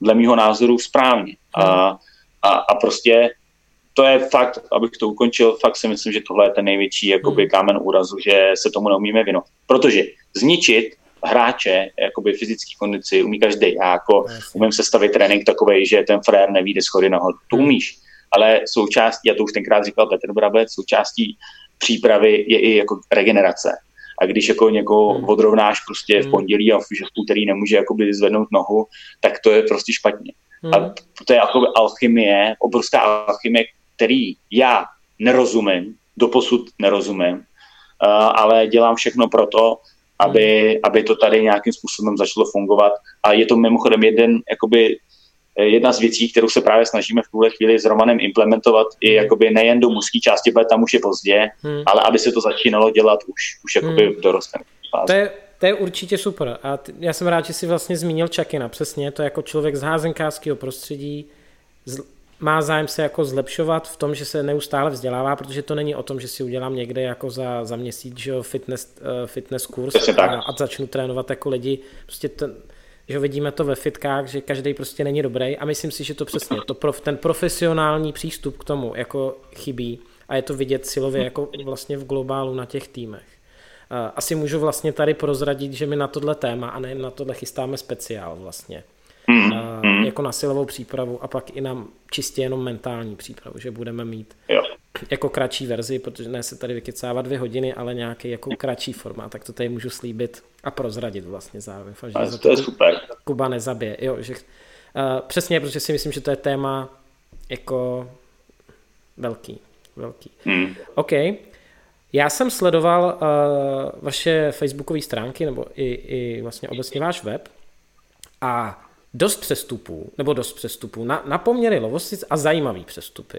dle mýho názoru správně. A, a, a prostě to je fakt, abych to ukončil, fakt si myslím, že tohle je ten největší jakoby, hmm. kámen úrazu, že se tomu neumíme věnovat. Protože zničit hráče, jakoby fyzický kondici, umí každý. Já jako umím sestavit trénink takový, že ten frér nevíde schody nahoru. To umíš. Ale součástí, já to už tenkrát říkal Petr Brabec, součástí přípravy je i jako regenerace. A když jako někoho hmm. odrovnáš prostě v hmm. pondělí a že v úterý nemůže jakoby zvednout nohu, tak to je prostě špatně. Hmm. A to je jako alchymie, obrovská alchymie, který já nerozumím, doposud nerozumím, ale dělám všechno pro to, aby, hmm. aby to tady nějakým způsobem začalo fungovat. A je to mimochodem jeden jakoby jedna z věcí, kterou se právě snažíme v tuhle chvíli s Romanem implementovat, i hmm. jakoby nejen do mužské části, protože tam už je pozdě, hmm. ale aby se to začínalo dělat už, už jakoby hmm. v dorostem. To je, to je určitě super. A t- já jsem rád, že jsi vlastně zmínil Čakina. Přesně, to je jako člověk z házenkářského prostředí, z, má zájem se jako zlepšovat v tom, že se neustále vzdělává, protože to není o tom, že si udělám někde jako za, za měsíc že jo, fitness, uh, fitness kurz a, a začnu trénovat jako lidi. Prostě ten, že vidíme to ve fitkách, že každý prostě není dobrý a myslím si, že to přesně, to prof, ten profesionální přístup k tomu jako chybí a je to vidět silově jako vlastně v globálu na těch týmech. Asi můžu vlastně tady prozradit, že my na tohle téma a nejen na tohle chystáme speciál vlastně. Mm, jako na silovou přípravu a pak i na čistě jenom mentální přípravu, že budeme mít jo. jako kratší verzi, protože ne se tady vykecává dvě hodiny, ale nějaký jako kratší formát, tak to tady můžu slíbit a prozradit vlastně zároveň. Že to, to je super. Kuba nezabije. Jo, že, uh, přesně, protože si myslím, že to je téma jako velký. Velký. Mm. OK. Já jsem sledoval uh, vaše facebookové stránky, nebo i, i vlastně obecně váš web a dost přestupů, nebo dost přestupů, na, na poměry lovostic a zajímavý přestupy.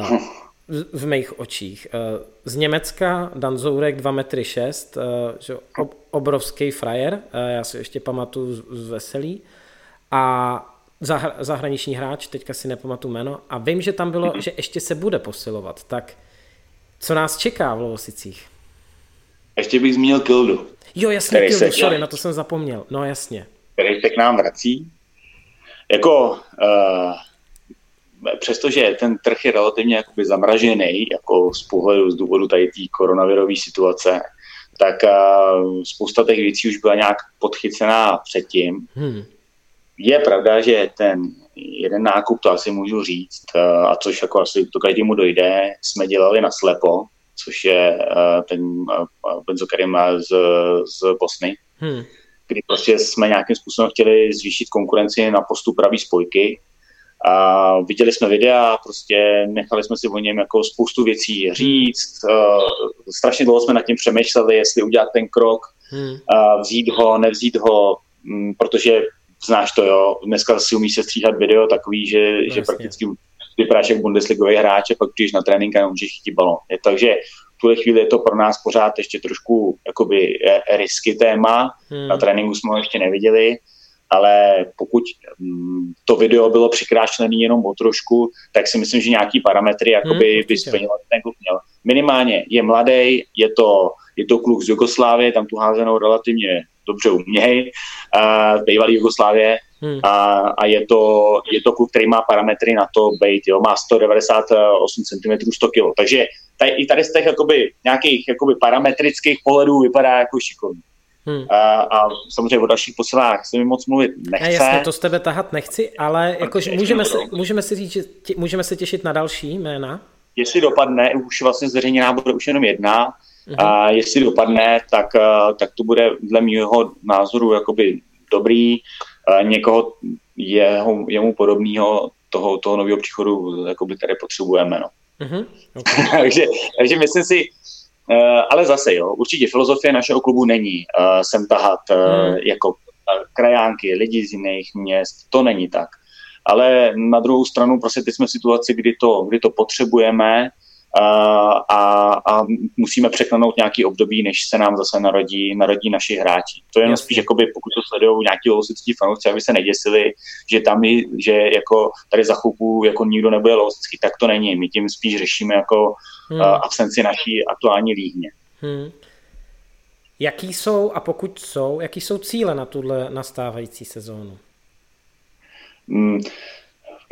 Uh, v mých očích. Uh, z Německa Dan Zourek 2 metry 6, uh, že ob, obrovský frajer, uh, já si ještě pamatuju z, Veselý. A zahr- zahraniční hráč, teďka si nepamatuju jméno, a vím, že tam bylo, že ještě se bude posilovat, tak co nás čeká v Lovosicích? Ještě bych zmínil Kildu. Jo, jasně, Kildu, sorry, na to jsem zapomněl. No jasně který se k nám vrací. Jako uh, přestože ten trh je relativně jakoby zamražený, jako z pohledu, z důvodu tady té koronavirové situace, tak uh, spousta těch věcí už byla nějak podchycená předtím. Hmm. Je pravda, že ten jeden nákup, to asi můžu říct, uh, a což jako asi to každému dojde, jsme dělali na slepo, což je uh, ten benzokarim z, z Bosny, hmm. kdy prostě jsme nějakým způsobem chtěli zvýšit konkurenci na postup pravý spojky, a viděli jsme videa, prostě nechali jsme si o něm jako spoustu věcí říct. Uh, strašně dlouho jsme nad tím přemýšleli, jestli udělat ten krok, hmm. uh, vzít ho, nevzít ho, um, protože znáš to, jo, dneska si umí se stříhat video takový, že, no, že prakticky vypadáš jak bundesligový hráč a pak když na trénink a nemůžeš chytit balon. Je, takže v tuhle chvíli je to pro nás pořád ještě trošku jakoby eh, risky téma. Hmm. Na tréninku jsme ho ještě neviděli ale pokud mm, to video bylo přikrášlené jenom o trošku, tak si myslím, že nějaký parametry jakoby hmm, by splnil ten kluk měl. Minimálně je mladý, je to, je to kluk z Jugoslávie, tam tu házenou relativně dobře umějí, uh, bývalý Jugoslávie, hmm. a, a je, to, je to kluk, který má parametry na to být, jo, má 198 cm 100 kg, takže tady, i tady z těch jakoby, nějakých jakoby parametrických pohledů vypadá jako šikovný. Hmm. A, a samozřejmě o dalších posilách se mi moc mluvit nechce. A jasně, to z tebe tahat nechci, ale jakož můžeme, se, můžeme si říct, že tě, můžeme se těšit na další jména. Jestli dopadne, už vlastně zveřejněná bude už jenom jedna, uh-huh. a jestli dopadne, tak, tak to bude dle mého názoru jakoby dobrý. Někoho jeho, jemu podobného toho, toho nového příchodu jakoby tady potřebujeme. No. Uh-huh. Okay. takže, takže myslím si, Eh, ale zase, jo, určitě filozofie našeho klubu není uh, sem tahat uh, hmm. jako krajánky, lidi z jiných měst, to není tak. Ale na druhou stranu prostě teď jsme v situaci, kdy to, kdy to potřebujeme a, a, musíme překlenout nějaký období, než se nám zase narodí, narodí naši hráči. To je jen spíš, jakoby, pokud to sledují nějaký lovosický fanoušci, aby se neděsili, že tam že jako tady za chvilku jako nikdo nebude lovosický, tak to není. My tím spíš řešíme jako hmm. absenci naší aktuální líhně. Hmm. Jaký jsou, a pokud jsou, jaký jsou cíle na tuhle nastávající sezónu? Hmm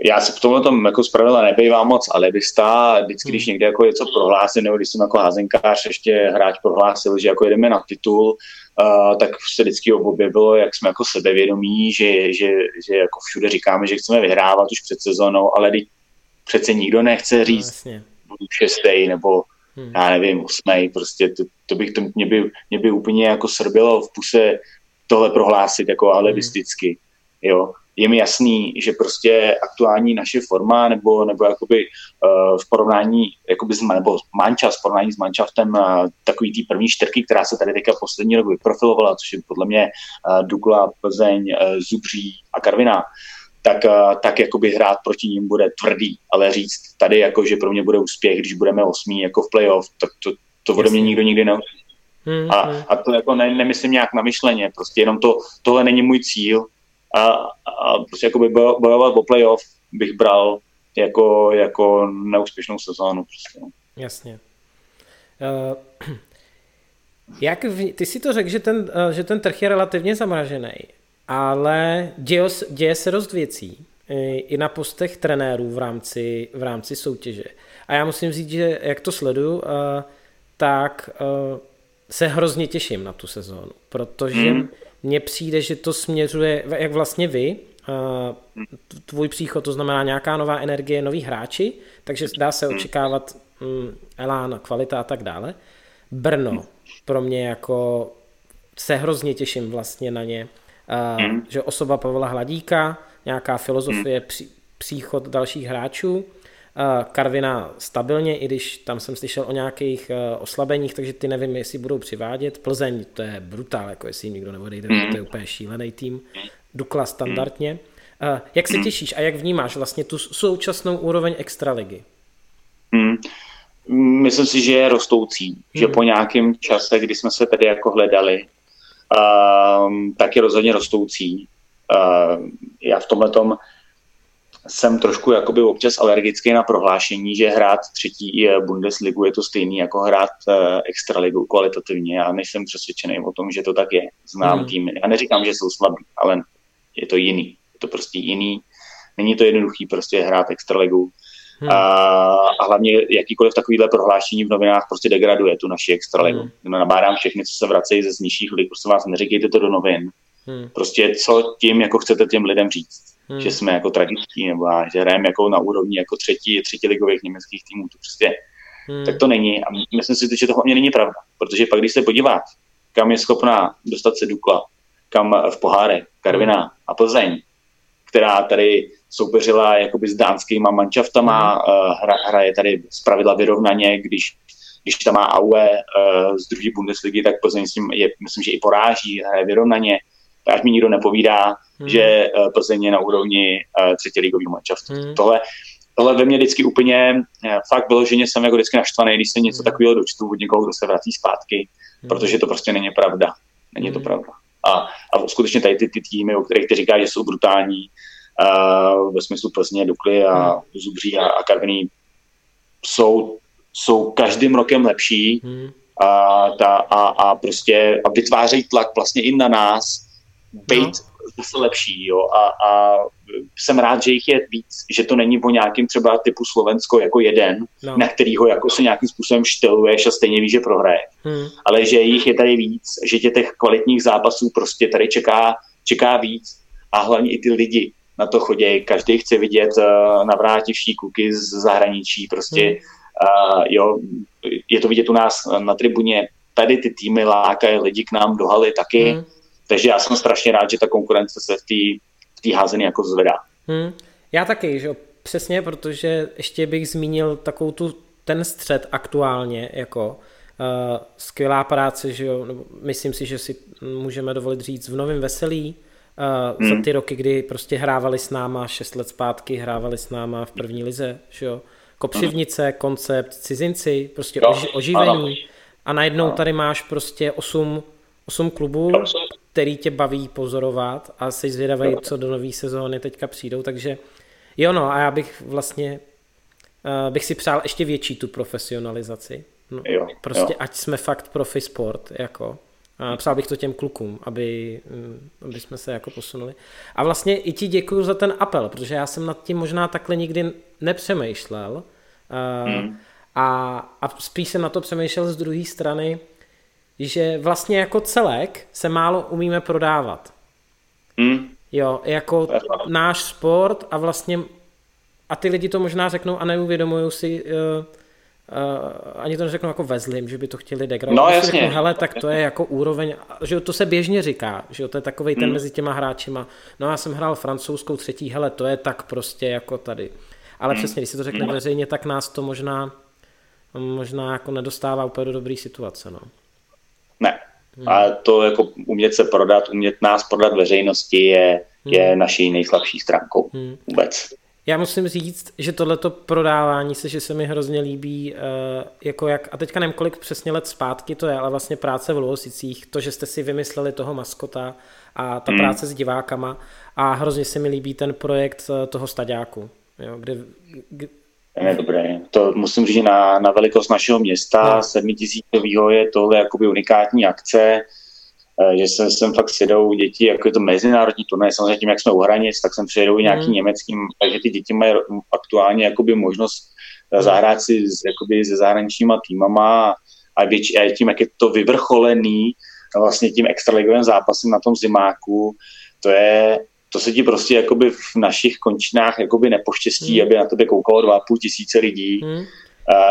já si v tomhle tom jako zpravidla nebývám moc alibista, vždycky, když hmm. někde jako něco prohlásím, nebo když jsem jako házenkář ještě hráč prohlásil, že jako jedeme na titul, uh, tak se vždycky objevilo, jak jsme jako sebevědomí, že, že, že jako všude říkáme, že chceme vyhrávat už před sezónou, ale přece nikdo nechce no, říct, no, budu šestý nebo hmm. já nevím, osmý, prostě to, to bych, to mě by, mě by úplně jako srbilo v puse tohle prohlásit jako alibisticky, hmm. jo je mi jasný, že prostě aktuální naše forma nebo, nebo jakoby uh, v porovnání jakoby s, nebo manča, v porovnání s mančaftem uh, takový tý první čtyřky, která se tady teďka poslední rok vyprofilovala, což je podle mě uh, Dukla, Plzeň, uh, Zubří a Karviná, tak, tak jakoby hrát proti ním bude tvrdý, ale říct tady jako, že pro mě bude úspěch, když budeme osmí jako v playoff, tak to, to ode mě nikdo nikdy neučí. Hmm, a, hmm. a to jako ne, nemyslím nějak na myšleně, prostě jenom to, tohle není můj cíl, a, a prostě jakoby bojovat o playoff bych bral jako, jako neúspěšnou sezónu. Prostě. No. Jasně. Uh, jak v, ty si to řekl, že ten, uh, že ten trh je relativně zamražený, ale děje, děje se dost věcí i na postech trenérů v rámci, v rámci soutěže. A já musím říct, že jak to sleduju, uh, tak uh, se hrozně těším na tu sezónu, protože hmm mně přijde, že to směřuje, jak vlastně vy, tvůj příchod, to znamená nějaká nová energie, noví hráči, takže dá se očekávat mm, elán, kvalita a tak dále. Brno, pro mě jako se hrozně těším vlastně na ně, že osoba Pavla Hladíka, nějaká filozofie, příchod dalších hráčů, Karvina stabilně, i když tam jsem slyšel o nějakých eh, oslabeních, takže ty nevím, jestli budou přivádět. Plzeň, to je brutál, jako jestli jim nikdo neodejde, to je úplně šílený tým. Dukla standardně. Eh, jak se těšíš a jak vnímáš vlastně tu současnou úroveň extraligy? Hmm. Myslím si, že je rostoucí, hmm. že po nějakém čase, kdy jsme se tady jako hledali, um, tak je rozhodně rostoucí. Uh, já v tomhle tom jsem trošku jakoby občas alergický na prohlášení, že hrát třetí Bundesligu je to stejný jako hrát uh, extraligu kvalitativně. Já nejsem přesvědčený o tom, že to tak je. Znám hmm. týmy. Já neříkám, že jsou slabí, ale je to jiný. Je to prostě jiný. Není to jednoduchý prostě hrát extraligu. Hmm. A, a hlavně jakýkoliv takovýhle prohlášení v novinách prostě degraduje tu naši extraligu. Hmm. Nabádám všechny, co se vracejí ze nižších lig, prostě vás neříkejte to do novin. Hmm. Prostě co tím jako chcete těm lidem říct hmm. že jsme jako tradiční, nebo že hrajeme jako na úrovni jako třetí, třetí ligových německých týmů, to prostě hmm. tak to není. A myslím si, že to hlavně není pravda, protože pak, když se podíváš, kam je schopná dostat se Dukla, kam v poháre, Karvina hmm. a Plzeň, která tady soupeřila jakoby s dánskýma manšaftama, hmm. uh, hra, hraje tady pravidla vyrovnaně, když když tam má Aue uh, z druhé Bundesligy, tak Plzeň s ním je, myslím, že i poráží, hraje vyrovnaně. Tak mi nikdo nepovídá, hmm. že uh, Plzeň je na úrovni uh, třetí ligový manšaftu. Hmm. Tohle, tohle ve mně vždycky úplně, uh, fakt bylo, že jsem jako vždycky naštvaný, když se něco hmm. takového dočtu od někoho, kdo se vrací zpátky, hmm. protože to prostě není pravda. Není to hmm. pravda. A, a skutečně tady ty, ty týmy, o kterých ty říkáš, že jsou brutální, uh, ve smyslu Plzně, Dukly a hmm. Zubří a, a Karviní, jsou jsou každým rokem lepší hmm. a, ta, a, a prostě a vytvářejí tlak vlastně i na nás být no. zase lepší. Jo? A, a jsem rád, že jich je víc, že to není o nějakým třeba typu Slovensko jako jeden, no. na kterýho jako se nějakým způsobem šteluješ a stejně víš, že prohraje. Hmm. Ale že jich je tady víc, že tě těch kvalitních zápasů prostě tady čeká, čeká víc a hlavně i ty lidi na to chodí. Každý chce vidět uh, navrátivší kuky z zahraničí, prostě hmm Uh, jo, je to vidět u nás na tribuně, tady ty týmy lákají lidi k nám do haly taky, hmm. Takže já jsem strašně rád, že ta konkurence se v té v házený jako zvedá. Hmm. Já taky, že přesně, protože ještě bych zmínil takovou tu, ten střed aktuálně, jako uh, skvělá práce, že jo, myslím si, že si můžeme dovolit říct v Novém Veselí, uh, hmm. za ty roky, kdy prostě hrávali s náma šest let zpátky, hrávali s náma v první lize, že jo, Kopřivnice, koncept, cizinci, prostě jo, oživení ano. a najednou tady máš prostě 8, 8 klubů, který tě baví pozorovat a jsi zvědavý, co do nové sezóny teďka přijdou, takže jo no a já bych vlastně uh, bych si přál ještě větší tu profesionalizaci. No, jo, prostě jo. ať jsme fakt profi sport, jako. A přál bych to těm klukům, aby, mm, aby jsme se jako posunuli. A vlastně i ti děkuju za ten apel, protože já jsem nad tím možná takhle nikdy nepřemýšlel. Hmm. A, a spíš jsem na to přemýšlel z druhé strany, že vlastně jako celek se málo umíme prodávat. Hmm. Jo, jako náš sport a vlastně a ty lidi to možná řeknou a neuvědomují si, uh, uh, ani to neřeknu jako ve zlým, že by to chtěli degradovat. No jasně. Řeknu, hele, tak to je jako úroveň, že to se běžně říká, že to je takový ten hmm. mezi těma hráčima. No já jsem hrál francouzskou třetí, hele, to je tak prostě jako tady. Ale hmm. přesně, když se to řekne veřejně, tak nás to možná, možná jako nedostává úplně do dobré situace. No. Ne. Hmm. A to jako umět se prodat, umět nás prodat veřejnosti je, hmm. je naší nejslabší stránkou hmm. vůbec. Já musím říct, že tohleto prodávání se, že se mi hrozně líbí, uh, jako jak, a teďka nevím, kolik přesně let zpátky to je, ale vlastně práce v Lohosicích, to, že jste si vymysleli toho maskota a ta hmm. práce s divákama a hrozně se mi líbí ten projekt uh, toho staďáku, jo, kde, je dobré. To musím říct, na, na velikost našeho města, no. sedmitisícovýho je tohle jakoby unikátní akce, Eh, že jsem, jsem fakt sjedou děti, jako je to mezinárodní turné, samozřejmě tím, jak jsme u hranic, tak jsem přijedou nějaký mm. německým, takže ty děti mají aktuálně jakoby možnost mm. zahrát si s, jakoby se zahraničníma týmama a, věč, a tím, jak je to vyvrcholený vlastně tím extraligovým zápasem na tom zimáku, to je, to se ti prostě jakoby v našich končinách jakoby nepoštěstí, mm. aby na tebe koukalo dva půl tisíce lidí, mm. uh,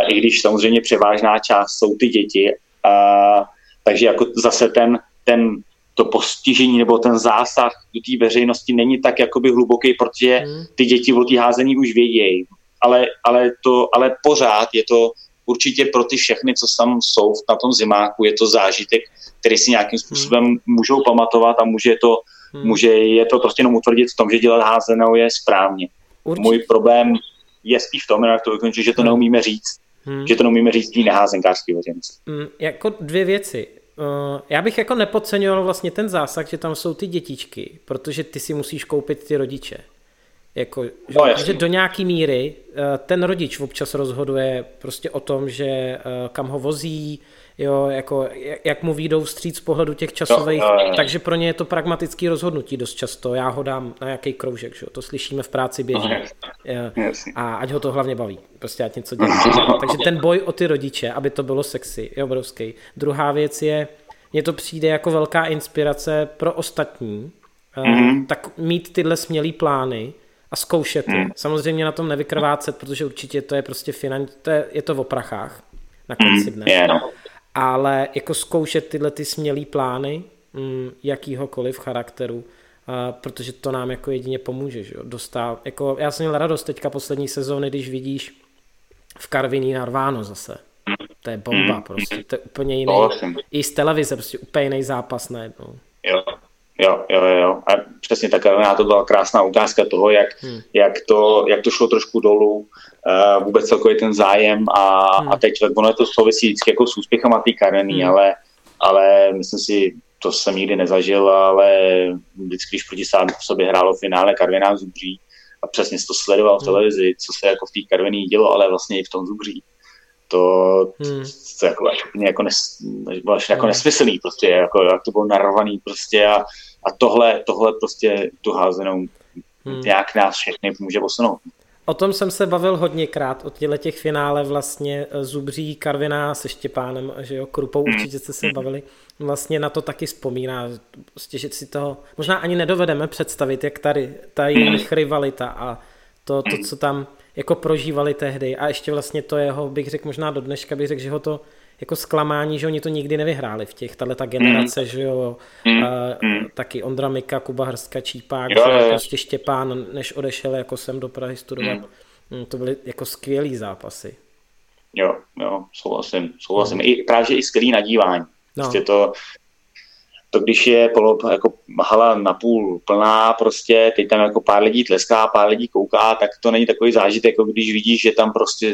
i když samozřejmě převážná část jsou ty děti, uh, takže jako zase ten ten, to postižení nebo ten zásah do té veřejnosti není tak jakoby hluboký, protože hmm. ty děti o té házení už vědějí. Ale, ale, to, ale pořád je to určitě pro ty všechny, co tam jsou na tom zimáku, je to zážitek, který si nějakým hmm. způsobem hmm. můžou pamatovat a může to, hmm. může je to prostě jenom utvrdit v tom, že dělat házenou je správně. Určitě. Můj problém je spíš v tom, jak to ukončit, že to hmm. neumíme říct. Hmm. Že to neumíme říct tý neházenkářský veřejnosti. Hmm, jako dvě věci. Uh, já bych jako nepodceňoval vlastně ten zásah, že tam jsou ty dětičky, protože ty si musíš koupit ty rodiče. Jako, no, že, že do nějaký míry uh, ten rodič občas rozhoduje prostě o tom, že uh, kam ho vozí, jo, jako, jak mu výjdou vstříc z pohledu těch časových, no, no, no. takže pro ně je to pragmatický rozhodnutí dost často, já ho dám na jaký kroužek, že? to slyšíme v práci běžně no, a ať ho to hlavně baví, prostě ať něco dělá. takže ten boj o ty rodiče, aby to bylo sexy, je obrovský. Druhá věc je, mně to přijde jako velká inspirace pro ostatní, mm. tak mít tyhle smělý plány a zkoušet je. Mm. Samozřejmě na tom nevykrvácet, protože určitě to je prostě finanč, to je, je to v oprachách na konci dne. Yeah, no. Ale jako zkoušet tyhle ty smělý plány, mm, jakýhokoliv charakteru, Uh, protože to nám jako jedině pomůže, že jo, dostal, jako já jsem měl radost teďka poslední sezóny, když vidíš v Karviní narváno zase. To je bomba prostě, to je úplně jiný. I z televize, prostě úplně jiný zápas najednou. Jo, jo, jo, jo. A přesně tak, na to byla krásná ukázka toho, jak, hmm. jak, to, jak to šlo trošku dolů, vůbec celkově ten zájem a, hmm. a teď ono je to souvisí vždycky jako s úspěchem a té hmm. ale, ale myslím si, to jsem nikdy nezažil, ale vždycky, když proti sám v sobě hrálo v finále Karviná Zubří a přesně to sledoval v hmm. televizi, co se jako v té Karviní dělo, ale vlastně i v tom Zubří. To, hmm. to jako, úplně jako, nes, bylo jako hmm. nesmyslný prostě, jako, jak to bylo narvaný prostě a, a tohle, tohle prostě tu házenou hmm. nějak nás všechny může posunout. O tom jsem se bavil hodněkrát, o těle těch finále vlastně eh, Zubří, Karviná se Štěpánem, že jo, Krupou, hmm. určitě jste se bavili, vlastně na to taky vzpomíná, prostě, že si toho možná ani nedovedeme představit, jak tady ta jejich rivalita a to, to, co tam jako prožívali tehdy. A ještě vlastně to jeho, bych řekl možná do dneška, bych řekl, že ho to jako zklamání, že oni to nikdy nevyhráli v těch, tahle ta generace, mm. že jo, mm. a, mm. taky Ondra Mika, Kuba Hrska, Čípák, jo, že jo. prostě Štěpán, než odešel jako sem do Prahy studovat, mm. to byly jako skvělý zápasy. Jo, jo, souhlasím, souhlasím. Mm. I, právě i skvělý nadívání. No. Prostě to, to když je polo, jako hala napůl plná, prostě teď tam jako pár lidí tleská, pár lidí kouká, tak to není takový zážitek, jako když vidíš, že tam prostě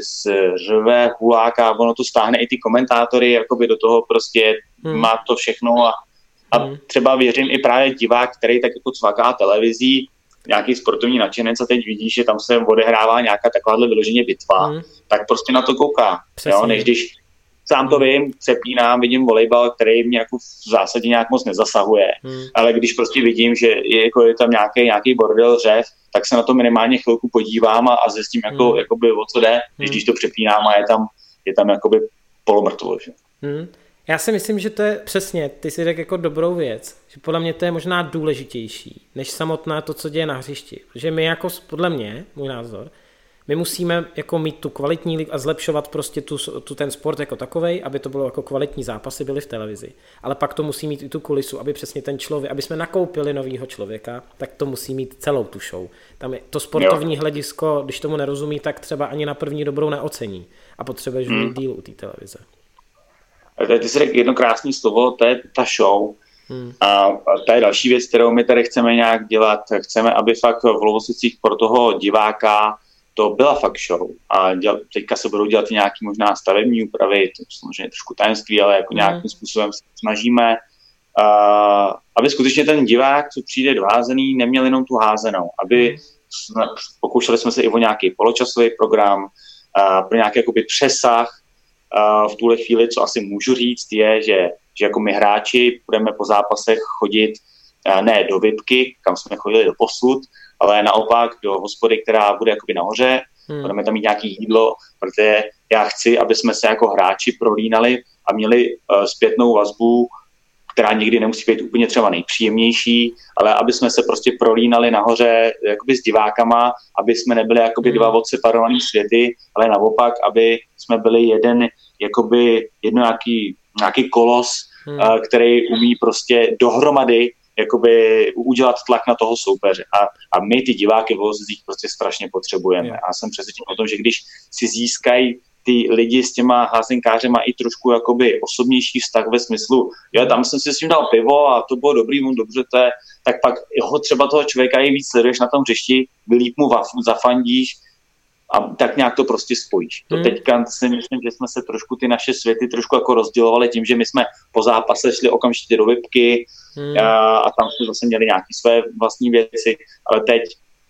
řve, huláka, ono to stáhne i ty komentátory, jakoby do toho prostě hmm. má to všechno a, a hmm. třeba věřím i právě divák, který tak jako cvaká televizí, nějaký sportovní nadšenec a teď vidíš, že tam se odehrává nějaká takováhle vyloženě bitva, hmm. tak prostě na to kouká. Jo? Než když sám to vím, přepínám, vidím volejbal, který mě jako v zásadě nějak moc nezasahuje, hmm. ale když prostě vidím, že je, jako je tam nějaký, nějaký bordel řev, tak se na to minimálně chvilku podívám a, a zjistím, jako, hmm. jakoby, o co jde, když, hmm. když to přepínám a je tam, je tam jakoby polomrtvo. Že? Hmm. Já si myslím, že to je přesně, ty si řekl jako dobrou věc, že podle mě to je možná důležitější, než samotná to, co děje na hřišti. Že my jako, podle mě, můj názor, my musíme jako mít tu kvalitní ligu a zlepšovat prostě tu, tu ten sport jako takovej, aby to bylo jako kvalitní zápasy byly v televizi. Ale pak to musí mít i tu kulisu, aby přesně ten člověk, aby jsme nakoupili novýho člověka, tak to musí mít celou tu show. Tam je to sportovní jo. hledisko, když tomu nerozumí, tak třeba ani na první dobrou neocení a potřebuješ hmm. mít díl u té televize. Ty jsi řekl jedno krásné slovo, to je ta show. Hmm. A to je další věc, kterou my tady chceme nějak dělat. Chceme, aby fakt v Lovosicích pro toho diváka to byla fakt show. A děl, teďka se budou dělat nějaké možná stavební úpravy, to je samozřejmě trošku tajemství, ale jako mm. nějakým způsobem se snažíme, uh, aby skutečně ten divák, co přijde do házený, neměl jenom tu házenou, aby mm. pokoušeli jsme se i o nějaký poločasový program, uh, pro nějaký jakoby přesah. Uh, v tuhle chvíli, co asi můžu říct, je, že, že jako my hráči budeme po zápasech chodit ne do VIPky, kam jsme chodili do posud, ale naopak do hospody, která bude jakoby nahoře, hmm. budeme tam mít nějaké jídlo, protože já chci, aby jsme se jako hráči prolínali a měli uh, zpětnou vazbu, která nikdy nemusí být úplně třeba nejpříjemnější, ale aby jsme se prostě prolínali nahoře jakoby s divákama, aby jsme nebyli jakoby hmm. dva odseparovaný světy, ale naopak, aby jsme byli jeden, jakoby jedno nějaký, nějaký kolos, hmm. uh, který umí prostě dohromady jakoby udělat tlak na toho soupeře. A, a my ty diváky v Lozích prostě strašně potřebujeme. Yeah. A jsem přesvědčen o tom, že když si získají ty lidi s těma házenkářema i trošku jakoby osobnější vztah ve smyslu, jo, tam jsem si s ním dal pivo a to bylo dobrý, mu dobře to je, tak pak ho třeba toho člověka i víc sleduješ na tom hřišti, vylíp mu zafandíš, a tak nějak to prostě spojíš. To hmm. teďka si myslím, že jsme se trošku ty naše světy trošku jako rozdělovali tím, že my jsme po zápase šli okamžitě do vypky hmm. a, a tam jsme zase měli nějaké své vlastní věci, ale teď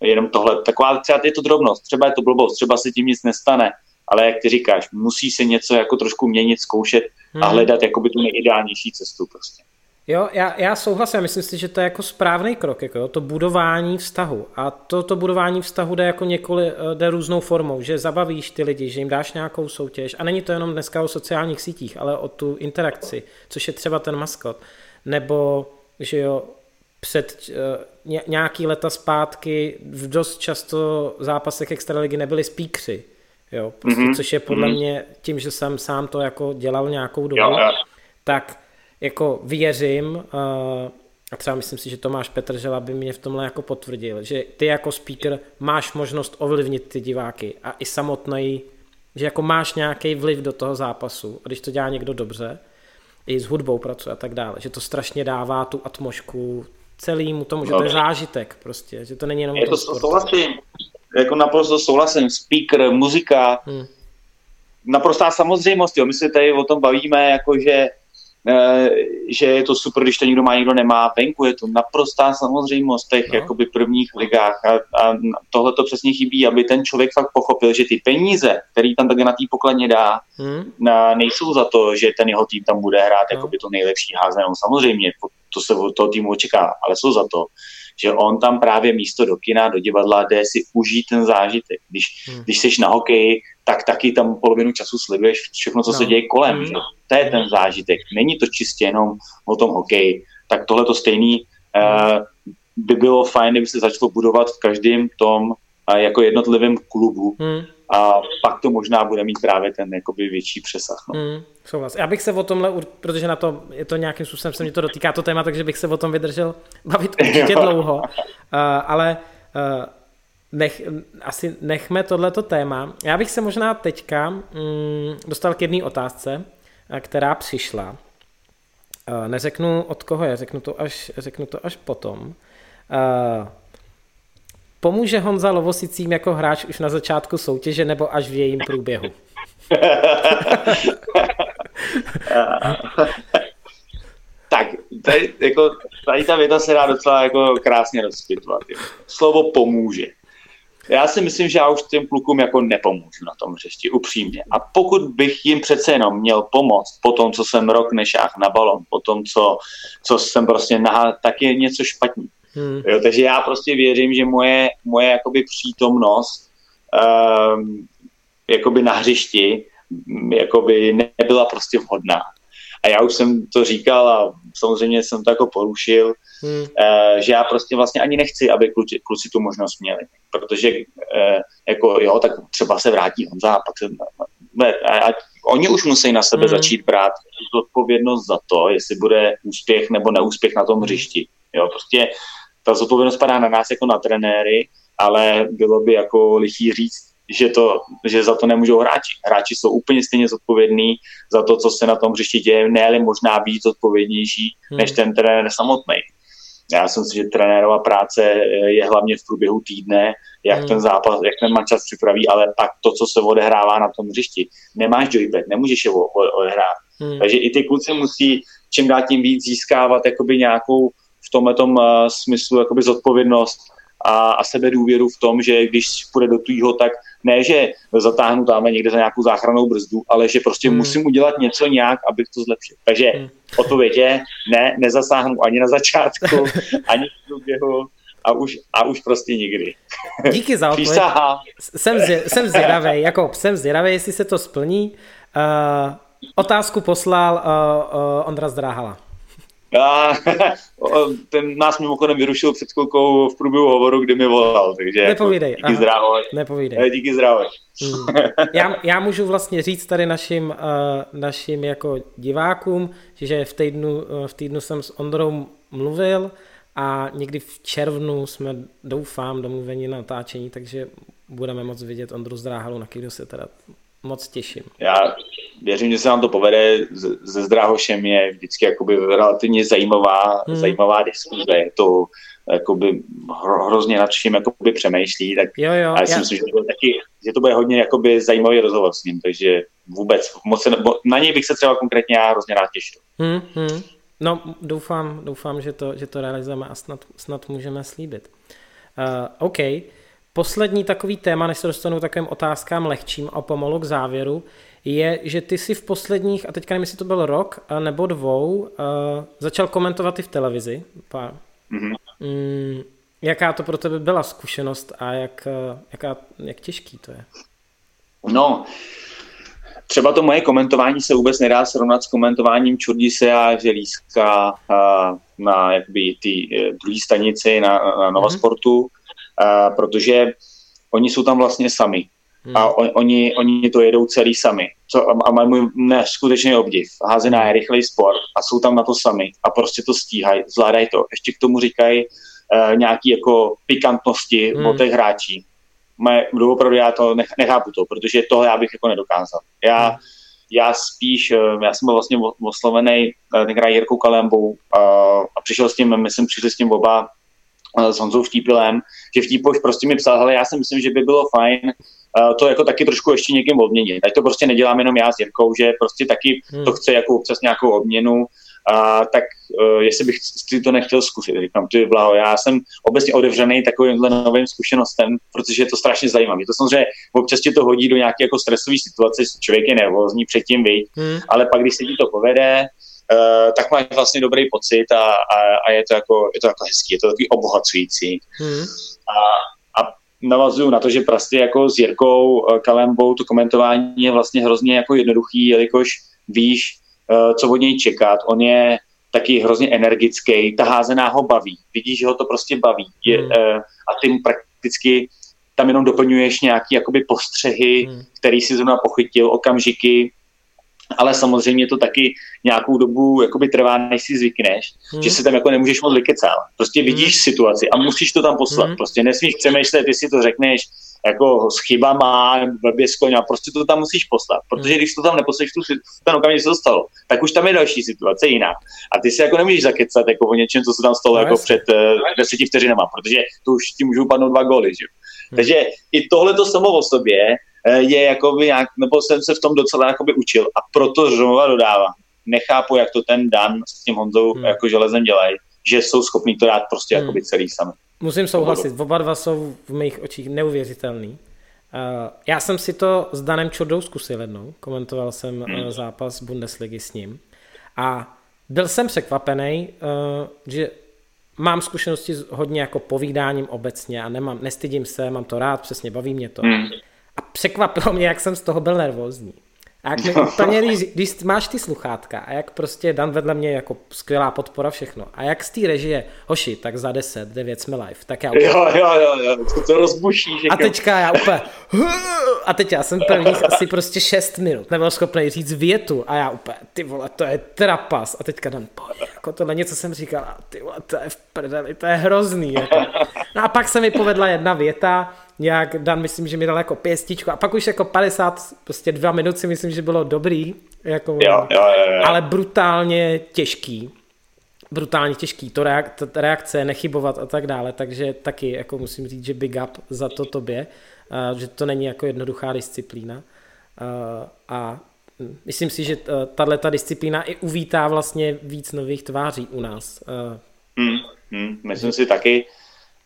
jenom tohle, taková třeba je to drobnost, třeba je to blbost, třeba se tím nic nestane, ale jak ty říkáš, musí se něco jako trošku měnit, zkoušet hmm. a hledat jakoby tu nejideálnější cestu prostě. Jo, já, já souhlasím, myslím si, že to je jako správný krok, jako to budování vztahu. A to, to budování vztahu jde jako několik, eh, jde různou formou, že zabavíš ty lidi, že jim dáš nějakou soutěž. A není to jenom dneska o sociálních sítích, ale o tu interakci, což je třeba ten maskot. Nebo, že jo, před uh, nějaký leta zpátky v dost často zápasech extraligy nebyli speakři, jo, prostě, mm-hmm. což je podle mm-hmm. mě tím, že jsem sám to jako dělal nějakou dobu, jo, jo. tak jako věřím, uh, a třeba myslím si, že Tomáš Petržela by mě v tomhle jako potvrdil, že ty jako speaker máš možnost ovlivnit ty diváky a i samotný, že jako máš nějaký vliv do toho zápasu a když to dělá někdo dobře, i s hudbou pracuje a tak dále, že to strašně dává tu atmošku celému tomu, že to je zážitek prostě, že to není jenom je to souhlasím, jako naprosto souhlasím, speaker, muzika, hmm. naprostá samozřejmost, jo. my se tady o tom bavíme, jako že Eh, že je to super, když to někdo má, někdo nemá. Venku je to naprostá samozřejmost v těch no. jakoby prvních ligách a, a tohle to přesně chybí, aby ten člověk fakt pochopil, že ty peníze, který tam také na té pokladně dá, hmm. na, nejsou za to, že ten jeho tým tam bude hrát no. jakoby to nejlepší házenou. Samozřejmě, to se od toho týmu očekává, ale jsou za to, že on tam právě místo do kina, do divadla jde si užít ten zážitek. Když, hmm. když jsi na hokeji, tak taky tam polovinu času sleduješ všechno, co no. se děje kolem. Hmm. To je ten zážitek. Není to čistě jenom o tom hokeji. Tak tohle to stejný hmm. uh, by bylo fajn, kdyby se začalo budovat v každém tom uh, jako jednotlivém klubu. Hmm. A pak to možná bude mít právě ten jakoby větší přesah. No. Hmm, souhlas. Já bych se o tomhle, protože na to je to nějakým způsobem se mě to dotýká to téma, takže bych se o tom vydržel bavit určitě dlouho. Uh, ale uh, nech, asi nechme tohleto téma. Já bych se možná teďka mm, dostal k jedné otázce, která přišla. Neřeknu od koho je, řeknu to až, řeknu to až potom. Pomůže Honza Lovosicím jako hráč už na začátku soutěže nebo až v jejím průběhu? tak, tady, jako, tady ta věta se dá docela jako krásně rozpitvat. Slovo pomůže já si myslím, že já už těm klukům jako nepomůžu na tom hřišti, upřímně. A pokud bych jim přece jenom měl pomoct po tom, co jsem rok nešách na balon, po tom, co, co jsem prostě nahá, tak je něco špatný. Hmm. Jo, takže já prostě věřím, že moje, moje jakoby přítomnost um, jakoby na hřišti jakoby nebyla prostě vhodná. A já už jsem to říkal a samozřejmě jsem to jako porušil, hmm. uh, že já prostě vlastně ani nechci, aby kluci, kluci tu možnost měli. Protože uh, jako jo, tak třeba se vrátí Honza a pak se... Ne, a, a oni už musí na sebe hmm. začít brát zodpovědnost za to, jestli bude úspěch nebo neúspěch na tom hřišti. Jo, prostě ta zodpovědnost padá na nás jako na trenéry, ale bylo by jako lichý říct, že, to, že za to nemůžou hráči. Hráči jsou úplně stejně zodpovědní za to, co se na tom hřišti děje, ne možná víc zodpovědnější hmm. než ten trenér samotný. Já si myslím, že trenérova práce je hlavně v průběhu týdne, jak hmm. ten zápas, jak ten mančas připraví, ale pak to, co se odehrává na tom hřišti. Nemáš joypad, nemůžeš je odehrát. Hmm. Takže i ty kluci musí čím dát tím víc získávat jakoby nějakou v tomhle uh, smyslu jakoby zodpovědnost a, a sebedůvěru v tom, že když půjde do tvýho, tak ne, že zatáhnu tam někde za nějakou záchranou brzdu, ale že prostě hmm. musím udělat něco nějak, abych to zlepšil. Takže hmm. odpověď je, ne, nezasáhnu ani na začátku, ani v průběhu, a už, a už prostě nikdy. Díky za odpověď. Jsem, zě, jsem zvědavý, jako jsem zvědavý, jestli se to splní. Uh, otázku poslal uh, uh, Ondra Zdráhala. A ten nás mimochodem vyrušil před chvilkou v průběhu hovoru, kdy mi volal, takže Nepovídej. Jako, díky zdravo. Nepovídej. Eh, díky zdravo. Hmm. Já, já můžu vlastně říct tady našim, uh, našim jako divákům, že v týdnu, uh, v týdnu jsem s Ondrou mluvil a někdy v červnu jsme, doufám, domluveni na natáčení, takže budeme moc vidět Ondru Zdráhalu, na kterého se teda moc těším. Já věřím, že se nám to povede. Se Zdráhošem je vždycky jakoby relativně zajímavá, hmm. zajímavá diskuze. Je to jakoby hrozně nad čím jakoby přemýšlí, tak jo, jo, já si já... myslím, že to, bude taky, že to bude hodně jakoby zajímavý rozhovor s ním, takže vůbec moc se, na něj bych se třeba konkrétně já hrozně rád těšil. Hmm, hmm. No, doufám, doufám, že to, že to realizujeme a snad, snad můžeme slíbit. Uh, OK. Poslední takový téma, než se dostanu takovým otázkám lehčím a pomalu k závěru, je, že ty si v posledních, a teďka nevím, jestli to byl rok nebo dvou, uh, začal komentovat i v televizi. Pár. Mm-hmm. Mm, jaká to pro tebe byla zkušenost a jak, jaká, jak těžký to je? No, třeba to moje komentování se vůbec nedá srovnat s komentováním Čurdise a Želízka na jakby ty druhé stanici na, na Nova mm-hmm. Sportu, protože oni jsou tam vlastně sami. Hmm. A on, oni, oni to jedou celý sami. Co, a, a mají můj neskutečný obdiv. Házená je rychlej sport a jsou tam na to sami a prostě to stíhají, zvládají to. Ještě k tomu říkají uh, nějaký jako pikantnosti hmm. od těch hráčí. Mé, opravdu já to nech, nechápu to, protože tohle já bych jako nedokázal. Já, hmm. já spíš, uh, já jsem byl vlastně oslovený uh, tenkrát Jirkou Kalembou uh, a přišel s tím, myslím, přišli s tím oba s Honzou Štípilem, že Štípoš prostě mi psal, hele, já si myslím, že by bylo fajn to jako taky trošku ještě někým odměnit. Ať to prostě nedělám jenom já s Jirkou, že prostě taky hmm. to chce jako občas nějakou obměnu, a tak uh, jestli bych si to nechtěl zkusit, říkám, ty blaho, já jsem obecně otevřený takovýmhle novým zkušenostem, protože je to strašně zajímavé. To samozřejmě občas ti to hodí do nějaké jako stresové situace, člověk je nervózní předtím, viď, hmm. ale pak, když se ti to povede, tak máš vlastně dobrý pocit a, a, a je, to jako, je to jako hezký, je to takový obohacující. Hmm. A, navazuju na to, že prostě jako s Jirkou eh, Kalembou to komentování je vlastně hrozně jako jednoduchý, jelikož víš, eh, co od něj čekat. On je taky hrozně energický, ta házená ho baví. Vidíš, že ho to prostě baví. Je, hmm. Eh, a ty prakticky tam jenom doplňuješ nějaký jakoby postřehy, hmm. který si zrovna pochytil, okamžiky, ale samozřejmě to taky nějakou dobu jakoby trvá, než si zvykneš, hmm. že se tam jako nemůžeš moc vykecát. Prostě vidíš hmm. situaci a musíš to tam poslat. Hmm. Prostě nesmíš přemýšlet, ty si to řekneš jako s chybama, blbě skloň a prostě to tam musíš poslat. Protože hmm. když to tam neposleš, tu, ten okamžik se to stalo, tak už tam je další situace jiná. A ty si jako nemůžeš zakecat jako o něčem, co se tam stalo no, jako před uh, deseti vteřinama, protože tu už ti můžou padnout dva góly. Že? Hmm. Takže i tohle to samo o sobě je jakoby nějak, nebo jsem se v tom docela jakoby učil a proto znova dodávám. Nechápu, jak to ten Dan s tím Honzou hmm. jako železem dělají, že jsou schopní to dát prostě hmm. jakoby celý sami. Musím souhlasit, oba dva jsou v mých očích neuvěřitelný. Uh, já jsem si to s Danem Čordou zkusil jednou, komentoval jsem hmm. uh, zápas Bundesligy s ním a byl jsem překvapený, že mám zkušenosti s hodně jako povídáním obecně a nemám, nestydím se, mám to rád, přesně baví mě to. Hmm. A překvapilo mě, jak jsem z toho byl nervózní. A jak mi úplně, když, když máš ty sluchátka a jak prostě Dan vedle mě jako skvělá podpora všechno. A jak z té režie, hoši, tak za 10, 9 jsme live, tak já úplně... Jo, jo, jo, jo, to, to rozbuší. A teďka já úplně... A teď já jsem prvních asi prostě 6 minut nebyl schopný říct větu a já úplně, ty vole, to je trapas. A teďka Dan, jako tohle něco jsem říkal, a ty vole, to je v prdeli, to je hrozný. Jako. No a pak se mi povedla jedna věta, nějak Dan, myslím, že mi dal jako pěstičku a pak už jako 50, prostě dva minut si myslím, že bylo dobrý, jako, jo, jo, jo, jo. ale brutálně těžký. Brutálně těžký, to reak, ta reakce, nechybovat a tak dále, takže taky jako musím říct, že big up za to tobě, že to není jako jednoduchá disciplína. A myslím si, že tahle ta disciplína i uvítá vlastně víc nových tváří u nás. Uh, hmm, hmm, myslím si taky,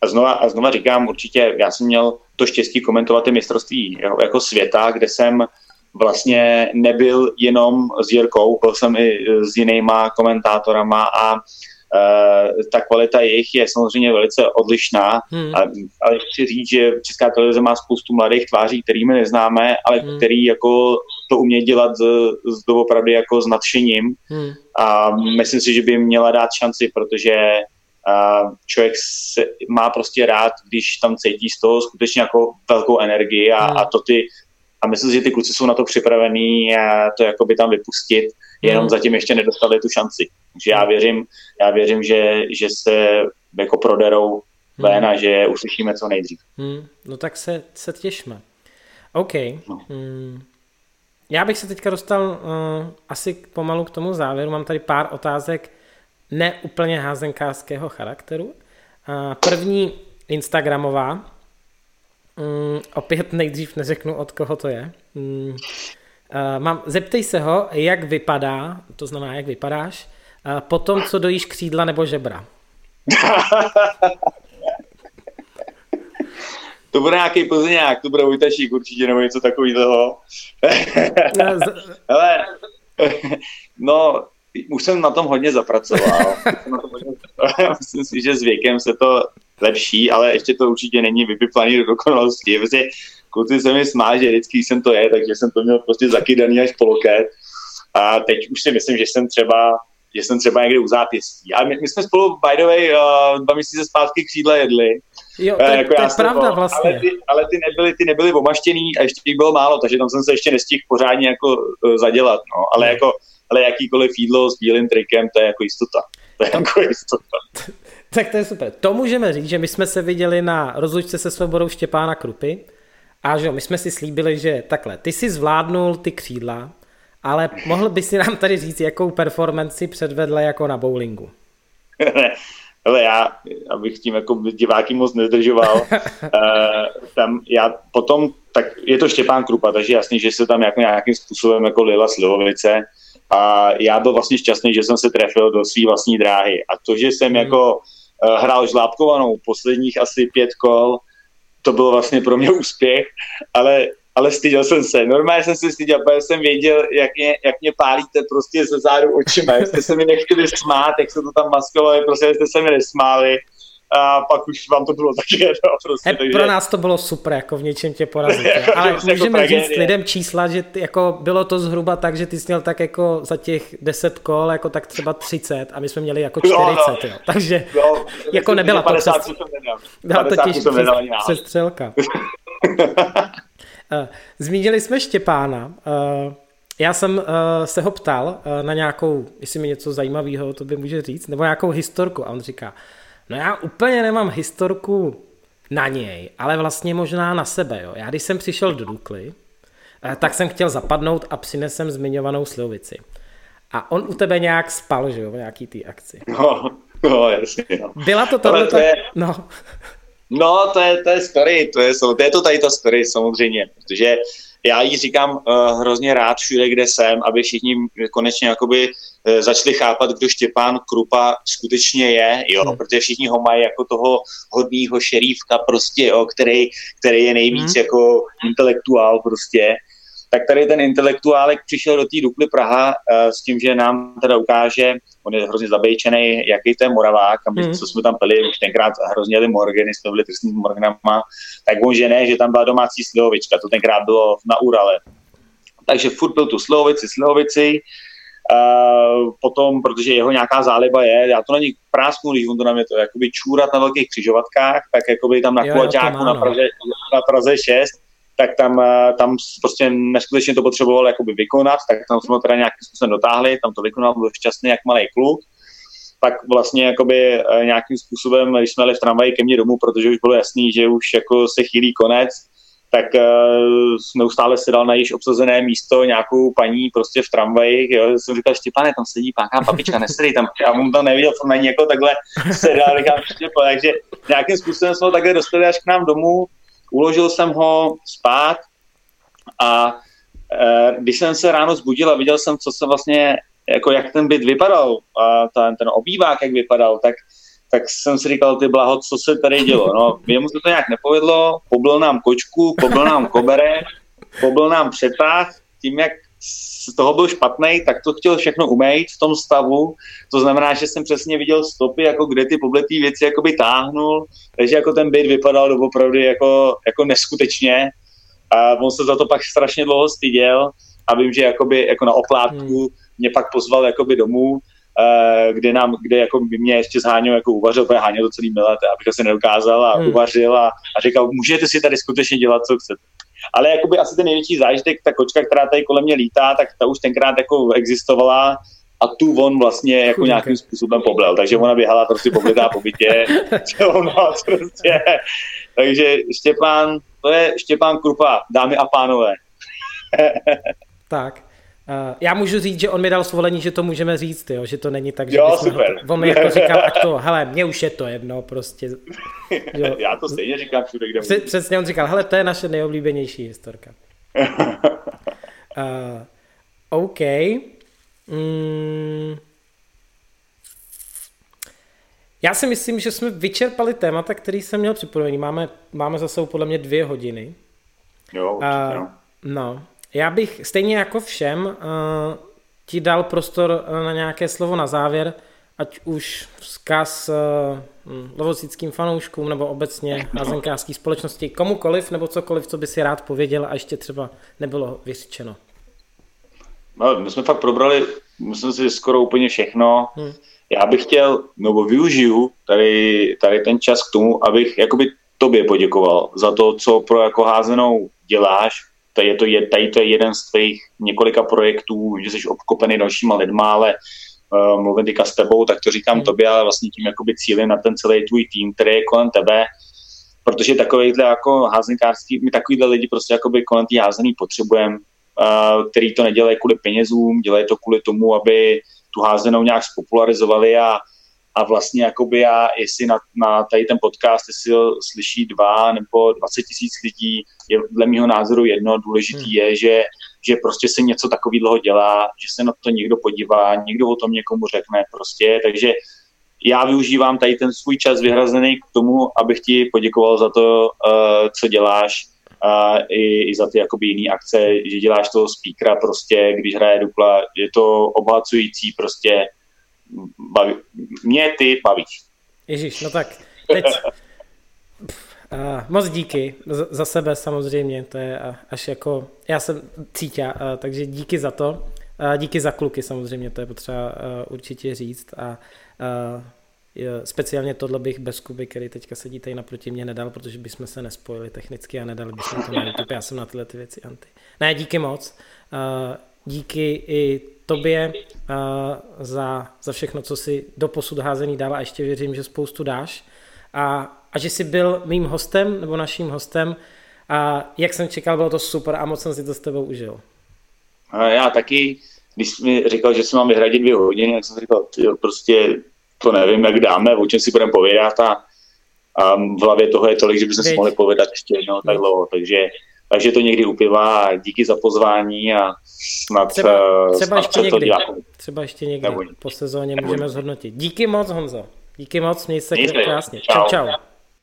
a znova, a znova říkám, určitě já jsem měl to štěstí komentovat ty mistrovství jako, jako světa, kde jsem vlastně nebyl jenom s Jirkou, byl jsem i s jinýma komentátorama a Uh, ta kvalita jejich je samozřejmě velice odlišná, hmm. ale chci říct, že Česká televize má spoustu mladých tváří, kterými neznáme, ale hmm. který jako to umějí dělat z, z doopravdy jako s nadšením hmm. a myslím si, že by měla dát šanci, protože člověk se, má prostě rád, když tam cítí z toho skutečně jako velkou energii a, hmm. a to ty a myslím si, že ty kluci jsou na to připravení a to jako by tam vypustit, jenom hmm. zatím ještě nedostali tu šanci. Takže já věřím, já věřím, že, že se jako proderou hmm. ven a že uslyšíme co nejdřív. Hmm. No tak se, se těšme. OK. No. Hmm. Já bych se teďka dostal uh, asi pomalu k tomu závěru. Mám tady pár otázek neúplně házenkářského charakteru. První Instagramová, mm, opět nejdřív neřeknu, od koho to je. Mm, mám, zeptej se ho, jak vypadá, to znamená, jak vypadáš, po tom, co dojíš křídla nebo žebra. to bude nějaký plzeňák, to bude Vojtašík určitě, nebo něco takového. Ale, no, už jsem na tom hodně zapracoval. Myslím si, že s věkem se to lepší, ale ještě to určitě není vypiplaný do dokonalosti. Prostě kluci se mi smá, že vždycky jsem to je, takže jsem to měl prostě zakydaný až po loket. A teď už si myslím, že jsem třeba že jsem třeba někde u zápěstí. A my, my jsme spolu, by the way, uh, dva měsíce zpátky křídle jedli. Jo, to, uh, jako to je pravda vlastně. Ale, ty, ale ty, nebyly, ty nebyly omaštěný a ještě jich bylo málo, takže tam jsem se ještě nestihl pořádně jako uh, zadělat. No. Ale, jako, ale jakýkoliv jídlo s bílým trikem, to je jako jistota. To je jako jistota. tak to je super. To můžeme říct, že my jsme se viděli na rozlučce se svobodou Štěpána Krupy a že my jsme si slíbili, že takhle, ty si zvládnul ty křídla, ale mohl by si nám tady říct, jakou performanci předvedle jako na bowlingu? Ale já, abych tím jako diváky moc nezdržoval, uh, tam já potom, tak je to Štěpán Krupa, takže jasný, že se tam jako nějakým způsobem jako lila slivovice a já byl vlastně šťastný, že jsem se trefil do své vlastní dráhy a to, že jsem hmm. jako uh, hrál žlábkovanou posledních asi pět kol, to bylo vlastně pro mě úspěch, ale ale styděl jsem se. Normálně jsem se styděl, protože jsem věděl, jak mě, jak mě pálíte prostě ze zádu očima. Jak jste se mi nechtěli smát, jak se to tam maskovali, prostě jste se mi nesmáli a pak už vám to bylo taky jedno. Prostě, He, takže... Pro nás to bylo super, jako v něčem tě porazit. Ale prostě můžeme jako říct lidem čísla, že ty, jako bylo to zhruba tak, že ty jsi měl tak jako za těch 10 kol, jako tak třeba 30 a my jsme měli jako 40, no, no. Jo. takže no, jako nebyla to přes... Byla to těž přestřelka. Eh, zmínili jsme Štěpána. Eh, já jsem eh, se ho ptal na nějakou, jestli mi něco zajímavého to by může říct, nebo nějakou historku. A on říká, no já úplně nemám historku na něj, ale vlastně možná na sebe. Jo. Já když jsem přišel do Dukly, tak jsem chtěl zapadnout a přinesem zmiňovanou slivovici. A on u tebe nějak spal, že jo, v nějaký té akci. No, no jasně. No. Byla to tohle? To je... No. No, to je, to je story, to je, to je to tady ta story samozřejmě, protože já jí říkám uh, hrozně rád všude, kde jsem, aby všichni konečně jakoby začali chápat, kdo Štěpán Krupa skutečně je, jo, hmm. protože všichni ho mají jako toho hodného šerívka prostě, jo, který, který je nejvíc hmm. jako intelektuál prostě tak tady ten intelektuálek přišel do té Dukly Praha uh, s tím, že nám teda ukáže, on je hrozně zabejčený, jaký to je Moravák, a my, mm. co jsme tam pili, už tenkrát hrozně jeli Morgany, jsme byli trestní Morganama, tak on že ne, že tam byla domácí slivovička, to tenkrát bylo na Urale. Takže furt byl tu slivovici, slivovici, Uh, potom, protože jeho nějaká záliba je, já to není prásknu, když on to na mě to jakoby čůrat na velkých křižovatkách, tak jakoby tam na kulaťáku na Praze, na Praze 6, tak tam, eh, tam prostě neskutečně to potřeboval jakoby vykonat, tak tam jsme to teda nějakým způsobem dotáhli, tam to vykonal, byl šťastný jak malý kluk. Pak vlastně jakoby eh, nějakým způsobem, když jsme jeli v tramvaji ke mně domů, protože už bylo jasný, že už jako se chýlí konec, tak uh, neustále si dal na již obsazené místo nějakou paní prostě v tramvaji, jo, jsem říkal, Štěpane, tam sedí páká papička, nesedí tam, já mu tam neviděl, co na ní jako takhle sedal, říkám, takže nějakým způsobem jsme ho takhle dostali až k nám domů, uložil jsem ho spát a e, když jsem se ráno zbudil a viděl jsem, co se vlastně, jako jak ten byt vypadal a ten, ten obývák, jak vypadal, tak, tak jsem si říkal, ty blaho, co se tady dělo. No, jemu se to nějak nepovedlo, pobyl nám kočku, pobyl nám kobere, pobyl nám přetah, tím, jak z toho byl špatný, tak to chtěl všechno umýt v tom stavu. To znamená, že jsem přesně viděl stopy, jako kde ty pobletý věci jakoby táhnul, takže jako ten byt vypadal opravdu jako, jako neskutečně. A on se za to pak strašně dlouho styděl a vím, že jakoby, jako na oplátku hmm. mě pak pozval jakoby domů, kde, nám, kde jako by mě ještě zháněl, jako uvařil, protože háněl to celý milet, abych se nedokázal a hmm. uvařil a, a říkal, můžete si tady skutečně dělat, co chcete. Ale jakoby asi ten největší zážitek, ta kočka, která tady kolem mě lítá, tak ta už tenkrát jako existovala a tu on vlastně jako Chudíka. nějakým způsobem poblel. Takže ona běhala prostě poblitá po bytě. prostě. Takže Štěpán, to je Štěpán Krupa, dámy a pánové. tak. Uh, já můžu říct, že on mi dal svolení, že to můžeme říct, jo? že to není tak, že jo, super. Ho, on mi jako říkal, ať to, hele, mně už je to jedno, prostě. Jo. já to stejně říkám všude, kde Přes, Přesně, on říkal, hele, to je naše nejoblíbenější historka. uh, OK. Mm. Já si myslím, že jsme vyčerpali témata, který jsem měl připravený. Máme, máme zase podle mě dvě hodiny. Jo, určitě, uh, no. Já bych stejně jako všem uh, ti dal prostor uh, na nějaké slovo na závěr, ať už vzkaz uh, lovosickým fanouškům nebo obecně házenkářské společnosti, komukoliv nebo cokoliv, co by si rád pověděl a ještě třeba nebylo vyřčeno? No, my jsme fakt probrali, myslím si, skoro úplně všechno. Hmm. Já bych chtěl, nebo využiju tady, tady ten čas k tomu, abych jakoby tobě poděkoval za to, co pro jako házenou děláš. Tady, je to, je, tady to je jeden z tvých několika projektů, že jsi obkopený dalšíma lidma, ale uh, mluvím teďka s tebou, tak to říkám hmm. tobě, ale vlastně tím jakoby cílím na ten celý tvůj tým, který je kolem tebe, protože takovýhle jako házenkářský, my takovýhle lidi prostě jakoby kolem té házený potřebujeme, uh, který to nedělají kvůli penězům, dělají to kvůli tomu, aby tu házenou nějak spopularizovali a, a vlastně jakoby já, jestli na, na tady ten podcast, jestli ho slyší dva nebo 20 tisíc lidí, je dle mého názoru jedno, důležitý hmm. je, že, že prostě se něco takového dělá, že se na to někdo podívá, někdo o tom někomu řekne prostě, takže já využívám tady ten svůj čas vyhrazený k tomu, abych ti poděkoval za to, uh, co děláš a i, i za ty jakoby jiný akce, že děláš toho speakera prostě, když hraje Dupla, je to obohacující prostě, baví, mě ty bavíš. Ježíš, no tak teď Uh, moc díky za, za sebe samozřejmě, to je až jako, já jsem cítě, uh, takže díky za to, uh, díky za kluky samozřejmě, to je potřeba uh, určitě říct a uh, Speciálně tohle bych bez Kuby, který teďka sedí tady naproti mě, nedal, protože bychom se nespojili technicky a nedali bychom to na YouTube. Já jsem na tyhle ty věci anti. Ne, díky moc. Díky i tobě za, za všechno, co si do posud házený dal a ještě věřím, že spoustu dáš. A, a že jsi byl mým hostem nebo naším hostem a jak jsem čekal, bylo to super a moc jsem si to s tebou užil. Já taky, když jsi mi říkal, že si mám vyhradit dvě hodiny, jak jsem říkal, tyjo, prostě to nevím, jak dáme, o čem si budeme povědat a, a v hlavě toho je tolik, že bychom si mohli povědat ještě jednou tak dlouho, takže takže to někdy upívá. Díky za pozvání a snad, třeba, eh, třeba snad ještě někdy, to Třeba ještě někdy Nebuď. po sezóně Nebuď. můžeme zhodnotit. Díky moc, Honzo. Díky moc, měj se krásně. Čau. čau, čau.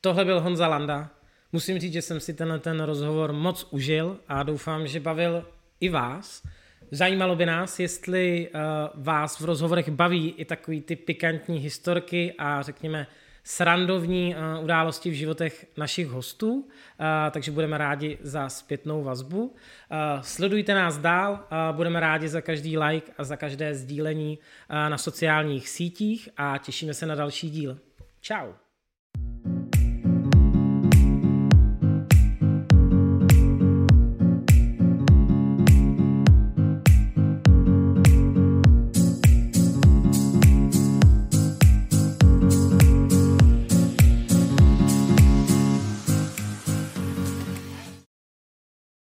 Tohle byl Honza Landa. Musím říct, že jsem si tenhle ten rozhovor moc užil a doufám, že bavil i vás. Zajímalo by nás, jestli uh, vás v rozhovorech baví i takový ty pikantní historky a řekněme srandovní uh, události v životech našich hostů, uh, takže budeme rádi za zpětnou vazbu. Uh, sledujte nás dál, budeme rádi za každý like a za každé sdílení na sociálních sítích a těšíme se na další díl. Ciao.